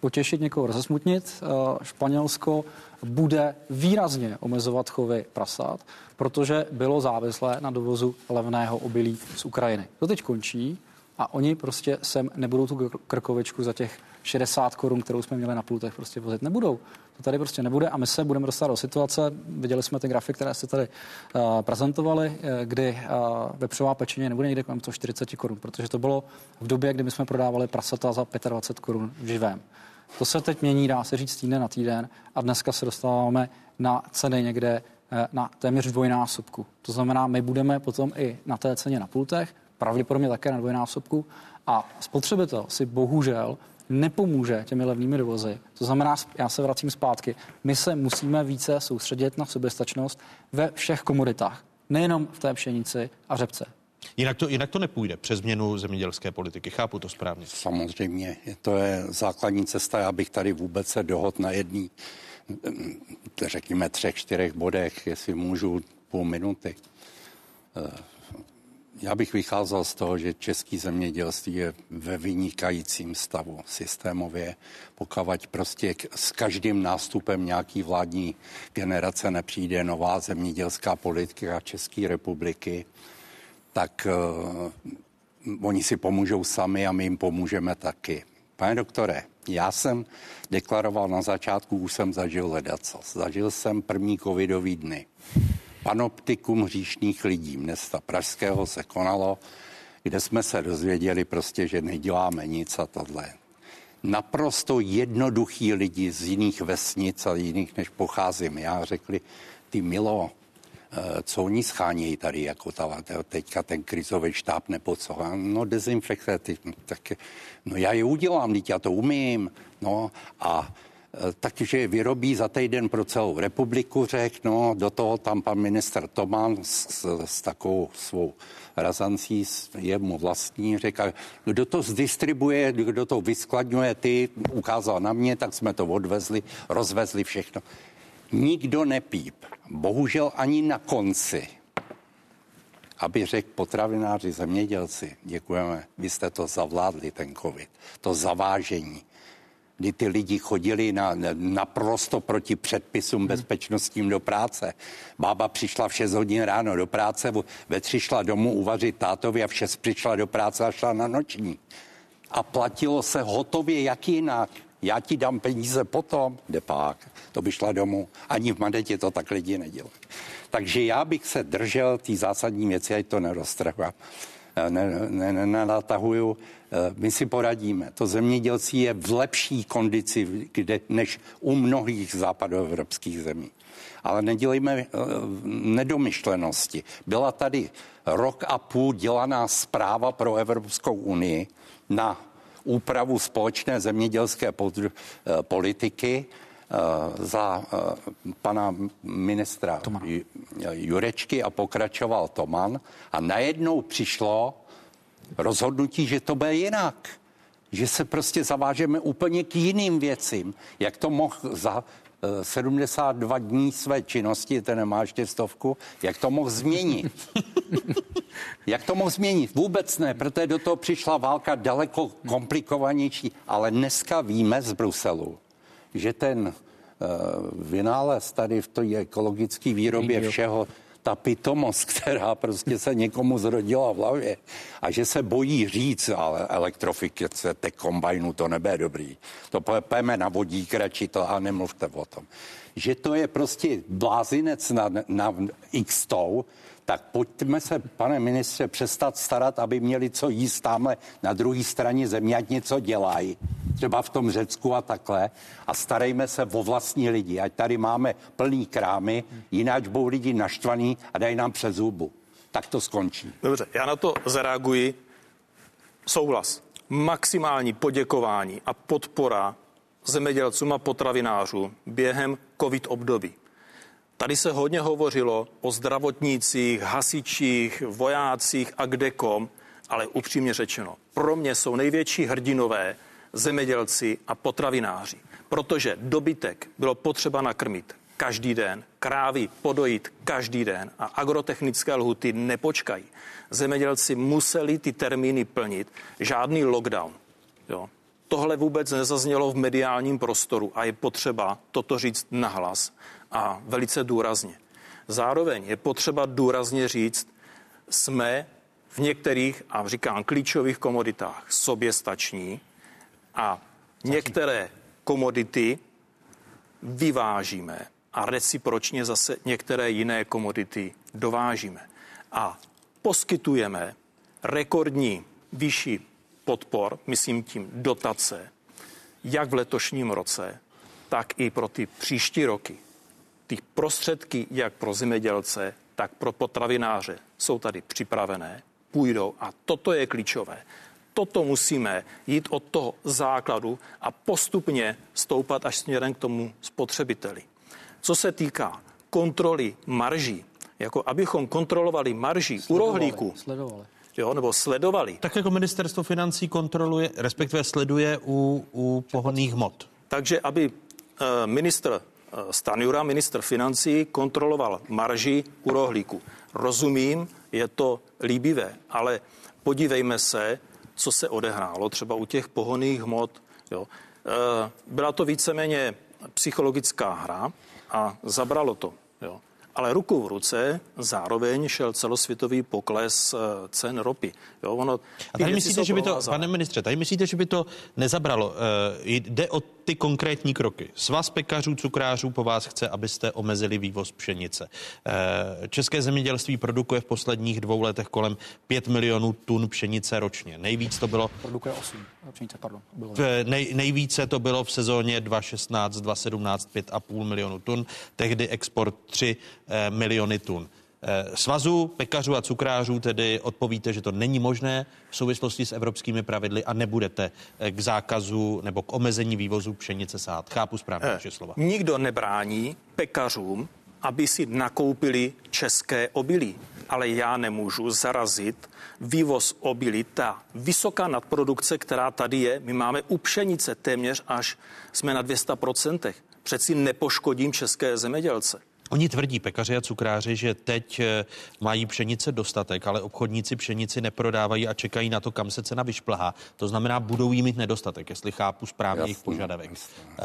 Speaker 15: potěšit, někoho rozesmutnit. Španělsko bude výrazně omezovat chovy prasat, protože bylo závislé na dovozu levného obilí z Ukrajiny. To teď končí a oni prostě sem nebudou tu krkovičku za těch 60 korun, kterou jsme měli na pultech, prostě vozit nebudou. To tady prostě nebude a my se budeme dostat do situace, viděli jsme ty grafy, které jste tady uh, prezentovali, eh, kdy uh, vepřová pečeně nebude někde kolem 40 korun, protože to bylo v době, kdy my jsme prodávali prasata za 25 korun v živém. To se teď mění, dá se říct týden na týden a dneska se dostáváme na ceny někde na téměř dvojnásobku. To znamená, my budeme potom i na té ceně na pultech, pravděpodobně také na dvojnásobku. A spotřebitel si bohužel nepomůže těmi levnými dovozy. To znamená, já se vracím zpátky, my se musíme více soustředit na soběstačnost ve všech komoditách, nejenom v té pšenici a řepce.
Speaker 1: Jinak to, jinak to nepůjde přes změnu zemědělské politiky. Chápu to správně.
Speaker 16: Samozřejmě. To je základní cesta. Já bych tady vůbec se dohod na jedný, řekněme, třech, čtyřech bodech, jestli můžu půl minuty. Já bych vycházel z toho, že český zemědělství je ve vynikajícím stavu systémově, pokud prostě s každým nástupem nějaký vládní generace nepřijde nová zemědělská politika České republiky, tak uh, oni si pomůžou sami a my jim pomůžeme taky. Pane doktore, já jsem deklaroval na začátku, už jsem zažil ledaco. Zažil jsem první covidový dny panoptikum hříšných lidí města Pražského se konalo, kde jsme se dozvěděli prostě, že neděláme nic a tohle. Naprosto jednoduchý lidi z jiných vesnic a jiných, než pocházím já, řekli, ty Milo, eh, co oni schánějí tady, jako ta, teďka ten krizový štáb nebo co, no dezinfekce, tak, no já je udělám, teď já to umím, no a takže vyrobí za týden pro celou republiku, řek, no, do toho tam pan minister Toman s, s takovou svou razancí je mu vlastní, řekl, kdo to zdistribuje, kdo to vyskladňuje, ty ukázal na mě, tak jsme to odvezli, rozvezli všechno. Nikdo nepíp. Bohužel ani na konci aby řekl potravináři, zemědělci, děkujeme, vy jste to zavládli, ten covid, to zavážení kdy ty lidi chodili na, naprosto proti předpisům hmm. bezpečnostním do práce. Bába přišla v 6 hodin ráno do práce, ve tři šla domů uvařit tátovi a v 6 přišla do práce a šla na noční. A platilo se hotově jak jinak. Já ti dám peníze potom, jde pák, to by šla domů. Ani v Madetě to tak lidi nedělají. Takže já bych se držel té zásadní věci, ať to neroztrhám nenatahuju. Eh, my si poradíme. To zemědělství je v lepší kondici kde, než u mnohých západoevropských zemí. Ale nedělejme uh, nedomyšlenosti. Byla tady rok a půl dělaná zpráva pro Evropskou unii na úpravu společné zemědělské uh, politiky za uh, pana ministra Toman. Jurečky a pokračoval Toman a najednou přišlo rozhodnutí, že to bude jinak. Že se prostě zavážeme úplně k jiným věcím. Jak to mohl za 72 dní své činnosti, ten nemá ještě stovku, jak to mohl změnit? [laughs] jak to mohl změnit? Vůbec ne, protože do toho přišla válka daleko komplikovanější. Ale dneska víme z Bruselu, že ten uh, vynález tady v té ekologické výrobě všeho, ta pitomost, [laughs] která prostě se někomu zrodila v hlavě a že se bojí říct, ale elektrofikace té kombajnu to nebude dobrý. To pojeme na vodík radši to a nemluvte o tom. Že to je prostě blázinec na, na x tou, tak pojďme se, pane ministře, přestat starat, aby měli co jíst tamhle na druhé straně země, ať něco dělají, třeba v tom Řecku a takhle, a starejme se o vlastní lidi, ať tady máme plný krámy, jináč budou lidi naštvaný a dají nám přes zubu. Tak to skončí.
Speaker 14: Dobře, já na to zareaguji. Souhlas. Maximální poděkování a podpora zemědělcům a potravinářům během covid období. Tady se hodně hovořilo o zdravotnících, hasičích, vojácích a kdekom, ale upřímně řečeno, pro mě jsou největší hrdinové zemědělci a potravináři, protože dobytek bylo potřeba nakrmit každý den, krávy podojit každý den a agrotechnické lhuty nepočkají. Zemědělci museli ty termíny plnit, žádný lockdown. Jo. Tohle vůbec nezaznělo v mediálním prostoru a je potřeba toto říct nahlas a velice důrazně. Zároveň je potřeba důrazně říct, jsme v některých, a říkám klíčových komoditách, soběstační a některé komodity vyvážíme a recipročně zase některé jiné komodity dovážíme. A poskytujeme rekordní vyšší podpor, myslím tím dotace, jak v letošním roce, tak i pro ty příští roky ty prostředky, jak pro zemědělce, tak pro potravináře, jsou tady připravené, půjdou a toto je klíčové. Toto musíme jít od toho základu a postupně stoupat až směrem k tomu spotřebiteli. Co se týká kontroly marží, jako abychom kontrolovali marží u rohlíku,
Speaker 15: sledovali.
Speaker 14: Jo, nebo sledovali.
Speaker 1: Tak jako ministerstvo financí kontroluje, respektive sleduje u, u pohonných hmot.
Speaker 14: Takže aby eh, ministr Stanjura, ministr financí, kontroloval marži u rohlíku. Rozumím, je to líbivé, ale podívejme se, co se odehrálo třeba u těch pohoných hmot. Jo. E, byla to víceméně psychologická hra a zabralo to. Jo ale ruku v ruce zároveň šel celosvětový pokles eh, cen ropy. Jo, ono,
Speaker 1: a tady myslíte, že by to, pane ministře, tady myslíte, že by to nezabralo? Eh, jde o ty konkrétní kroky. Svaz pekařů, cukrářů po vás chce, abyste omezili vývoz pšenice. Eh, české zemědělství produkuje v posledních dvou letech kolem 5 milionů tun pšenice ročně. Nejvíc to bylo...
Speaker 15: Produkuje 8 pšenice, pardon.
Speaker 1: Bylo. Nej, nejvíce to bylo v sezóně 2016, 2017, 5,5 milionů tun. Tehdy export 3 Eh, miliony tun. Eh, svazu pekařů a cukrářů tedy odpovíte, že to není možné v souvislosti s evropskými pravidly a nebudete eh, k zákazu nebo k omezení vývozu pšenice sát. Chápu správně vaše slova.
Speaker 14: Nikdo nebrání pekařům, aby si nakoupili české obilí, ale já nemůžu zarazit vývoz obilí. Ta vysoká nadprodukce, která tady je, my máme u pšenice téměř až jsme na 200%. Přeci nepoškodím české zemědělce.
Speaker 1: Oni tvrdí, pekaři a cukráři, že teď eh, mají pšenice dostatek, ale obchodníci pšenici neprodávají a čekají na to, kam se cena vyšplhá. To znamená, budou jí mít nedostatek, jestli chápu správně jejich požadavek. Jasný. Eh,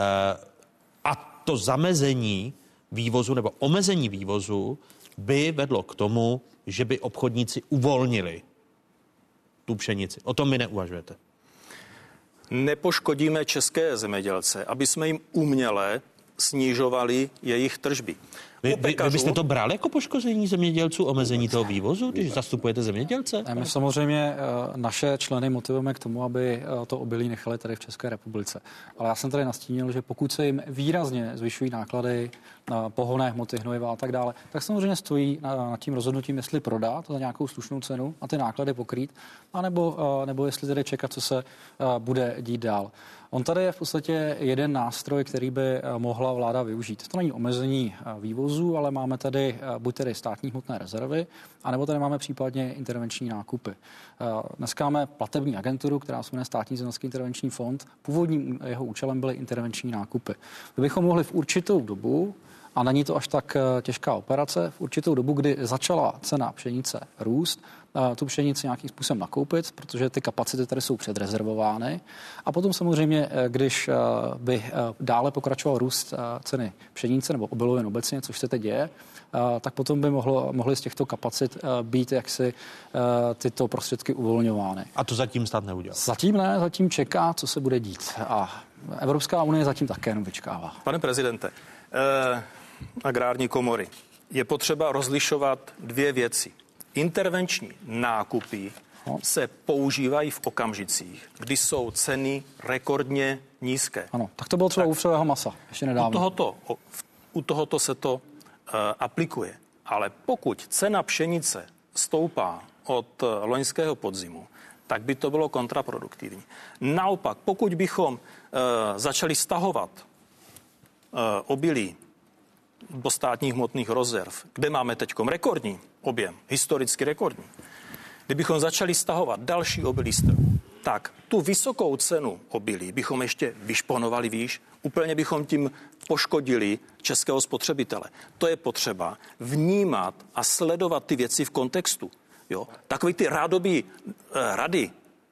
Speaker 1: a to zamezení vývozu nebo omezení vývozu by vedlo k tomu, že by obchodníci uvolnili tu pšenici. O tom mi neuvažujete.
Speaker 14: nepoškodíme české zemědělce, aby jsme jim uměle snižovali jejich tržby.
Speaker 1: Vy, vy, vy byste to brali jako poškození zemědělců, omezení toho vývozu, když zastupujete zemědělce?
Speaker 15: My samozřejmě eh, naše členy motivujeme k tomu, aby eh, to obilí nechali tady v České republice. Ale já jsem tady nastínil, že pokud se jim výrazně zvyšují náklady na pohonné hmoty, hnojiva a tak dále, tak samozřejmě stojí nad tím rozhodnutím, jestli prodat za nějakou slušnou cenu a ty náklady pokrýt, anebo, eh, nebo jestli tedy čekat, co se bude dít dál. On tady je v podstatě jeden nástroj, který by eh, mohla vláda využít. To není omezení eh, vývozu, ale máme tady eh, buď tedy státní hmotné rezervy, anebo tady máme případně intervenční nákupy. Dneska máme platební agenturu, která se jmenuje Státní zemědělský intervenční fond. Původním jeho účelem byly intervenční nákupy. bychom mohli v určitou dobu a není to až tak těžká operace. V určitou dobu, kdy začala cena pšenice růst, tu pšenici nějakým způsobem nakoupit, protože ty kapacity tady jsou předrezervovány. A potom samozřejmě, eh, když eh, by eh, dále pokračoval růst ceny pšenice nebo obilovin obecně, což se teď děje, tak potom by mohlo, mohly z těchto kapacit být jaksi tyto prostředky uvolňovány.
Speaker 1: A to zatím stát neudělal?
Speaker 15: Zatím ne, zatím čeká, co se bude dít. A Evropská unie zatím také jenom vyčkává.
Speaker 14: Pane prezidente, eh, agrární komory, je potřeba rozlišovat dvě věci. Intervenční nákupy se používají v okamžicích, kdy jsou ceny rekordně nízké.
Speaker 15: Ano, tak to bylo třeba u vřelého masa, ještě nedávno.
Speaker 14: U tohoto, u tohoto se to uh, aplikuje. Ale pokud cena pšenice stoupá od uh, loňského podzimu, tak by to bylo kontraproduktivní. Naopak, pokud bychom uh, začali stahovat obilí do státních hmotných rezerv, kde máme teď rekordní objem, historicky rekordní, kdybychom začali stahovat další obilí z trhu, tak tu vysokou cenu obilí bychom ještě vyšponovali výš, úplně bychom tím poškodili českého spotřebitele. To je potřeba vnímat a sledovat ty věci v kontextu. Jo? Takový ty rádoby eh, rady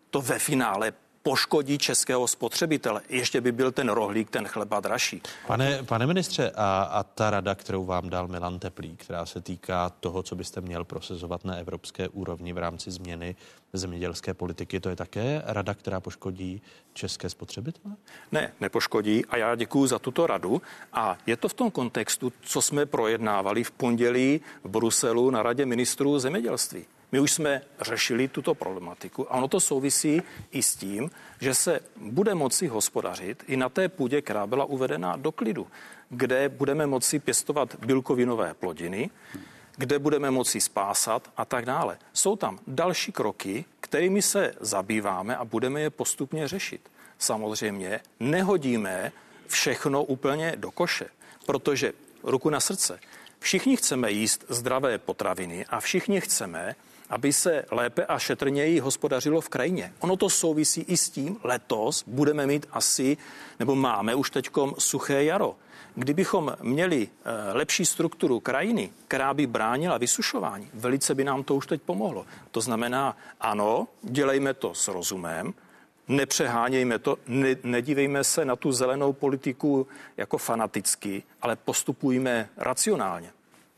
Speaker 14: to ve finále poškodí českého spotřebitele. Ještě by byl ten rohlík, ten chleba dražší.
Speaker 1: Pane, pane ministře, a, a ta rada, kterou vám dal Milan Teplý, která se týká toho, co byste měl prosazovat na evropské úrovni v rámci změny zemědělské politiky, to je také rada, která poškodí české spotřebitele?
Speaker 14: Ne, nepoškodí a já děkuji za tuto radu. A je to v tom kontextu, co jsme projednávali v pondělí v Bruselu na radě ministrů zemědělství. My už jsme řešili tuto problematiku a ono to souvisí i s tím, že se bude moci hospodařit i na té půdě, která byla uvedena do klidu, kde budeme moci pěstovat bílkovinové plodiny, kde budeme moci spásat a tak dále. Jsou tam další kroky, kterými se zabýváme a budeme je postupně řešit. Samozřejmě nehodíme všechno úplně do koše, protože ruku na srdce, všichni chceme jíst zdravé potraviny a všichni chceme, aby se lépe a šetrněji hospodařilo v krajině. Ono to souvisí i s tím, letos budeme mít asi, nebo máme už teďkom suché jaro. Kdybychom měli eh, lepší strukturu krajiny, která by bránila vysušování, velice by nám to už teď pomohlo. To znamená, ano, dělejme to s rozumem, nepřehánějme to, ne, nedívejme se na tu zelenou politiku jako fanaticky, ale postupujme racionálně.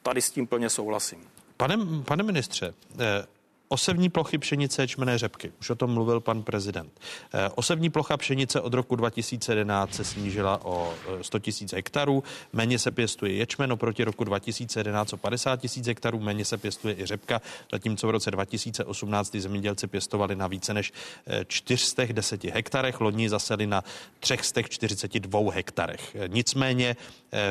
Speaker 14: Tady s tím plně souhlasím.
Speaker 1: Pane, pane ministře, eh, Osevní plochy pšenice čmené řepky. Už o tom mluvil pan prezident. Eh, osevní plocha pšenice od roku 2011 se snížila o 100 eh, tisíc hektarů. Méně se pěstuje ječmen oproti roku 2011 o 50 tisíc hektarů. Méně se pěstuje i řepka, zatímco v roce 2018 ty zemědělci pěstovali na více než 410 hektarech. Loni zaseli na 342 hektarech. Nicméně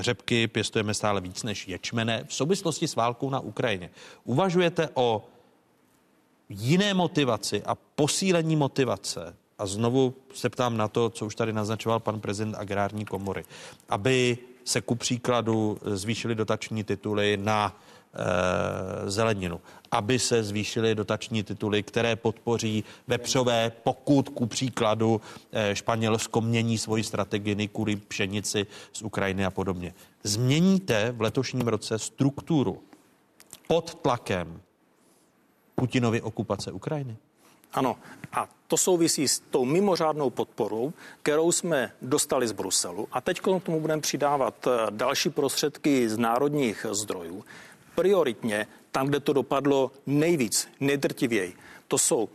Speaker 1: řepky pěstujeme stále víc než ječmené v souvislosti s válkou na Ukrajině. Uvažujete o jiné motivaci a posílení motivace, a znovu se ptám na to, co už tady naznačoval pan prezident agrární komory, aby se ku příkladu zvýšily dotační tituly na e, zeleninu, aby se zvýšily dotační tituly, které podpoří vepřové, pokud ku příkladu e, Španělsko mění svoji strategii kvůli pšenici z Ukrajiny a podobně. Změníte v letošním roce strukturu pod tlakem Putinovy okupace Ukrajiny?
Speaker 14: Ano, a to souvisí s tou mimořádnou podporou, kterou jsme dostali z Bruselu. A teď k tomu budeme přidávat eh, další prostředky z národních zdrojů. Prioritně tam, kde to dopadlo nejvíc, nejdrtivěji. To jsou uh,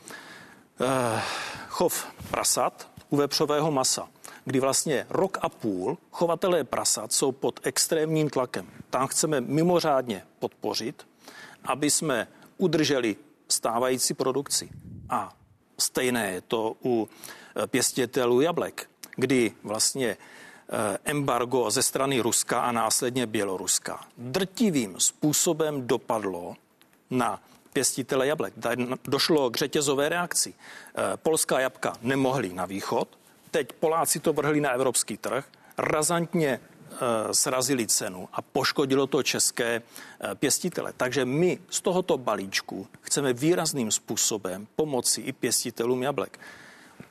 Speaker 14: chov prasat, u vepřového masa, kdy vlastně rok a půl chovatelé prasat jsou pod extrémním tlakem. Tam chceme mimořádně podpořit, aby jsme udrželi stávající produkci. A stejné je to u eh, pěstitelů jablek, kdy vlastně eh, embargo ze strany Ruska a následně Běloruska drtivým způsobem dopadlo na pěstitele jablek. Došlo k řetězové reakci. Eh, polská jabka nemohly na východ, teď Poláci to vrhli na evropský trh, razantně srazili cenu a poškodilo to české pěstitele. Takže my z tohoto balíčku chceme výrazným způsobem pomoci i pěstitelům jablek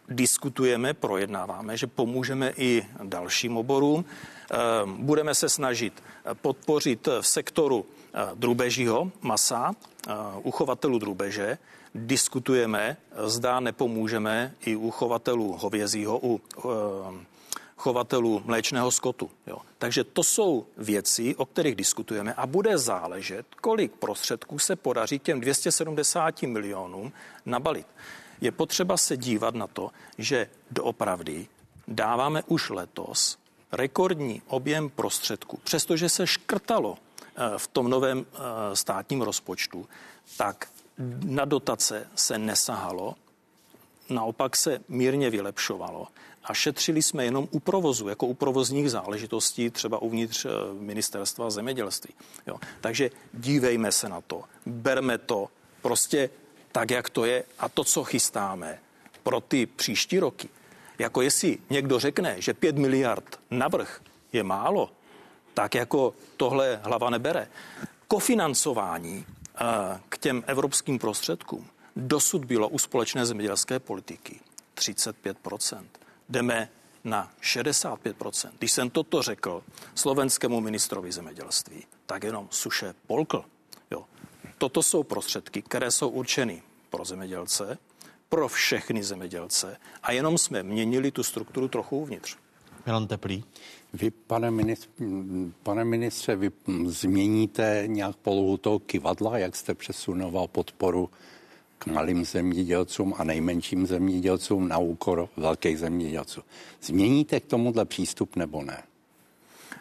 Speaker 14: diskutujeme, projednáváme, že pomůžeme i dalším oborům. Ehm, budeme se snažit podpořit v sektoru eh, drubežího masa, eh, uchovatelů drubeže. Diskutujeme, zda nepomůžeme i u chovatelů hovězího, u ehm, chovatelů mléčného skotu. Jo. Takže to jsou věci, o kterých diskutujeme a bude záležet, kolik prostředků se podaří těm 270 milionům nabalit je potřeba se dívat na to, že doopravdy dáváme už letos rekordní objem prostředků. Přestože se škrtalo eh, v tom novém eh, státním rozpočtu, tak na dotace se nesahalo, naopak se mírně vylepšovalo a šetřili jsme jenom u provozu, jako u provozních záležitostí, třeba uvnitř eh, ministerstva zemědělství. Jo. Takže dívejme se na to, berme to, prostě tak, jak to je a to, co chystáme pro ty příští roky. Jako jestli někdo řekne, že 5 miliard navrh je málo, tak jako tohle hlava nebere. Kofinancování eh, k těm evropským prostředkům dosud bylo u společné zemědělské politiky 35 Jdeme na 65% Když jsem toto řekl slovenskému ministrovi zemědělství, tak jenom suše polkl. Jo. Toto jsou prostředky, které jsou určeny pro zemědělce, pro všechny zemědělce a jenom jsme měnili tu strukturu trochu uvnitř.
Speaker 1: Milan Teplý.
Speaker 16: Vy, pane, ministr, pane ministře, vy změníte nějak polohu toho kivadla, jak jste přesunoval podporu k malým zemědělcům a nejmenším zemědělcům na úkor velkých zemědělců. Změníte k tomuhle přístup nebo ne?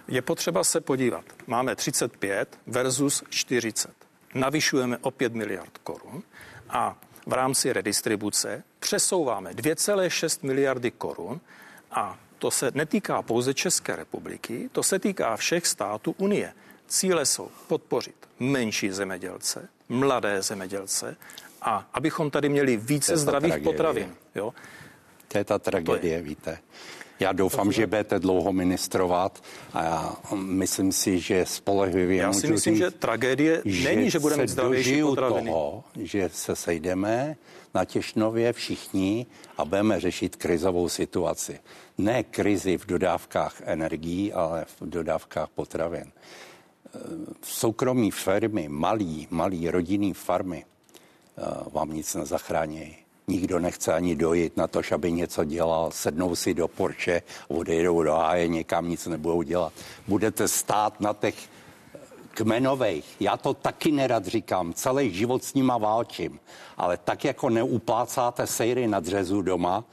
Speaker 14: Je potřeba se podívat. Máme 35 versus 40. Navyšujeme o 5 miliard korun a v rámci redistribuce přesouváme 2,6 miliardy korun a to se netýká pouze České republiky, to se týká všech států Unie. Cíle jsou podpořit menší zemědělce, mladé zemědělce a abychom tady měli více zdravých tragédie. potravin. Jo?
Speaker 16: To je ta tragédie, je. víte. Já doufám, že budete dlouho ministrovat a já myslím si, že spolehlivě
Speaker 14: Já si myslím, říct, že tragédie že není, že budeme mít zdravější potraviny.
Speaker 16: toho, že se sejdeme na Těšnově všichni a budeme řešit krizovou situaci. Ne krizi v dodávkách energií, ale v dodávkách potravin. Soukromí firmy, malý, malý rodinný farmy vám nic nezachrání nikdo nechce ani dojít na to, aby něco dělal, sednou si do Porsche, odejdou do háje, někam nic nebudou dělat. Budete stát na těch kmenových. Já to taky nerad říkám, celý život s nima válčím, ale tak jako neuplácáte sejry na dřezu doma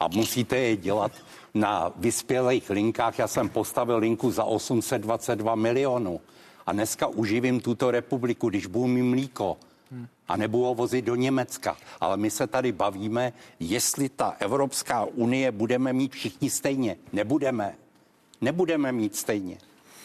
Speaker 16: a musíte je dělat na vyspělých linkách. Já jsem postavil linku za 822 milionů a dneska uživím tuto republiku, když budu mít mlíko, a nebo ho vozit do Německa. Ale my se tady bavíme, jestli ta Evropská unie budeme mít všichni stejně. Nebudeme. Nebudeme mít stejně.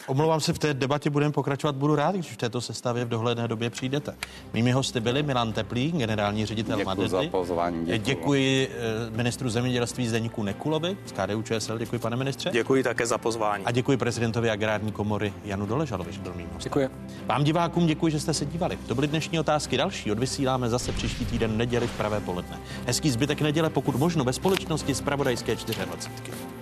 Speaker 1: Omlouvám se, v té debatě budeme pokračovat. Budu rád, když v této sestavě v dohledné době přijdete. Mými hosty byli Milan Teplý, generální ředitel
Speaker 16: děkuji
Speaker 1: Madety.
Speaker 16: za pozvání.
Speaker 1: Děkuji. děkuji eh, ministru zemědělství Zdeníku Nekulovi z KDU ČSL. Děkuji, pane ministře.
Speaker 14: Děkuji také za pozvání.
Speaker 1: A děkuji prezidentovi agrární komory Janu Doležalovi, že byl mým hostem.
Speaker 15: Děkuji.
Speaker 1: Vám divákům děkuji, že jste se dívali. To byly dnešní otázky. Další odvysíláme zase příští týden neděli v pravé poledne. Hezký zbytek neděle, pokud možno ve společnosti z Pravodajské 24.